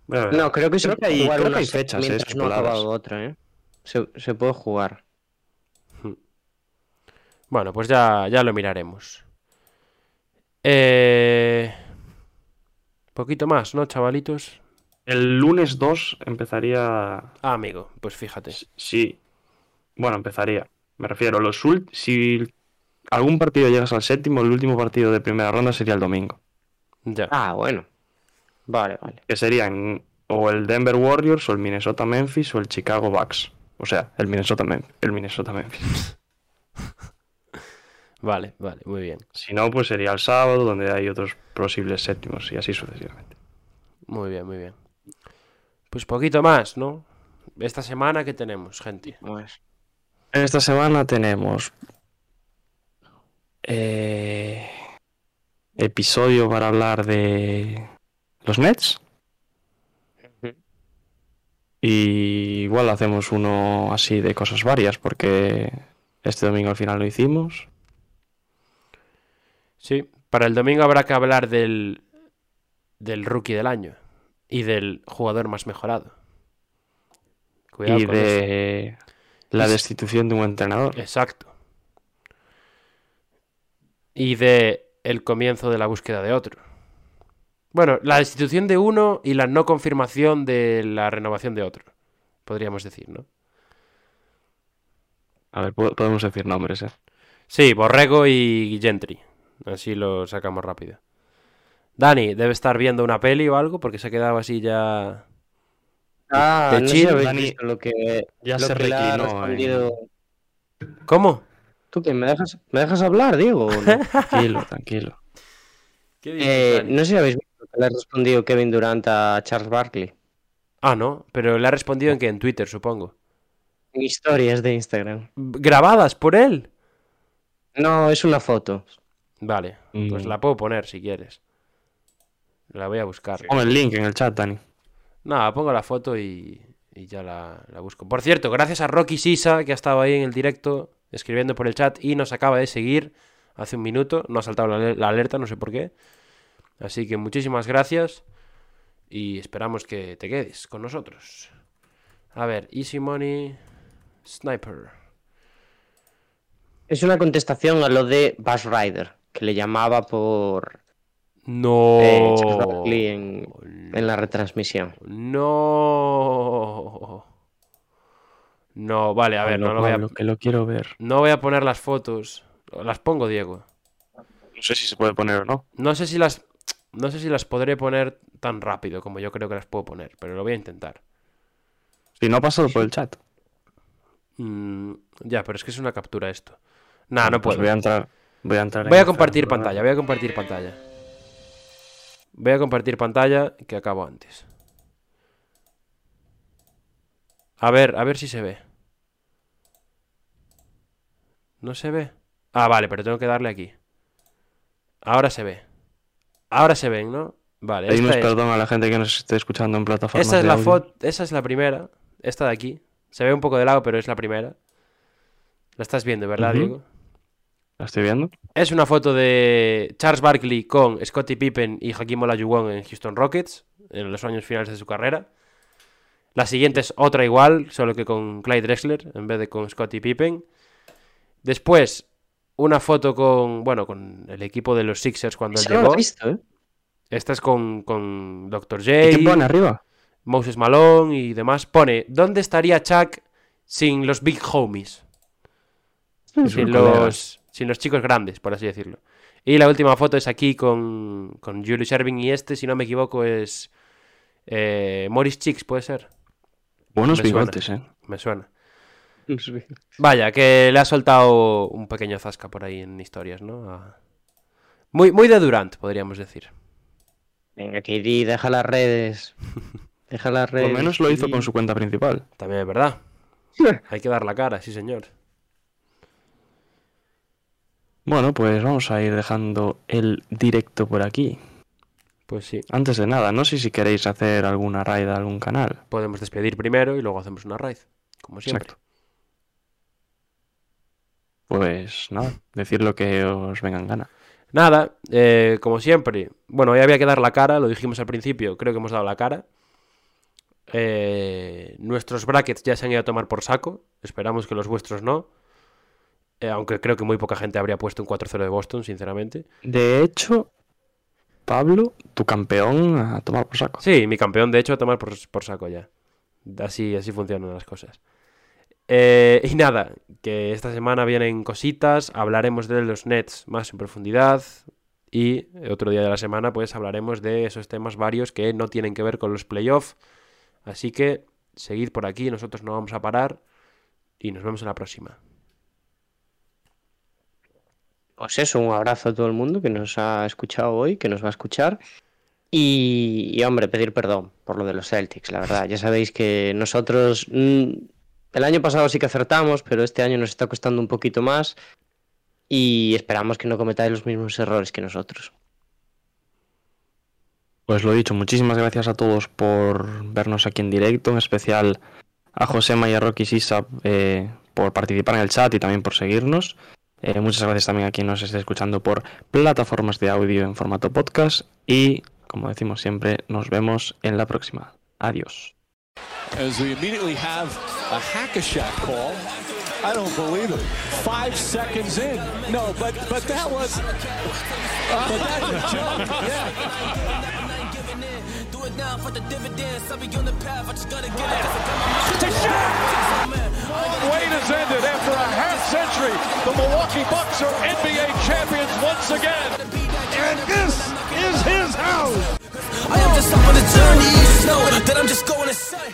Bueno, No, creo que se Creo que puede hay- jugar creo que una hay se- fechas, eh, mientras no ha acabado otra, ¿eh? Se, se puede jugar. Bueno, pues ya, ya lo miraremos. Eh... Poquito más, ¿no, chavalitos? El lunes 2 empezaría Ah, amigo, pues fíjate. Sí. Bueno, empezaría. Me refiero, los ult si algún partido llegas al séptimo, el último partido de primera ronda sería el domingo. Ya. Ah, bueno. Vale, vale. Que serían o el Denver Warriors, o el Minnesota Memphis, o el Chicago Bucks. O sea, el Minnesota Memphis. El Minnesota Memphis. Vale, vale, muy bien. Si no, pues sería el sábado, donde hay otros posibles séptimos, y así sucesivamente. Muy bien, muy bien. Pues poquito más, ¿no? Esta semana que tenemos, gente. Pues, En esta semana tenemos eh, episodio para hablar de los Nets. Y igual hacemos uno así de cosas varias, porque este domingo al final lo hicimos. Sí, para el domingo habrá que hablar del, del rookie del año y del jugador más mejorado. Cuidado y con eso. de la destitución de un entrenador. Exacto. Y de el comienzo de la búsqueda de otro. Bueno, la destitución de uno y la no confirmación de la renovación de otro. Podríamos decir, ¿no? A ver, po- podemos decir nombres, ¿eh? Sí, Borrego y Gentry. Así lo sacamos rápido. Dani, debe estar viendo una peli o algo porque se ha quedado así ya. Ah, de no sé Dani, lo que, ya lo se que ha respondido. ¿Cómo? ¿Tú qué? ¿Me dejas, ¿me dejas hablar, Diego? no? Tranquilo, tranquilo. ¿Qué Eh, no sé si habéis visto que le ha respondido Kevin Durant a Charles Barkley. Ah, no, pero le ha respondido en que en Twitter, supongo. En historias de Instagram. ¿Grabadas por él? No, es una foto. Vale, pues Mm. la puedo poner si quieres. La voy a buscar. Pon el link en el chat, Dani. Nada, pongo la foto y, y ya la, la busco. Por cierto, gracias a Rocky Sisa, que ha estado ahí en el directo escribiendo por el chat y nos acaba de seguir hace un minuto. No ha saltado la, ale- la alerta, no sé por qué. Así que muchísimas gracias y esperamos que te quedes con nosotros. A ver, Easy Money Sniper. Es una contestación a lo de Bass Rider, que le llamaba por No. eh, en, en la retransmisión. No. No, vale, a ver, Pablo, no lo voy a, Pablo, que lo quiero ver. no voy a poner las fotos. Las pongo, Diego. No sé si se puede poner o no. No sé si las. No sé si las podré poner tan rápido como yo creo que las puedo poner, pero lo voy a intentar. Si no ha pasado por el chat. Mm, ya, pero es que es una captura esto. Nah, no Pues puedo. voy a entrar. Voy a entrar en Voy a compartir pantalla, voy a compartir pantalla. Voy a compartir pantalla que acabo antes. A ver, a ver si se ve. ¿No se ve? Ah, vale, pero tengo que darle aquí. Ahora se ve. Ahora se ven, ¿no? Vale, Pedimos es, perdón a la gente que nos esté escuchando en plataformas esta es de la audio. foto, esa es la primera. Esta de aquí. Se ve un poco de lado, pero es la primera. La estás viendo, ¿verdad. Diego? La estoy viendo. Es una foto de Charles Barkley con Scottie Pippen y Hakim Olajuwon en Houston Rockets en los años finales de su carrera. La siguiente es otra igual, solo que con Clyde Drexler en vez de con Scottie Pippen. Después, una foto con, bueno, con el equipo de los Sixers cuando él no llegó. he visto, ¿eh? Esta es con, con Dr. ¿Y qué J, pone arriba? Moses Malone y demás. Pone, ¿dónde estaría Chuck sin los big homies? Sin los, sin los chicos grandes, por así decirlo. Y la última foto es aquí con, con Julius Erving y este, si no me equivoco, es eh, Morris Chicks, puede ser. Buenos Me suena. bigotes, ¿eh? Me suena. Vaya, que le ha soltado un pequeño zasca por ahí en historias, ¿no? A- Muy, muy de Durant, podríamos decir. Venga, KD, deja las redes. Deja las Por redes. lo menos lo hizo con su cuenta principal. También es verdad. Hay que dar la cara, sí señor. Bueno, pues vamos a ir dejando el directo por aquí. Pues sí, Antes de nada, no sé si queréis hacer alguna raid a algún canal. podemos despedir primero y luego hacemos una raid, como siempre. Exacto. Pues nada, decir lo que os venga en gana. Nada, eh, como siempre, bueno, hoy había que dar la cara, lo dijimos al principio, creo que hemos dado la cara. Eh, nuestros brackets ya se han ido a tomar por saco, esperamos que los vuestros no. Eh, aunque creo que muy poca gente habría puesto un 4-0 de Boston, sinceramente. De hecho, Pablo, tu campeón a tomar por saco. Sí, mi campeón, de hecho, a tomar por, por saco ya. Así, así funcionan las cosas. Eh, y nada, que esta semana vienen cositas, hablaremos de los Nets más en profundidad. Y otro día de la semana, pues hablaremos de esos temas varios que no tienen que ver con los playoffs. Así que seguid por aquí, nosotros no vamos a parar. Y nos vemos en la próxima. Pues eso, un abrazo a todo el mundo que nos ha escuchado hoy, que nos va a escuchar. Y, y, hombre, pedir perdón por lo de los Celtics, la verdad. Ya sabéis que nosotros mm, el año pasado sí que acertamos, pero este año nos está costando un poquito más. Y esperamos que no cometáis los mismos errores que nosotros. Pues lo dicho, muchísimas gracias a todos por vernos aquí en directo, en especial a Josema y a Rocky Sisa eh, por participar en el chat y también por seguirnos. Eh, muchas gracias también a quien nos esté escuchando por plataformas de audio en formato podcast y, como decimos siempre, nos vemos en la próxima. Adiós. As we immediately have a call. I don't believe it. Five seconds in. No, but that was. But. It now for the dividends. I'll be on the path. I just gotta get it. Wait has ended after a half century. The Milwaukee Bucks are NBA champions once again. And this is his house. I am just up on the journey. You know that I'm just going to say.